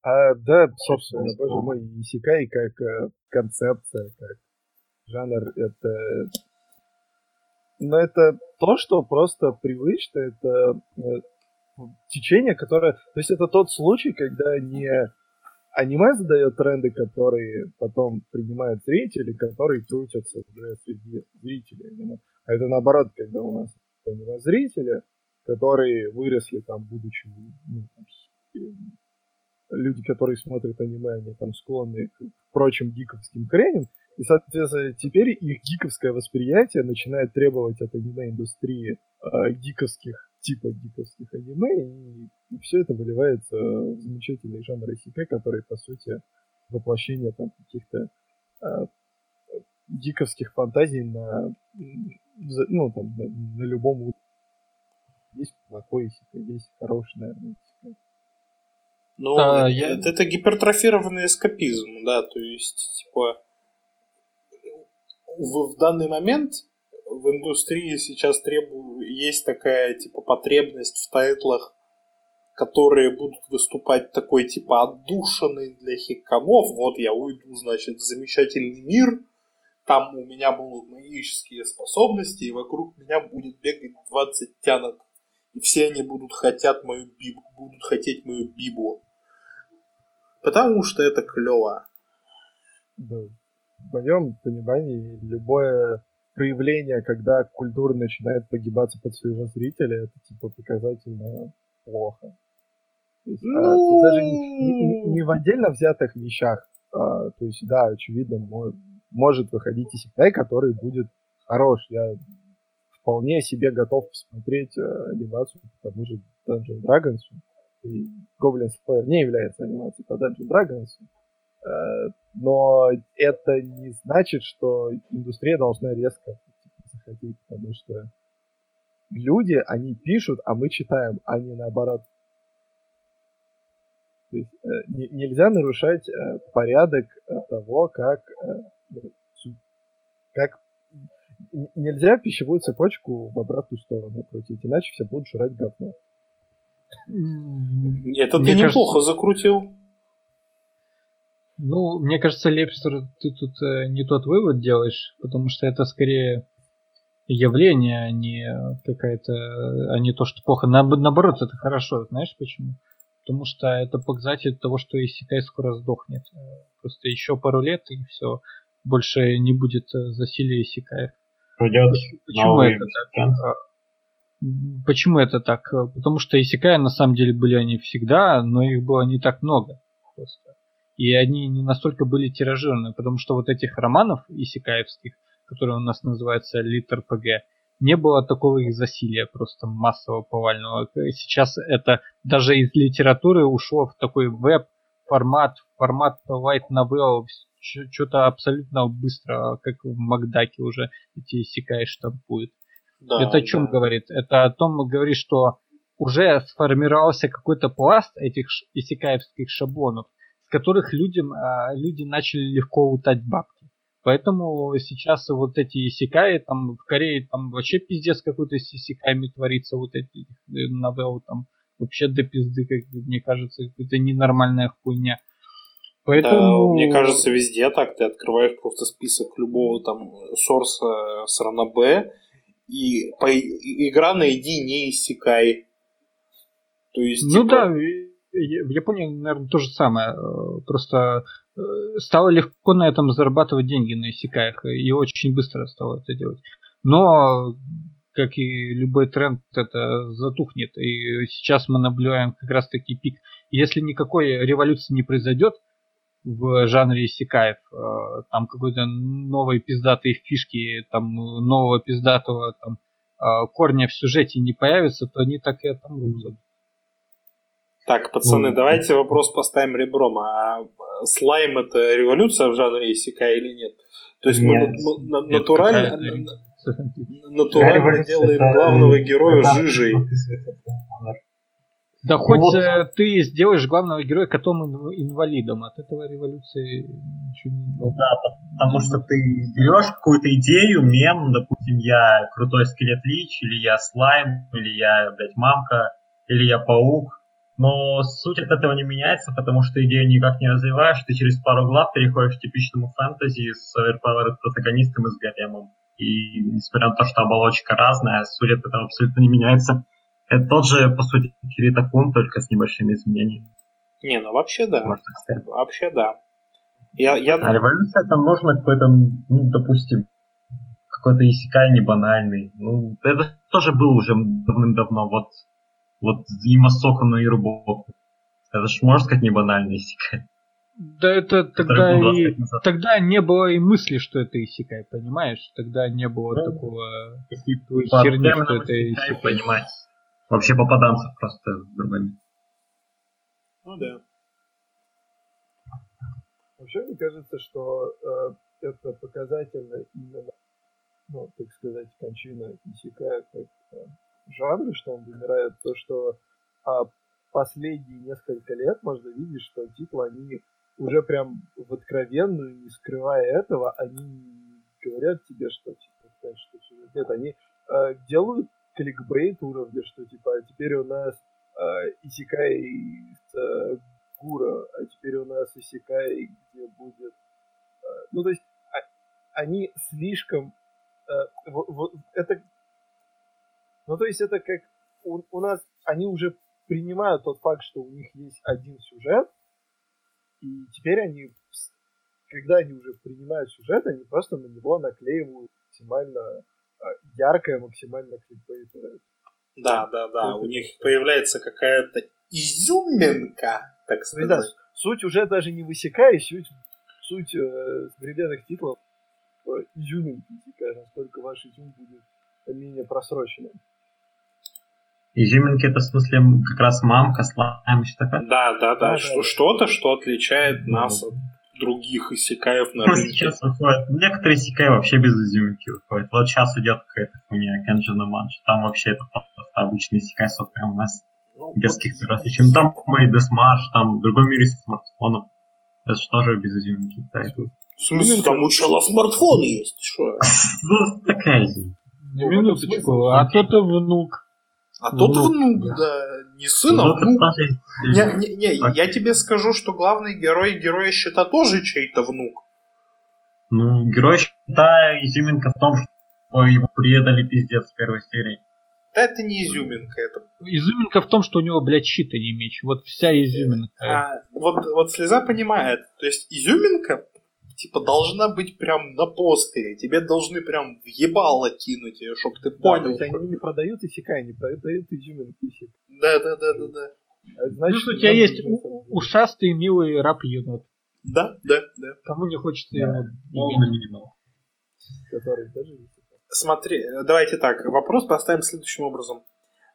А, да, собственно, боже мой, исекай как э, концепция, как жанр, это... Но это то, что просто привычно, это э, течение, которое... То есть это тот случай, когда не аниме задает тренды, которые потом принимают зрители, которые крутятся уже среди зрителей. А это наоборот, когда у нас аниме зрители, которые выросли там, будучи ну, люди, которые смотрят аниме, они там склонны к прочим гиковским хреням, и, соответственно, теперь их гиковское восприятие начинает требовать от аниме-индустрии э, гиковских типа гиковских аниме, и, и все это выливается в замечательный жанр ИСК, который, по сути, воплощение там каких-то э, гиковских фантазий на, ну, там, на, на любом уровне. Есть плохой ИСК, есть хороший, наверное, ИСК. Ну, а, я... это, это гипертрофированный эскапизм, да, то есть, типа, в, в данный момент в индустрии сейчас требу... есть такая типа потребность в тайтлах, которые будут выступать такой типа отдушенный для хиккомов. Вот я уйду, значит, в замечательный мир, там у меня будут магические способности, и вокруг меня будет бегать 20 тянок. И все они будут хотят мою бибу, будут хотеть мою бибу. Потому что это клево. Да. В моем понимании любое проявление, когда культура начинает погибаться под своего зрителя, это типа показательно плохо. То есть, ну... а, даже не, не, не в отдельно взятых вещах. А, то есть, да, очевидно, мой, может выходить и который будет хорош. Я вполне себе готов посмотреть э, анимацию по тому же Dungeon Dragons. И Goblin Slayer не является анимацией по Dungeon Dragons. Э, но это не значит, что индустрия должна резко заходить, потому что люди, они пишут, а мы читаем, а не наоборот. То есть э, не, нельзя нарушать э, порядок того, как, э, как нельзя пищевую цепочку в обратную сторону крутить, иначе все будут жрать говно. Это ты неплохо закрутил. Ну, мне кажется, Лепстер, ты тут э, не тот вывод делаешь, потому что это скорее явление, а не какая-то, а не то, что плохо. На, наоборот, это хорошо. Знаешь почему? Потому что это показатель того, что Исикай скоро сдохнет. Просто еще пару лет и все. больше не будет э, засилия Исикаев. Придет Почему это так? Почему это так? Потому что Исикаи на самом деле были они всегда, но их было не так много. Просто. И они не настолько были тиражированы, потому что вот этих романов исикаевских, которые у нас называются литр ПГ, не было такого их засилия просто массового повального. Сейчас это даже из литературы ушло в такой веб-формат, формат white novel, что-то абсолютно быстро, как в Макдаке уже эти секаи штампуют. Да, это о чем да. говорит? Это о том говорит, что уже сформировался какой-то пласт этих исекаевских шаблонов, с которых людям, а, люди начали легко утать бабки. Поэтому сейчас вот эти исекаи, там в Корее там вообще пиздец какой-то с исекаями творится, вот эти э, новеллы там вообще до пизды, как мне кажется, это ненормальная хуйня. Поэтому... Да, мне кажется, везде так. Ты открываешь просто список любого там сорса с Б, и по... игра найди не иссякай. То есть, ну типа... да, в Японии, наверное, то же самое. Э, просто э, стало легко на этом зарабатывать деньги на иссякаях, и очень быстро стало это делать. Но, как и любой тренд, это затухнет. И сейчас мы наблюдаем как раз таки пик. Если никакой революции не произойдет, в жанре Исекаев. Э, там какой-то новой пиздатой фишки, там нового пиздатого там, корня в сюжете не появится, то они так и отомрут. Так, пацаны, ну, давайте вопрос поставим ребром. А слайм это революция в жанре Исекай или нет? То есть нет, мы, мы нет, натурально, натурально делаем главного героя жижей. Да ну хоть вот. э, ты сделаешь главного героя котом-инвалидом, от этого революции ничего не... Ну да, потому что ты берешь какую-то идею, мем, допустим, я крутой скелет Лич, или я слайм, или я, блядь, мамка, или я паук, но суть от этого не меняется, потому что идею никак не развиваешь, ты через пару глав переходишь к типичному фэнтези с overpowered протагонистом и с гаремом. И несмотря на то, что оболочка разная, суть от этого абсолютно не меняется. Это тот же, по сути, Кирита Кун, только с небольшими изменениями. Не, ну вообще да. Вообще да. Я, я... А революция там можно какой-то, ну, допустим, какой-то исекай не банальный. Ну, это тоже был уже давным-давно. Вот, вот Имасоку на Ирубоку. Это же можно сказать не банальный исекай. Да это тогда и тогда не было и мысли, что это исекай, понимаешь? Тогда не было да. такого херни, что это исекай. Понимать. Вообще попаданцев просто другими. Ну да. Вообще мне кажется, что э, это показательно именно, ну, так сказать, кончина Исикая как э, жанра, что он вымирает, то, что э, последние несколько лет можно видеть, что титлы, они уже прям в откровенную, не скрывая этого, они говорят тебе, что, типа, что нет, они э, делают кликбейт уровня, что типа а теперь у нас э, Исикай э, Гура, а теперь у нас Исикай, где будет... Э, ну, то есть а, они слишком... Э, вот, вот, это... Ну, то есть это как... У, у нас они уже принимают тот факт, что у них есть один сюжет, и теперь они, когда они уже принимают сюжет, они просто на него наклеивают максимально а, яркая, максимально кликбейтовая. Да, да, да. У них появляется какая-то изюминка, так сказать. Да, суть уже даже не высекая, суть, суть э, современных титлов э, изюминки насколько ваш изюм будет менее просроченным. Изюминки это в смысле как раз мамка, слайм, что такое? Да, да, да. да что-то, что отличает нас от других исекаев на рынке. Сейчас выходят. Некоторые исекаи вообще без изюминки выходят. Вот сейчас идет какая-то хуйня Кенджина Манч. Там вообще это просто обычный исекай сот прям у нас ну, без каких-то различий. Ну, там мой Десмаш, там в другом мире с смартфоном. Это же тоже без изюминки. Да, В смысле, там у чела смартфон есть? Что? Ну, такая Минуточку, а то-то внук. А тот ну, внук, да. да. Не сын, а ну, внук. Не, не, не, я тебе скажу, что главный герой Героя Щита тоже чей-то внук. Ну, Герой Щита изюминка в том, что его предали пиздец в первой серии. Да это не изюминка, это... Изюминка в том, что у него, блядь, щита не меч. Вот вся изюминка. А, вот, вот слеза понимает. То есть изюминка типа должна быть прям на постере. Тебе должны прям въебало кинуть ее, чтоб ты Да, то понял. есть они не продают исекай, не продают изюминку исек. Да, да, да, да, да. А Значит, Плюс у тебя есть ушастый милый раб енот. Да, да, да. Кому не хочется Да. его Полный минимал. который тоже исекай. Смотри, давайте так, вопрос поставим следующим образом.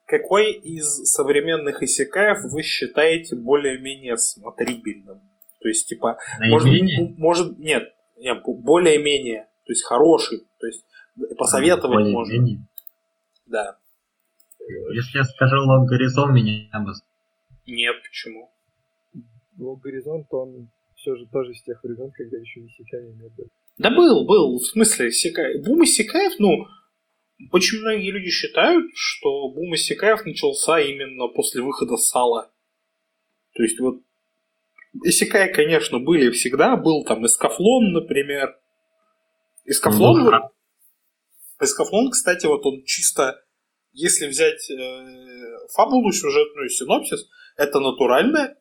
Какой из современных исекаев вы считаете более-менее смотрибельным? То есть, типа, может, Наименее? м- может, нет, нет, более-менее, то есть хороший, то есть посоветовать можно. Более-менее. Да. Если я скажу лог горизонт, меня бы... Нет, почему? Горизонт, он все же тоже с тех времен, когда еще исекай не было. Да был, был, в смысле, Исекай. Бум Исекаев, ну, очень многие люди считают, что бум Исекаев начался именно после выхода Сала. То есть вот Исекаи, конечно, были всегда, был там Эскафлон, например. Эскафлон, вот- Эскафлон, кстати, вот он чисто, если взять э, фабулу сюжетную синопсис, это натурально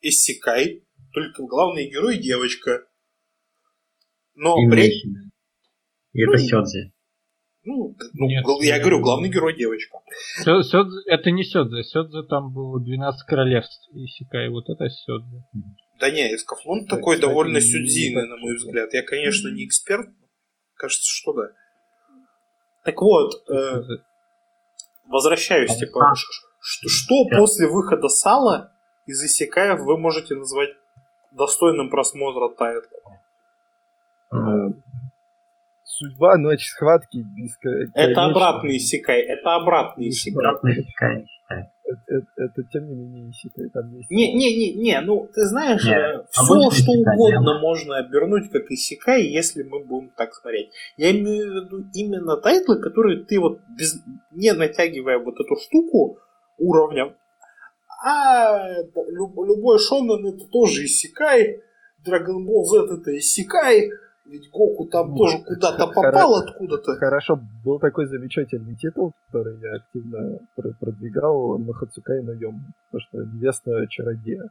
Исекай, только главный герой девочка. Но И при... И это Ну, Сёдзи. Ну, ну, Нет, я э, говорю, главный герой девочка. Сё- Сёдзе- это не Сёдзе. Сёдзе там было 12 королевств. Исекай, вот это Сёдзе. Да не, Эскафлон Да, такой кстати, довольно не сюдзийный, на мой взгляд. Я, конечно, не эксперт. Кажется, что да. Так вот, э, возвращаюсь, А, типа, а. ш- что Да. после выхода Сала из Исекаев вы можете назвать достойным просмотра тайтла? Ну, Судьба, ночь схватки, бесконечно. Это обратный Исекай, это обратный Исекай. считаю. Это, это- это, тем не менее исекай. Там есть... Не, не, не, не, ну ты знаешь, Не, все, обычный что исекай, угодно да. можно обернуть как исекай, если мы будем так смотреть. Я имею в виду именно тайтлы, которые ты вот без, не натягивая вот эту штуку уровня, а люб- любой шонен это тоже исекай, Dragon Ball Z это исекай, ведь Гоку там Ну, тоже куда-то хоро- попал откуда-то. Хорошо, был такой замечательный тайтл, который я активно пр- продвигал, Махоцукай но Ёмэ, потому что невеста чародея.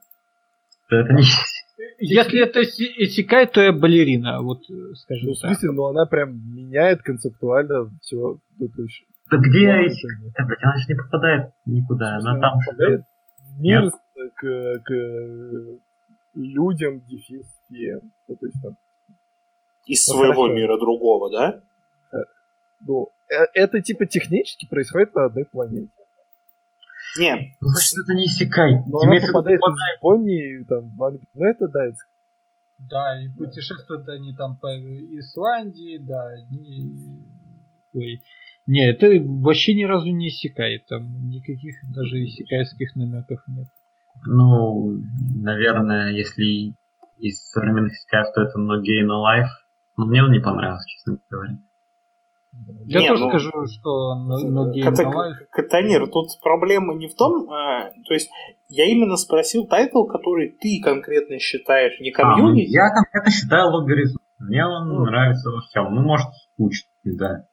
Это не... Если это исе- исекай, то я балерина. Вот, э, скажем Ну, в смысле, ну она прям меняет концептуально все. Ну, Да где? Блядь, Она же не попадает никуда. Она там попадает мир к, к людям, дефис. Ну, то есть там, Из Ну, своего хорошо. мира другого, да? ну, э- это типа технически происходит на одной планете. Не, Ну, значит, это не Исекай. Но она Имеется в виду, попадает из Японии, там, в Англию. Ну, это да, это Да, и путешествуют они там по Исландии, да. Не... Ой. Не, это вообще ни разу не Исекай. Там никаких даже исекайских намеков нет. Ну, наверное, если из современных Исекаев, то это No Gay No Life. Но мне он не понравился, честно говоря. Я Не, тоже ну, скажу, что но Game Ката- Катанир, тут проблема не в том, а, то есть я именно спросил тайтл, который ты конкретно считаешь не А, ну, комьюнити. я конкретно считаю Log Horizon. Мне он Ну. нравится во всем. Ну, может, скучный, да.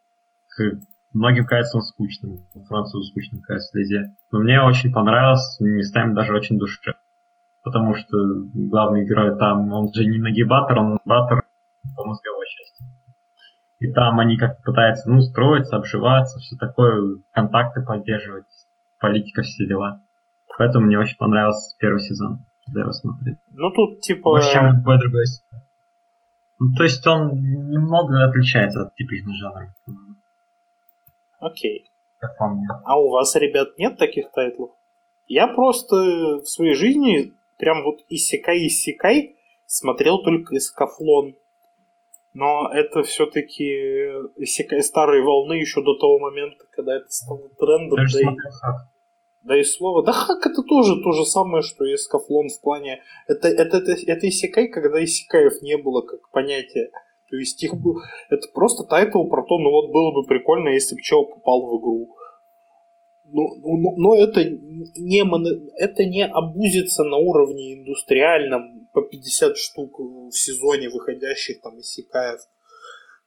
К- Многим кажется он скучным. Французу скучным кажется везде. Но мне очень понравилось, местами даже очень душевно. Потому что главный герой там, он же не нагибатор, он нагибатор по части. И там они как пытаются, ну, строиться, обживаться, все такое, контакты поддерживать, политика, все дела. Поэтому мне очень понравился первый сезон, когда я его смотрел. Ну тут типа... Больше, чем любой другой сериал. Ну, то есть он немного отличается от типичных жанров. Окей. Как по мне. А у вас, ребят, нет таких тайтлов? Я просто в своей жизни прям вот иссякай-иссякай смотрел только Эскафлон. Но это все-таки исекай старые волны еще до того момента, когда это стало трендом. Даже да и- «Хак». Да и слово. Да хак это тоже то же самое, что и Эскафлон в плане. Это, это, это, это исекай, когда исекаев не было как понятие. То есть их был. Это просто тайтл про то, ну вот было бы прикольно, если бы человек попал в игру. Ну, ну, но это не, моно- это не обузится на уровне индустриальном по 50 штук в сезоне выходящих там исекаев.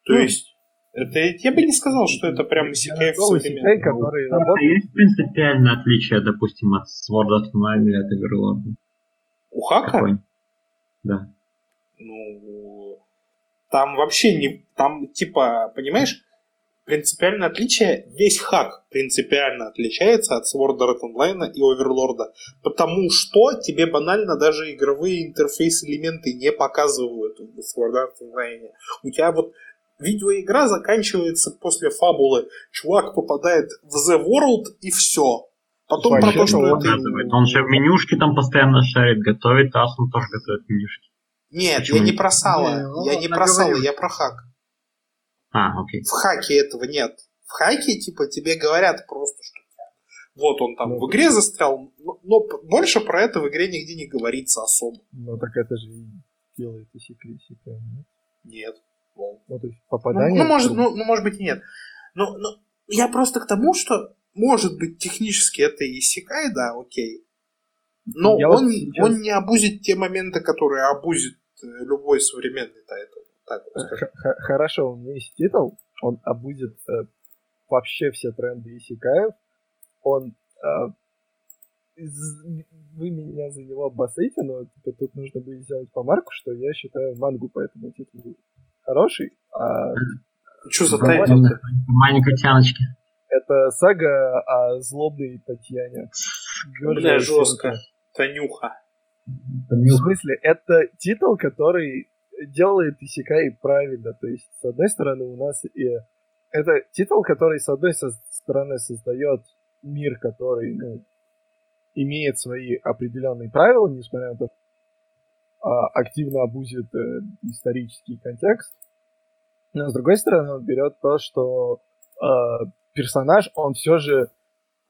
То Ну, есть, это, я бы не сказал, что это прям Новый современный. Который Ну, работает. Есть принципиальное отличие, допустим, от Sword Art Online или от Everlord? У Хака? Какой? Да. Ну, Там вообще не... Там, типа, понимаешь, принципиальное отличие, весь хак принципиально отличается от Sword Art Online и Overlord, потому что тебе банально даже игровые интерфейс-элементы не показывают в Sword Art Online. У тебя вот видеоигра заканчивается после фабулы. Чувак попадает в The World и все. Потом про то, что это... Он же в менюшке там постоянно шарит, готовит, а он тоже готовит менюшки. Нет, Почему? я не про сало. Не, я не про сало, я про хак. А, окей. В хаке этого нет. В хаке, типа, тебе говорят просто, что вот он там ну, в игре застрял, но, но больше про это в игре нигде не говорится особо. Ну так это же делает исекай, нет? Нет. Ну, то есть попадание... Ну, ну, может, ну, ну, может быть и нет. Но, но я просто к тому, что может быть технически это исекай, да, окей. Но я он, вот сейчас... он не обузит те моменты, которые обузит э, любой современный тайтл. Так вот Хорошо, у меня есть тайтл, он обузит э, вообще все тренды исекаев. Он э, вы меня за него басите, но типа, тут нужно будет сделать помарку, что я считаю мангу по этому тайтлу хороший. А... Что за тайтл? Маленькой тяночки. Это сага о злобной Татьяне. Бля, жестко. Танюха. В смысле, это тайтл, который делает исекай правильно. То есть, с одной стороны, у нас и... Это тайтл, который, с одной стороны, создает мир, который ну, имеет свои определенные правила, несмотря на то, а, активно обузит э, исторический контекст. Но с другой стороны, он берет то, что э, персонаж, он все же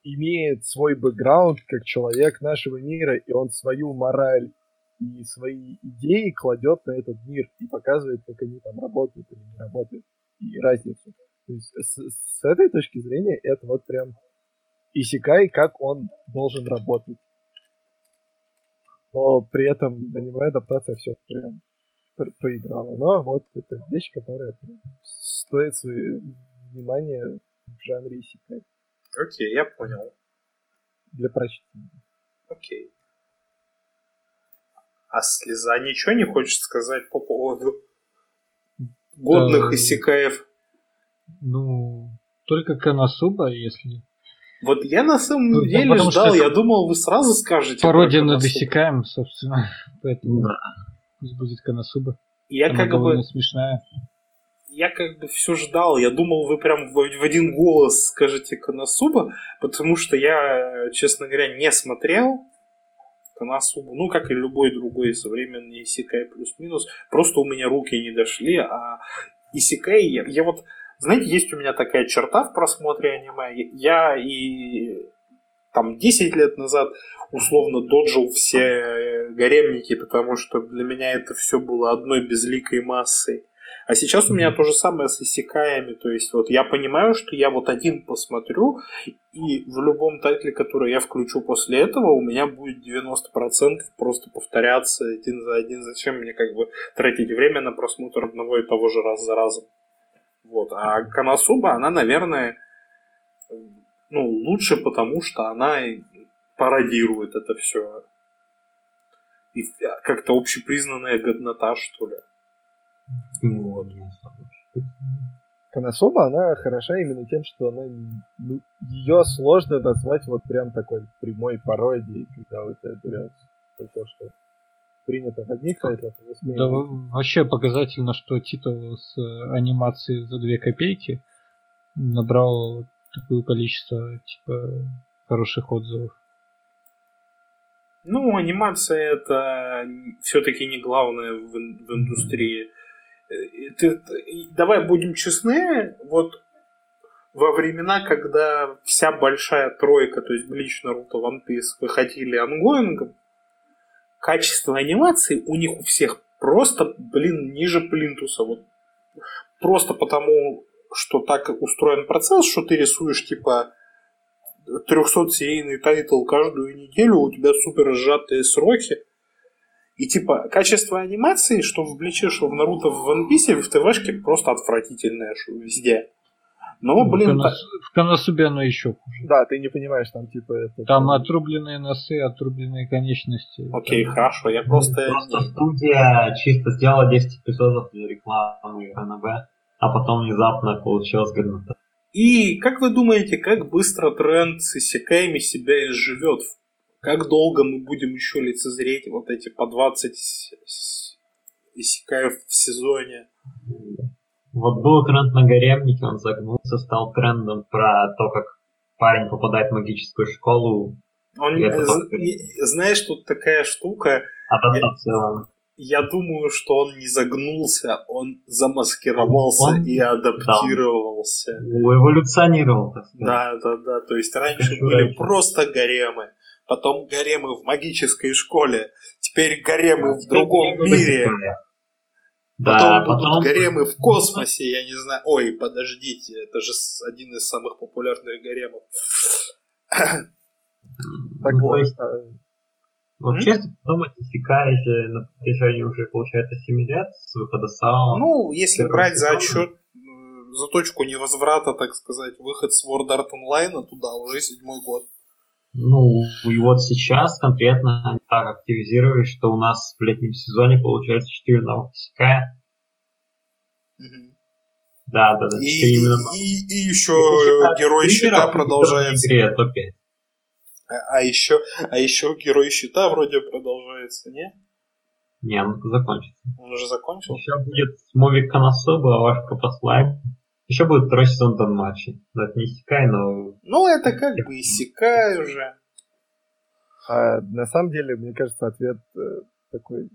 имеет свой бэкграунд как человек нашего мира, и он свою мораль и свои идеи кладет на этот мир и показывает, как они там работают или не работают, и разницу. То есть с, с этой точки зрения это вот прям Исикай, как он должен работать но при этом аниме адаптация все прям проиграла. Но вот это вещь, которая стоит свое внимание в жанре исекай. Окей, я понял. Для прочтения. Окей. А слеза ничего не хочет сказать по поводу годных да, исекаев? Ну, только Канасуба, если вот я на самом ну, деле да, ждал, я думал, вы сразу скажете. Пародия на досекаем, собственно. Поэтому да. пусть будет Канасуба. Я Она как бы... смешная. Я как бы все ждал, я думал, вы прям в один голос скажете Канасуба, потому что я, честно говоря, не смотрел Канасубу, ну, как и любой другой современный Исикай плюс-минус, просто у меня руки не дошли, а Исикай, я, я вот знаете, есть у меня такая черта в просмотре аниме. Я и там 10 лет назад условно доджил все гаремники, потому что для меня это все было одной безликой массой. А сейчас у меня то же самое с иссякаями. То есть вот я понимаю, что я вот один посмотрю, и в любом тайтле, который я включу после этого, у меня будет 90% просто повторяться один за один. Зачем мне как бы тратить время на просмотр одного и того же раз за разом? Вот. А Канасуба, она, наверное, ну, лучше, потому что она пародирует это все. И как-то общепризнанная годнота, что ли. Вот. Канасуба, она хороша именно тем, что она ну, ее сложно назвать вот прям такой прямой пародией, когда у тебя берется то, что принято в этих исекаях. Да, вообще показательно, что тайтл с э, анимацией за 2 копейки набрал такое количество типа хороших отзывов. Ну, анимация это все-таки не главное в, в индустрии. Э, ты, давай будем честны, вот во времена, когда вся большая тройка, то есть Блич, Наруто, One Piece выходили онгоингом, качество анимации у них у всех просто, блин, ниже плинтуса. Вот просто потому, что так устроен процесс, что ты рисуешь типа 300-серийный title каждую неделю, у тебя супер сжатые сроки. И типа качество анимации, что в Бличе, что в Наруто, в One Piece, в ТВшке просто отвратительное, что везде. Но, блин, в, Конос... в Коносубе оно еще хуже. Да, ты не понимаешь, там типа это... Там отрубленные носы, отрубленные конечности. окей, Там- хорошо, я просто... Просто студия чисто сделала 10 эпизодов для рекламы ранобэ, а потом внезапно получилось годнота. И как вы думаете, как быстро тренд с исекаями себя изживет? Как долго мы будем еще лицезреть вот эти по 20 с- с- исекаев в сезоне? Вот был тренд на гаремнике, он загнулся, стал трендом про то, как парень попадает в магическую школу, Он, Я знаешь, тут такая штука, а в целом. я думаю, что он не загнулся, он замаскировался Он- и адаптировался. Эволюционировал, так сказать. Да, да, да. То есть раньше были просто гаремы, потом гаремы в магической школе, теперь гаремы в другом мире. Да, Потом будут потом... гаремы в космосе, я не знаю. Ой, подождите, это же один из самых популярных гаремов. Так Ну, вот, а, вот честно подумать, же на протяжении уже, получается, 7 лет с выхода САО. Ну, если брать за отчет, э, за точку невозврата, так сказать, выход с World Art Online, туда уже седьмой год. Ну, и вот сейчас конкретно они так активизировались, что у нас в летнем сезоне получается 4 новых Исекая. Мгм. Да, да, да, И, 4 именно и, и еще Это герой щита продолжается. игре топ-5. А, а еще, а еще герой щита вроде продолжается, не? Не, он закончится. Он уже закончил? Еще будет Мовик Конособа, Авашка по слайм. Еще будет второй сезон Донмачи. Ну, это не Исекай, но... Ну, это как бы иссякай уже. а на самом деле, мне кажется, ответ э, такой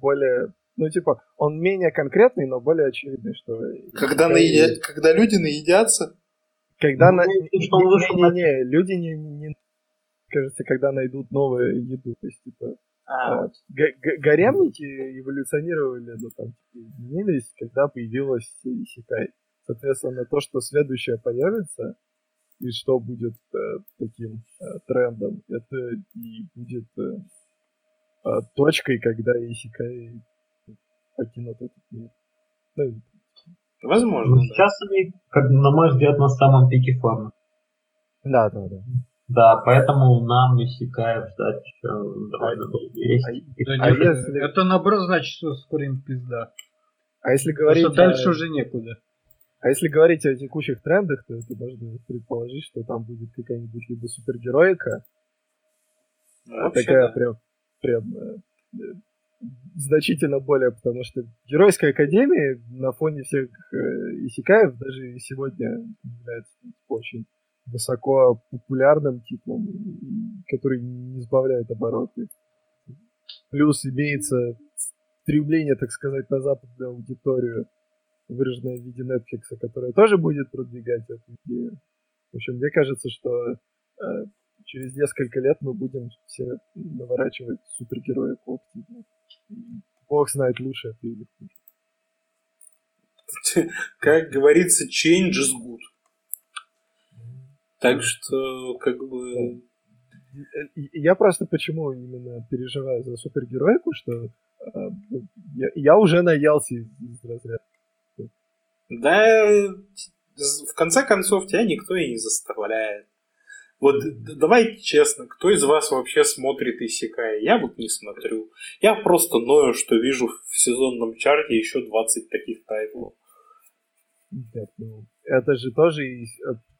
более... Ну, типа, он менее конкретный, но более очевидный, что... Когда, Исекай- наедя- когда люди наедятся, Когда Ну, на... что он вышел на- Не-не-не, люди не, не- Кажется, когда найдут новую еду, то есть, типа, а, а, га- га- гаремники эволюционировали, ну, там, типа, изменились, когда появилась Исекай. Соответственно, то, что следующее появится, и что будет э, таким э, трендом, это и будет э, э, точкой, когда Исекай покинут этот мир. Ну, и возможно, Ну, да. сейчас они, как, на мой взгляд, на самом пике формы. Да, да, да. Да, поэтому нам Исекаев ждать еще довольно долго есть. а- Да А если- Это наоборот значит, что скоро им пизда. А если Потому говорить, что дальше о, уже некуда. А если говорить о текущих трендах, то это можно предположить, что там будет какая-нибудь либо супергероика, Ну, такая да. прям, прям э, значительно более, потому что Геройская Академия на фоне всех э, Исекаев даже сегодня является очень высоко популярным титлом, и- который не сбавляет обороты. Плюс имеется стремление, так сказать, на западную аудиторию, выраженное в виде Netflix, которая тоже будет продвигать эту идею. В общем, мне кажется, что э, через несколько лет мы будем все наворачивать супергероев активно. Бог знает, лучше это или хуже. Как говорится, change is good. Так что, как бы... Я просто почему именно переживаю за супергероику, что э, я, я уже наелся из, из разряда. Да, в конце концов, тебя никто и не заставляет. Вот давайте честно, кто из вас вообще смотрит Исекай? Я вот не смотрю. Я просто ною, что вижу в сезонном чарте еще 20 таких тайтлов. Нет, ну, это же тоже э,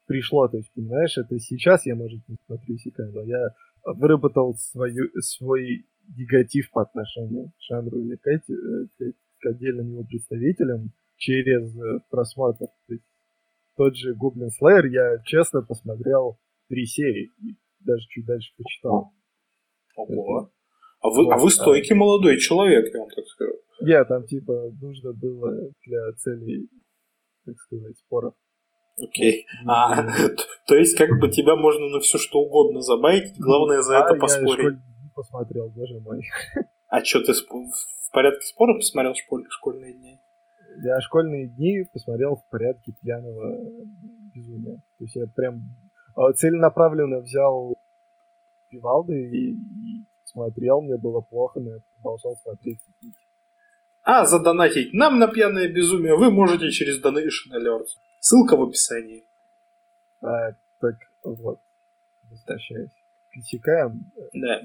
пришло, то есть, понимаешь, это сейчас я, может, не смотрю Исекай, но я выработал свою, свой негатив по отношению к жанру или к, э, к- к отдельным его представителям через э, просмотр. То есть, тот же Goblin Slayer я честно посмотрел три серии и даже чуть дальше почитал. Ого. А вы, а Вот, вы да. стойкий молодой человек, я вам так скажу. Я там типа нужно было для целей, так сказать, споров. Окей. А, т- то есть, как бы тебя можно на все что угодно забайтить, главное за А, это я поспорить. дни посмотрел, боже мой. А что, ты в порядке спора посмотрел школь- школьные дни? Я школьные дни посмотрел в порядке пьяного безумия. То есть я прям а, целенаправленно взял Вивалды и, и смотрел, мне было плохо, но я продолжал смотреть. А, задонатить нам на пьяное безумие вы можете через Donation Alerts. Ссылка в описании. А, так вот, возвращаясь к. Да.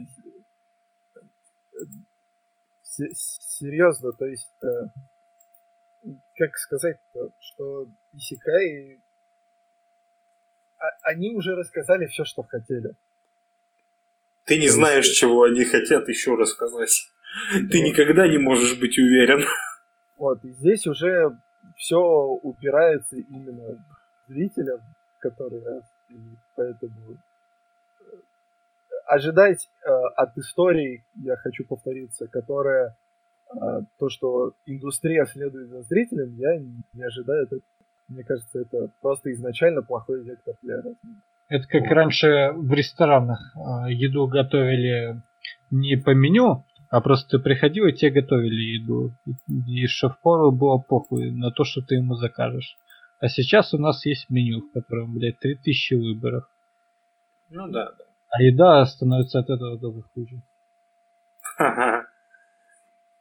Серьезно, то есть, э, как сказать, что исекаи а, они уже рассказали все, что хотели. Ты не знаешь, чего они хотят еще рассказать. Ты никогда не можешь быть уверен. Вот, и здесь уже все упирается именно зрителям, которые и поэтому э, ожидать э, от истории, я хочу повториться, которая э, то, что индустрия следует за зрителем, я не, ожидаю. Это, мне кажется, это просто изначально плохой вектор для развития. Это как раньше в ресторанах э, еду готовили не по меню, а просто ты приходил и тебе готовили еду. И, шеф-повару было похуй на то, что ты ему закажешь. А сейчас у нас есть меню, в котором, блядь, 3000 выборов. Ну да, да. А еда становится от этого только хуже.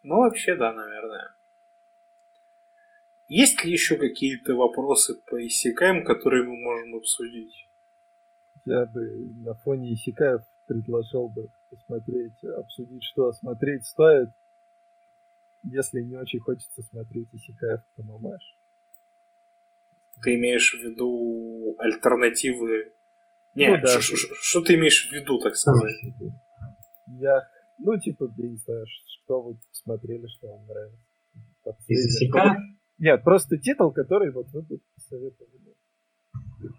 Ну, вообще, да, наверное. Есть ли еще какие-то вопросы по иссякаем, которые мы можем обсудить? Я бы на фоне иссякаев предложил бы посмотреть, обсудить, что смотреть стоит, если не очень хочется смотреть иссякаев по мамаш. Ты имеешь в виду альтернативы? Нет, ну, да. что ты имеешь в виду, так сказать? Я, ну, типа, я не знаю, что вы посмотрели, что вам нравится. Из Нет, просто титул, который вот вы бы посоветовали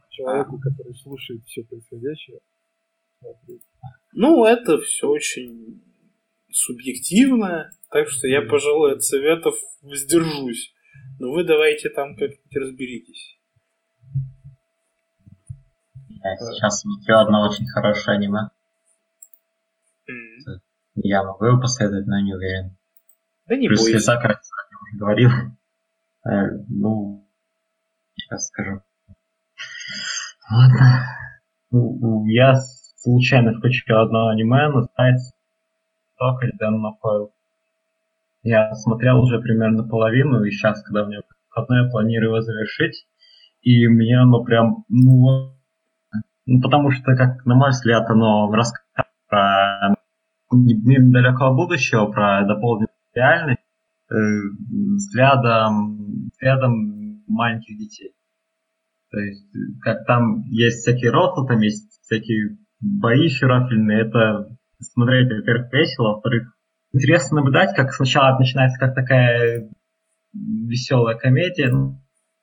человеку, который слушает все происходящее, смотреть. Ну, это все очень субъективно, так что я, пожалуй, от советов воздержусь. Ну вы давайте там как-нибудь разберитесь. Я сейчас смотрю одно очень хорошее аниме. Mm. Я могу его посоветовать, но не уверен. Да не Плюс бойся. Как я уже говорил. Э, ну, сейчас скажу. Ладно. Ну, я случайно включил одно аниме, называется Тока Дэн Фойл. Я смотрел уже примерно половину, и сейчас, когда у меня выходной, я планирую его завершить. И мне оно прям, ну, ну, потому что, как на мой взгляд, оно рассказывает про недалекого будущего, про дополненную реальность э, взглядом, взглядом маленьких детей. То есть, как там есть всякие роты, там есть всякие бои щерофильные, это смотреть, во-первых, весело, во-вторых, интересно наблюдать, как сначала начинается как такая веселая комедия,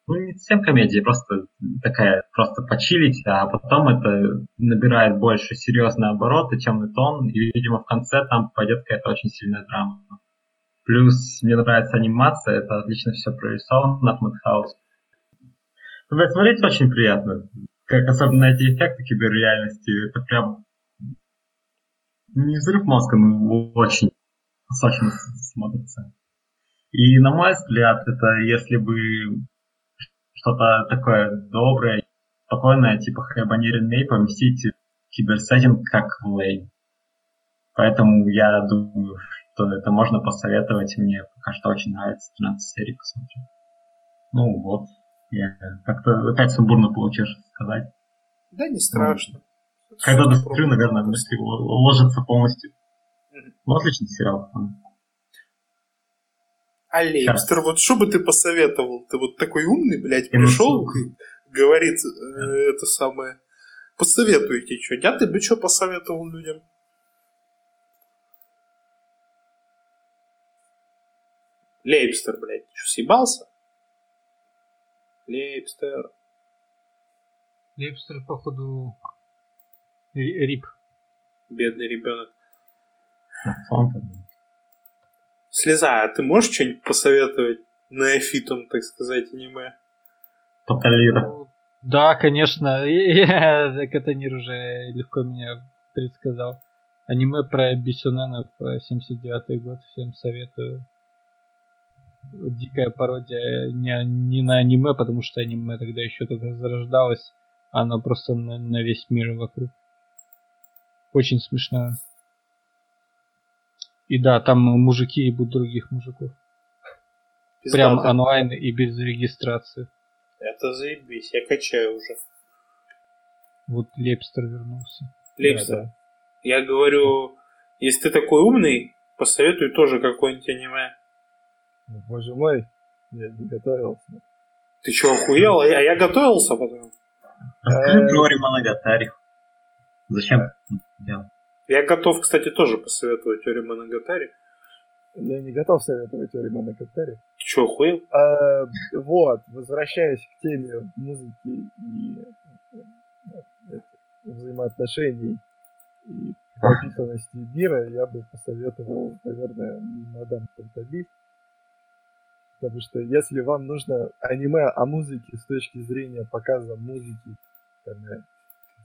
ну, не совсем комедия, просто такая, просто почилить, а потом это набирает больше серьезные обороты, темный тон, и, видимо, в конце там пойдет какая-то очень сильная драма. Плюс мне нравится анимация, это отлично все прорисовано от Madhouse. Смотреть очень приятно, как особенно эти эффекты киберреальности, это прям не взрыв мозга, но очень сочно смотрится. И на мой взгляд, это если бы что-то такое доброе, спокойное, типа Хабанерин Мей поместить киберсеттинг как в Лейн. Поэтому я думаю, что это можно посоветовать. Мне пока что очень нравится 13 серий посмотреть. Ну вот, я как-то опять сумбурно получилось сказать. Да не страшно. Когда досмотрю, наверное, мысли уложатся полностью. Ну, отличный сериал. А Лейбстер, вот что бы ты посоветовал? Ты вот такой умный, блядь, пришел, говорит э, это самое. Посоветуйте что. Я ты бы что посоветовал людям? Лейбстер, блядь, что, съебался? Лейбстер. Лейбстер, походу, рип. Бедный ребенок. Слеза, а ты можешь что-нибудь посоветовать на эфитом, так сказать, аниме? Тоталира. Ну, да, конечно. Катанир уже легко меня предсказал. Аниме про Бисюненов 79 год. Всем советую. Дикая пародия не, не на аниме, потому что аниме тогда еще только зарождалось. А оно просто на, на весь мир вокруг. Очень смешно. И да, там мужики ебут других мужиков. Пиздато. Прям онлайн и без регистрации. Это заебись, я качаю уже. Вот Лепстер вернулся. Лепстер. Да, да. Я говорю, если ты такой умный, посоветуй тоже какое-нибудь аниме. Боже мой, я не готовился. Ты что, охуел? А я, а я готовился потом. Расскажи Э, про Римоногатари. Зачем делал? Я готов, кстати, тоже посоветовать Ори Моногатари. Я не готов советовать Ори Моногатари. Ты что, охуел? А, вот, возвращаясь к теме музыки и э, взаимоотношений и прописанности мира, я бы посоветовал, наверное, мадам Фантаби. Потому что если вам нужно аниме о музыке с точки зрения показа музыки, она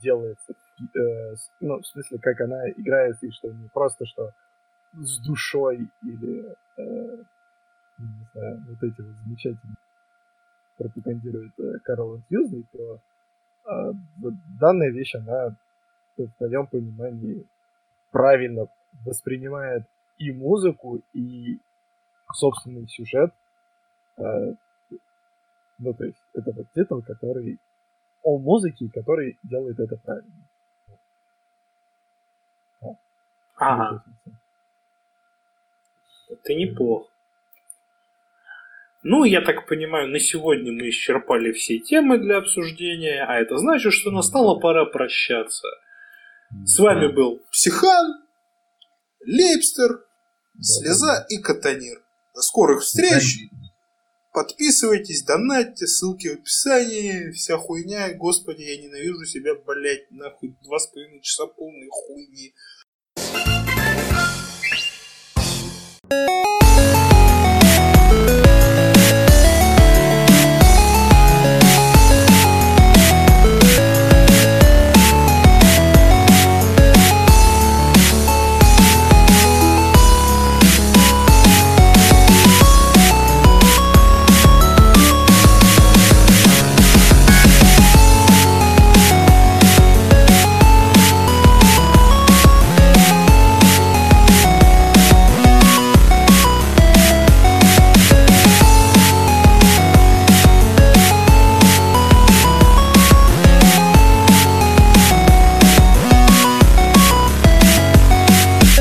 делается, э, ну, в смысле, как она играется, и что не просто, что с душой или э, не знаю, вот эти вот замечательные пропагандирует э, Карл Инфьюзный, то вот данная вещь, она ну, в моем понимании правильно воспринимает и музыку, и собственный сюжет. А, ну, то есть, это вот титул, который о музыке, который делает это правильно. Ага, это неплохо. Ну, я так понимаю, на сегодня мы исчерпали все темы для обсуждения, а это значит, что настала пора прощаться. С вами был Психан, Лейпстер, Слеза и Катанир. До скорых встреч! Подписывайтесь, донатьте, ссылки в описании, вся хуйня. Господи, я ненавижу себя, блять, нахуй, два с половиной часа полной хуйни. Música